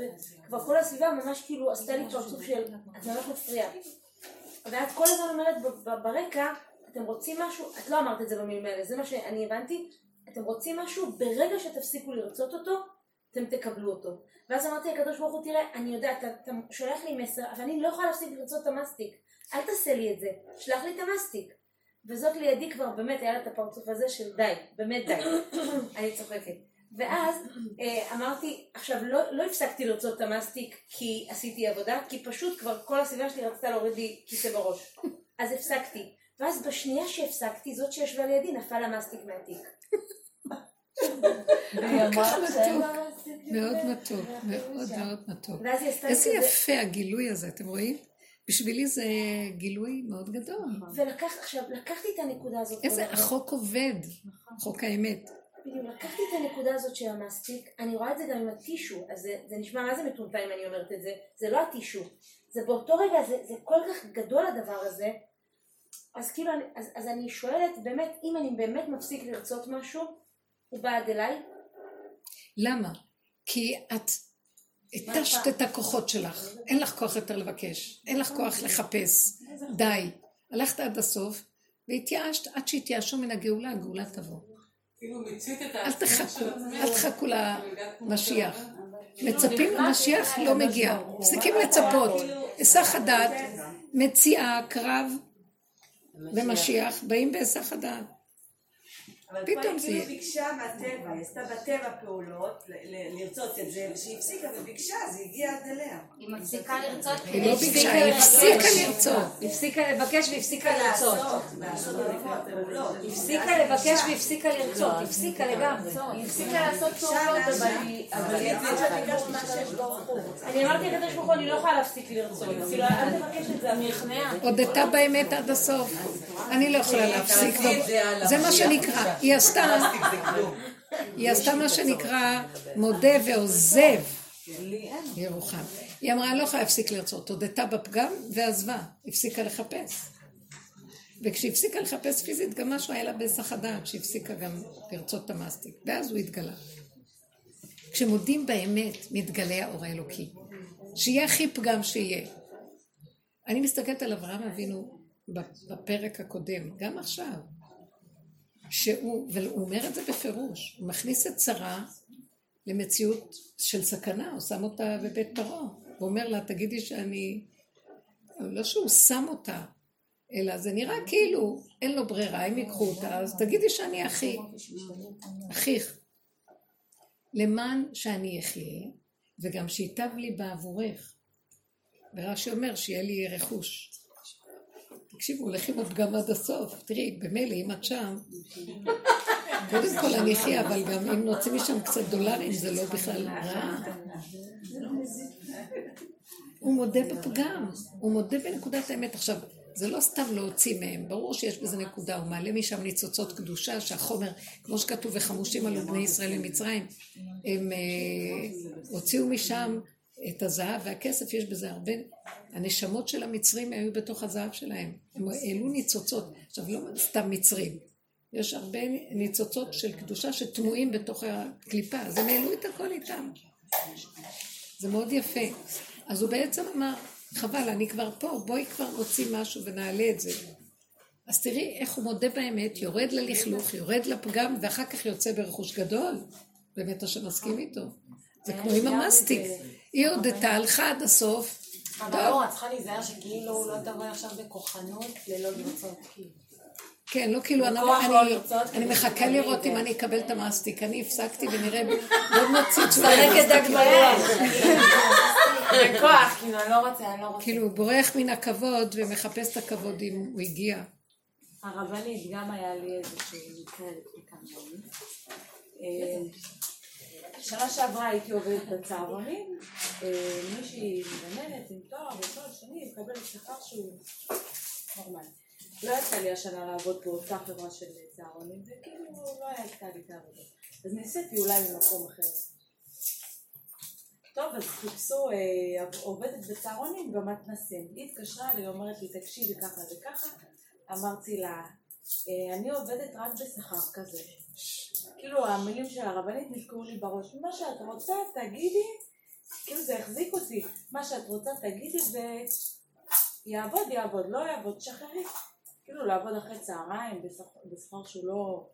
וכבר כל הסביבה ממש כאילו עשתה לי פרצוף של את ממש מפריעה. ואת כל הזמן אומרת ברקע, אתם רוצים משהו, את לא אמרת את זה במילים האלה, זה מה שאני הבנתי, אתם רוצים משהו, ברגע שתפסיקו לרצות אותו, אתם תקבלו אותו. ואז אמרתי לקדוש ברוך הוא, תראה, אני יודעת, אתה שולח לי מסר, אבל אני לא יכולה להפסיק לרצות את המסטיק. אל תעשה לי את זה, שלח לי את המסטיק. וזאת לידי כבר באמת היה לה את הפרצוף הזה של די, באמת די. אני צוחקת. ואז אה, אמרתי, עכשיו לא, לא הפסקתי לרצות את המסטיק כי עשיתי עבודה, כי פשוט כבר כל הסביבה שלי רצתה להוריד לי כיסא בראש. אז הפסקתי. ואז בשנייה שהפסקתי, זאת שישבה לידי נפל המסטיק מהתיק. מאוד מתוק, מאוד מאוד מתוק. איזה יפה הגילוי הזה, אתם רואים? בשבילי זה גילוי מאוד גדול. ולקח, עכשיו, לקחתי את הנקודה הזאת. איזה. החוק עובד, חוק האמת. בדיוק, לקחתי את הנקודה הזאת של המסטיק, אני רואה את זה גם עם הטישו, אז זה, זה נשמע מה זה מטומטם אם אני אומרת את זה, זה לא הטישו, זה באותו רגע, זה, זה כל כך גדול הדבר הזה, אז כאילו, אני, אז, אז אני שואלת, באמת, אם אני באמת מפסיק לרצות משהו, הוא בא עד אליי, למה? כי את התשת את הכוחות שלך, אין לך כוח יותר לבקש, אין לך כוח לחפש, די. הלכת עד הסוף והתייאשת, עד שהתייאשו מן הגאולה, הגאולה תבוא. כאילו אל תחכו. אל תחכו למשיח. מצפים למשיח, לא מגיע. מפסיקים לצפות. היסח הדעת, מציאה, קרב ומשיח, באים בהיסח הדעת. אבל פתאום היא זה כאילו יהיה. ביקשה מהטבע, היא עשתה בטבע פעולות, לרצות את זה, וכשהיא הפסיקה וביקשה, זה הגיע עד אליה. היא מפסיקה לרצות. היא לא ביקשה, היא הפסיקה לרצות. הפסיקה לבקש והפסיקה לרצות. פעולות. הפסיקה לבקש והפסיקה לרצות, הפסיקה לגמרי. היא הפסיקה לעשות פעולות, אבל היא... אבל היא... אני אמרתי לקדוש ברוך הוא, אני לא יכולה להפסיק לרצות. כאילו, אל תבקש את זה, אני נכנעה. הודתה באמת עד הסוף. אני לא יכולה להפסיק. זה מה שנקרא. היא עשתה. היא עשתה מה שנקרא מודה ועוזב ירוחם. היא אמרה, לא יכולה להפסיק לרצות. הודתה בפגם ועזבה, הפסיקה לחפש. וכשהיא הפסיקה לחפש פיזית, גם משהו היה לה בהיסח הדעת, שהפסיקה גם לרצות את המסטיק. ואז הוא התגלה. כשמודים באמת, מתגלה האור האלוקי. שיהיה הכי פגם שיהיה. אני מסתכלת על אברהם אבינו בפרק הקודם, גם עכשיו, שהוא, והוא אומר את זה בפירוש, הוא מכניס את שרה למציאות של סכנה, הוא שם אותה בבית פרעה. הוא אומר לה, תגידי שאני... לא שהוא שם אותה, אלא זה נראה כאילו אין לו ברירה, הם ייקחו אותה, אז תגידי שאני אחי, אחיך. למען שאני אחיה, וגם שייטב לי בעבורך. ורש"י אומר שיהיה לי רכוש. תקשיבו, עם הפגם עד הסוף. תראי, במילא, אם את שם, קודם כל אני אחיה, אבל גם אם נוציא משם קצת דולרים, זה לא בכלל רע. הוא מודה בפגם, הוא מודה בנקודת האמת. עכשיו, זה לא סתם להוציא מהם, ברור שיש בזה נקודה, הוא מעלה משם ניצוצות קדושה, שהחומר, כמו שכתוב, וחמושים עלו בני ישראל ממצרים, הם אה, הוציאו משם את הזהב והכסף, יש בזה הרבה, הנשמות של המצרים היו בתוך הזהב שלהם, הם העלו ניצוצות, עכשיו לא סתם מצרים, יש הרבה ניצוצות של קדושה שטמועים בתוך הקליפה, אז הם העלו את הכל איתם. זה מאוד יפה. אז הוא בעצם אמר, חבל, אני כבר פה, בואי כבר נוציא משהו ונעלה את זה. אז תראי איך הוא מודה באמת, יורד ללכלוך, יורד לפגם, ואחר כך יוצא ברכוש גדול. באמת השם מסכים איתו. זה כמו עם המסטיק. היא הודתה, הלכה עד הסוף. אבל לא, את צריכה להיזהר שכאילו לא תבואי עכשיו בכוחנות ללא לרצות, כאילו. כן, לא כאילו, אני, בכוח לא אני, אני מחכה לראות אם זה. אני אקבל את המסטיק. אני הפסקתי ונראה, עוד נציץ שחקת דג בלוח. בכוח, כאילו, אני לא רוצה, אני לא רוצה. כאילו, הוא בורח מן הכבוד ומחפש את הכבוד אם הוא הגיע. הרבנית, גם היה לי איזשהו מקרה לפני כמה ימים. שנה שעברה הייתי עובדת בצהרונים, אה, מישהי מגננת עם תואר ותואר שני, מקבלת שכר שהוא נורמלי. לא יצא לי השנה לעבוד באותה חברה של צהרונים, וכאילו לא הייתה לי את העבודה. אז ניסיתי אולי ממקום אחר. טוב, אז חיפשו אה, עובדת בצהרונים במתנסים. היא התקשרה לי, אומרת לי, תקשיבי ככה וככה. אמרתי לה, "אה, אני עובדת רק בשכר כזה. כאילו המילים של הרבנית נתקעו לי בראש. מה שאת רוצה תגידי, כאילו זה החזיק אותי. מה שאת רוצה תגידי ויעבוד יעבוד, לא יעבוד שחררי. כאילו לעבוד אחרי צהריים בשכר- שהוא לא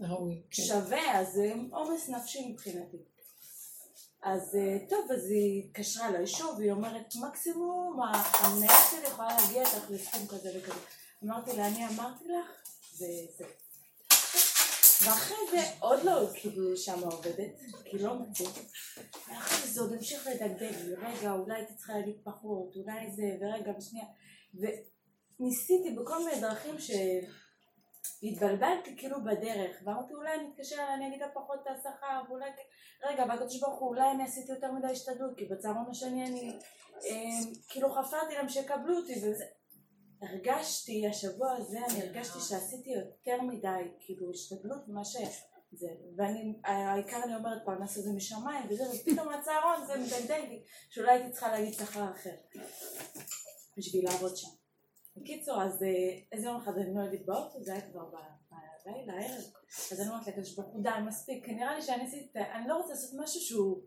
ראוי, כן. שווה, אז זה עומס נפשי מבחינתי. אז אה, טוב, אז היא התקשרה אליי שוב, והיא אומרת, מקסימום המנהלת שלי יכולה להגיע איתך לסכום כזה וכזה. אמרתי לה, אני אמרתי לך, זה זה. ואחרי זה עוד לא כאילו שם עובדת, כי לא מצאו. ואחרי זה עוד המשיך לדגדג רגע, אולי הייתי צריכה להגיד פחות, אולי זה, ורגע, ושנייה. וניסיתי בכל מיני דרכים ש... התבלבלתי כאילו בדרך, ואמרתי אולי אני אתקשר אליה, אני אגיד לה פחות את השכר, ואולי... רגע, והקדוש ברוך הוא, אולי אני עשיתי יותר מדי השתדלות, כי בצהרון השני אני אה, כאילו חפרתי להם שיקבלו אותי, וזה... הרגשתי, השבוע הזה, אני הרגשתי שעשיתי יותר מדי, כאילו, השתדלות ממה ש... זה, ואני, העיקר אני אומרת פרנס הזה משמיים וזה, ופתאום הצהרון זה מדגדג לי, שאולי הייתי צריכה להגיד שכר אחר, בשביל לעבוד שם. בקיצור, אז אה, איזה יום אחד אני נוהגת באוטו, זה היה כבר בלילה, הערב, אז אני אומרת לקדוש ברוך הוא, די, מספיק, נראה לי שאני עשיתי, אני לא רוצה לעשות משהו שהוא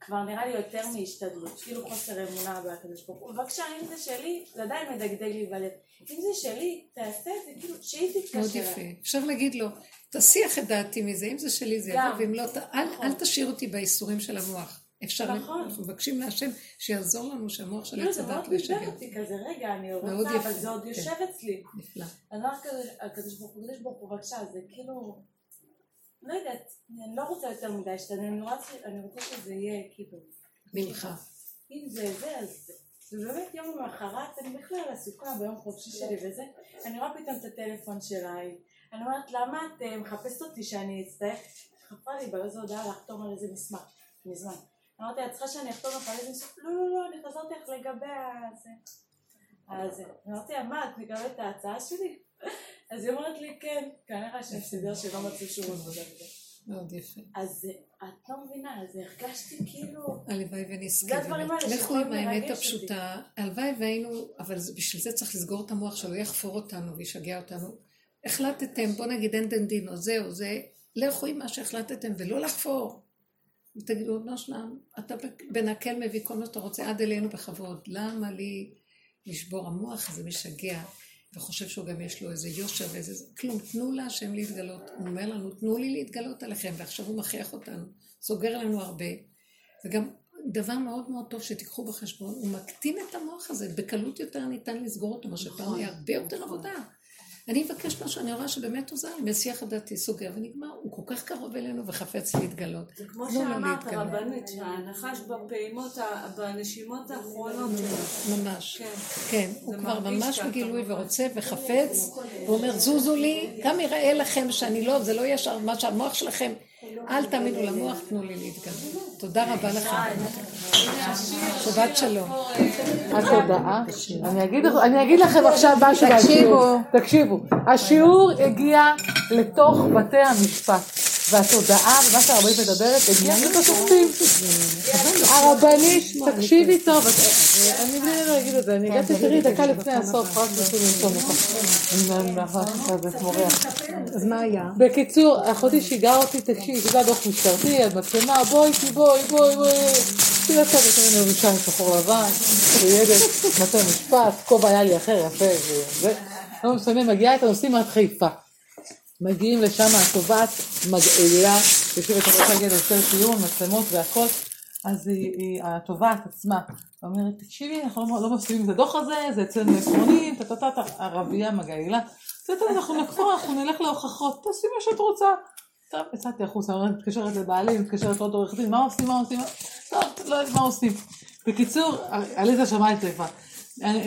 כבר נראה לי יותר מהשתדלות, כאילו חוסר אמונה בקדוש ברוך הוא, בבקשה, אם זה שלי, זה עדיין מדגדג לי בלב, אם זה שלי, תעשה את זה, כאילו, שהיא מאוד תתקשר. יפה. אפשר להגיד לו, תסיח את דעתי מזה, אם זה שלי זה. יבוא, ואם לא, אל- אל תשאיר אותי בייסורים של המוח. אפשר, נכון. אנחנו מבקשים מהשם שיעזור לנו שהמוח של עץ זה מאוד הדת לא בלבל ישגע. אותי כזה, רגע, אני מאוד רוצה, אבל זה עוד כן. יושב אצלי. נפלא. אני אומרת כזה, הקדוש ברוך הוא, בבקשה, זה כאילו, לא יודעת, אני לא רוצה יותר מדי להשתדל, אני רוצה- אני רוצה שזה יהיה כאילו, ממך. אם זה זה אז זה. ובאמת יום למחרת אני בכלל עסוקה ביום חופשי שלי וזה, אני רואה פתאום את הטלפון שלה, אני אומרת למה את אה, מחפשת אותי שאני אצטרך, חפרה לי באיזו הודעה לחתום על איזה מסמך, מזמן. אמרתי לה, את צריכה שאני אחתום לך על איזה מסמך? לא, לא, לא, אני חזרתי לך לגבי הזה. אז אמרתי לה, מה, את מקבלת את ההצעה שלי? אז היא אומרת לי, כן, כנראה שהסתדר שלא מצאו שום עבודה וזה. מאוד יפה. אז את לא מבינה, אז הרגשתי כאילו... הלוואי. זה. האלה לכו עם האמת הפשוטה. הלוואי והיינו, אבל זה- בשביל זה צריך לסגור את המוח שלו, יחפור אותנו וישגע אותנו. החלטתם, בוא נגיד אין דין דינו, זהו, זה, לכו עם מה שהחלטתם ולא לחפור. תגידו, בנו שנם, אתה בנקל מביא כל מה שאתה רוצה עד אלינו בכבוד. למה לי לשבור המוח הזה משגע וחושב שהוא גם יש לו איזה יושר ואיזה... כלום, תנו להשם להתגלות. הוא אומר לנו, תנו לי להתגלות עליכם, ועכשיו הוא מכריח אותנו. סוגר לנו הרבה. וגם דבר מאוד מאוד טוב שתיקחו בחשבון, הוא מקטין את המוח הזה, בקלות יותר ניתן לסגור אותו, מה שפעם היה הרבה יותר עבודה. אני אבקש משהו, אני רואה שבאמת עוזר, מסיח את דעתי, סוגר ונגמר, הוא כל כך קרוב אלינו וחפץ להתגלות. זה כמו לו שאמרת, להתגלות. רבנית, שהנחש בפעימות, בנשימות האחרונות שלו. ממש. כן. כן, הוא כבר ממש בגילוי. ורוצה וחפץ, הוא אומר זוזו לי, גם יראה לכם שאני לא, זה לא ישר מה שהמוח שלכם, אל תאמינו למוח, תנו לי להתגלות. תודה רבה לכם. שבת שלום. התודעה. אני אגיד לכם- אני אגיד לכם עכשיו משהו מהשיעור. תקשיבו. השיעור הגיע לתוך בתי המשפט. והתודעה ומה שהרבנית מדברת הגיע לתוך השופטים. הרבנית, תקשיבי טוב, את- אני בלי אגיד את זה, אני הגעתי תראי דקה לפני הסוף, רק בשביל לרשום אותך. אני מאחורי כזה מורח. אז מה היה? בקיצור, אחותי שיגעה אותי, תקשיבי, קיבלה דוח משטרתי, על מצלמה, בואי בואי, בואי, בואי. היא יצאה בכל מיני ירושלים שחור לבן, צוידת, בתי משפט, כובע היה לי אחר יפה, וזה. לא משנה, מגיעה את הנושאים עד חיפה. מגיעים לשם, התובעת מגעילה, יושבת רוצה להגיע להסדר טיעון, מצלמות והכל, אז היא, היא, התובעת עצמה אומרת, תקשיבי, אנחנו לא, לא מסכימים את הדוח הזה, זה אצלנו עקרונים, טה-טה-טה, ערבייה מגעילה. בסדר, אנחנו נחקור, אנחנו נלך להוכחות, תעשי מה שאת רוצה. טוב, יצאתי החוצה, אני מתקשרת לבעלי, מתקשרת לעוד עורך דין, מה עושים, מה עושים? טוב, לא יודעת מה עושים. בקיצור, עליזה שמעה את זה כבר.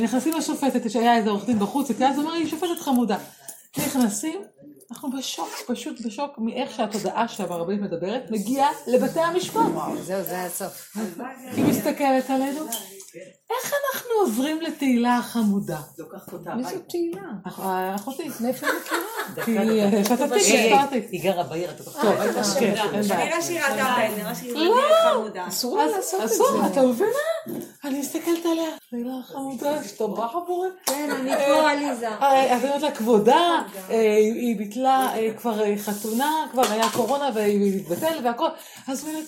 נכנסים לשופטת, שהיה איזה עורך דין בחוץ, אז הוא אומר, היא שופטת חמודה. נכנסים, אנחנו בשוק, פשוט בשוק מאיך שהתודעה שלה ברבנית מדברת, מגיעה לבתי המשפט. זהו, זה הסוף. היא מסתכלת עלינו, איך אנחנו עוברים לתהילה החמודה? לוקחת אותה תהילה? אח- אחותי, מאיפה אני מכירה? כי היא שתתית, היא- הסברתי. היא גרה בעיר, אתה כן, אין בעיה. נראה שהיא ראתה אותה, נראה שהיא חמודה. אסור לעשות את אסור, זה. אתה מבינה? אני מסתכלת עליה, תהילה החמודה, השתבח עבורי. כן, אני פה עליזה. אה, אז אני אומרת לה, כבודה, אה, היא ביטלה אה, כבר אה, חתונה, כבר היה קורונה והיא מתבטל והכל. אז היא אומרת,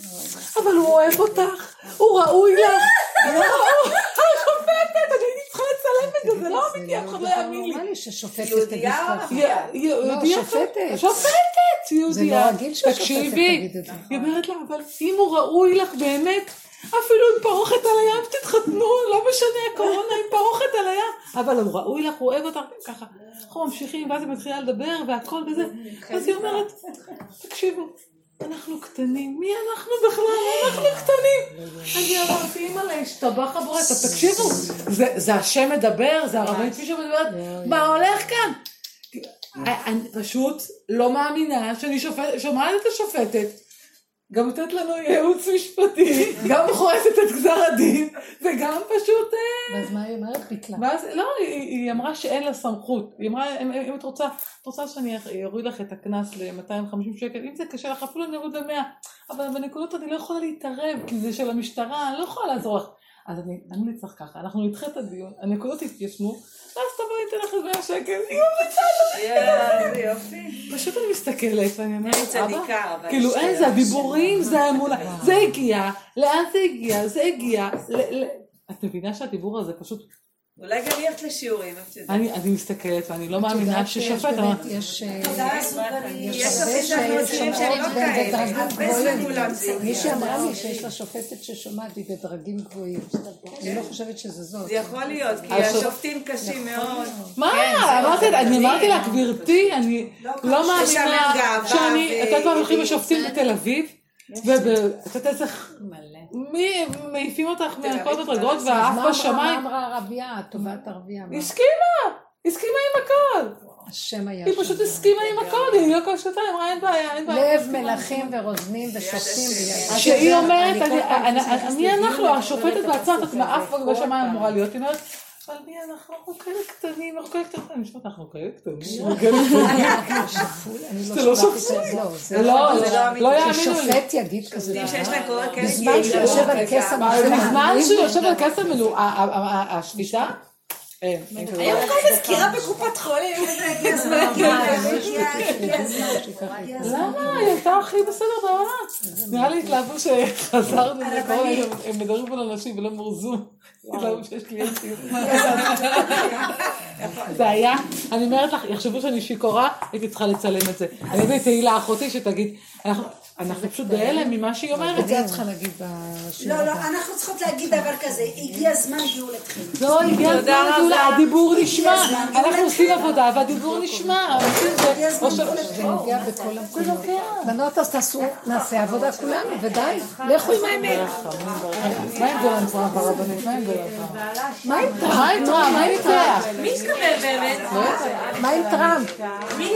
אבל הוא אוהב אותך, הוא ראוי לך. לא, השופטת, אני הייתי צריכה לצלם את זה, זה לא אמיתי, אף אחד לא יאמין לי. נראה לי ששופטת תגיד ככה. יהודייה, שופטת. שופטת, יהודייה. רגיל ששופטת תגיד את זה. היא אומרת לה, אבל אם הוא ראוי לך באמת, אפילו עם פרוכת על הים תתחתנו, לא משנה הקורונה עם פרוכת על הים, אבל הוא ראוי לך, הוא אוהב אותך, ככה. אנחנו ממשיכים, ואז היא מתחילה לדבר והכל וזה, אז היא אומרת, תקשיבו, אנחנו קטנים, מי אנחנו בכלל? אנחנו קטנים. אני אמרתי, אימא'לה, השתבח הבורא, טוב, תקשיבו, זה- השם מדבר, זה הרבנית כפי שמדברת, מה הולך כאן? אני פשוט לא מאמינה שאני שומעת את השופטת, גם נותנת לנו ייעוץ משפטי, גם חורצת את גזר הדין, וגם פשוט... אה, ואז מה היא אומרת? ביטלה. ואז, לא, היא, היא אמרה שאין לה סמכות. היא אמרה, אם, אם את רוצה, את רוצה שאני אוריד לך את הקנס ל-250 שקל, אם זה קשה לך, אפילו אני אוריד ל-100. אבל בנקודות אני לא יכולה להתערב, כי זה של המשטרה, אני לא יכולה לעזור לך. אז אני אמליץ לך ככה, אנחנו נדחה את הדיון, הנקודות יתיישנו, ואז תבואי, ניתן לך איזה 100 שקל, היא ממליצה לך. יאללה, איזה יופי. פשוט אני מסתכלת, ואני אומרת, אבא, כאילו אין, זה הדיבורים, זה האמונה, זה הגיע, לאן זה הגיע, זה הגיע, את מבינה שהדיבור הזה פשוט אולי גם ללכת לשיעורים, את יודעת. אני אני מסתכלת ואני לא מאמינה ששופט יש... אה, לא הרבה זמן מולם זה מישהי. אמרה לי שיש לה שופטת ששומעת, היא בדרגים גבוהים. אני לא חושבת שזה זאת. זה יכול להיות, כי השופ- השופטים קשים מאוד. מה? כן, אמרתי לה- אני. אמרתי לה, גברתי, אני לא מאמינה ששם גאווה שאני, את יודעת מה הולכים לשופטים בתל אביב, ואת יודעת איזה, מי מעיפים אותך מהכל בדרגות אז והאף בשמיים, מה אמרה ערבייה, טובת ערבייה? מה? הסכימה, הסכימה עם הכל, השם היה היא. פשוט הסכימה עם הכל, היא לא כל שנתיים, אמרה אין בעיה, אין בעיה. לב מלכים ורוזנים ושופטים. שהיא אומרת, אני מי אנחנו, השופטת בעצמה, את מהאף כל בשמיים. אמורה להיות, היא אומרת, אבל מי אנחנו, אנחנו כאלה קטנים, אנחנו כאלה קטנים, אני נשמעת, אנחנו כאלה קטנים, זה לא זה, לא, זה לא, זה לא, לא. לא יאמינו לי. ששופט יגיד כזה שיש דבר. להם קורא כאלה בזמן שהוא יושב על כס מה, המלכים. בזמן שהוא יושב על כס המלוא, ה- ה- ה- השביתה? אין, אין כזה. היום כל מזכירה בקופת חולים. הגיע הזמן, הגיע הגיע הזמן. הגיע הזמן. למה? היא הייתה הכי בסדר בעולם. נראה לי התלהבו שחזרנו לכל הם מדברים פה לאנשים ולא מורזו. התלהבו שיש קליינטים. זה היה, אני אומרת לך, יחשבו שאני שיכורה, הייתי צריכה לצלם את זה. אני אביא את תהילה אחותי שתגיד, אנחנו- פשוט בהלם ממה שהיא אומרת. את זה את צריכה להגיד בשיעור לא, לא. אנחנו צריכות להגיד דבר כזה, הגיע הזמן גאולתכם. לא, הגיע הזמן לגאולה, רבה. הדיבור נשמע. אנחנו עושים עבודה והדיבור נשמע. הגיע הזמן גאולתכם. בכל המקומות. בנות, אז תעשו, נעשה עבודה כולנו, ודי. לכו עם האמת. מה עם גולן פרח הרבנית? מה עם גולן פרח? מה עם טראמפ? מה עם טראמפ? מי התקבל באמת? מה עם טראמפ? מי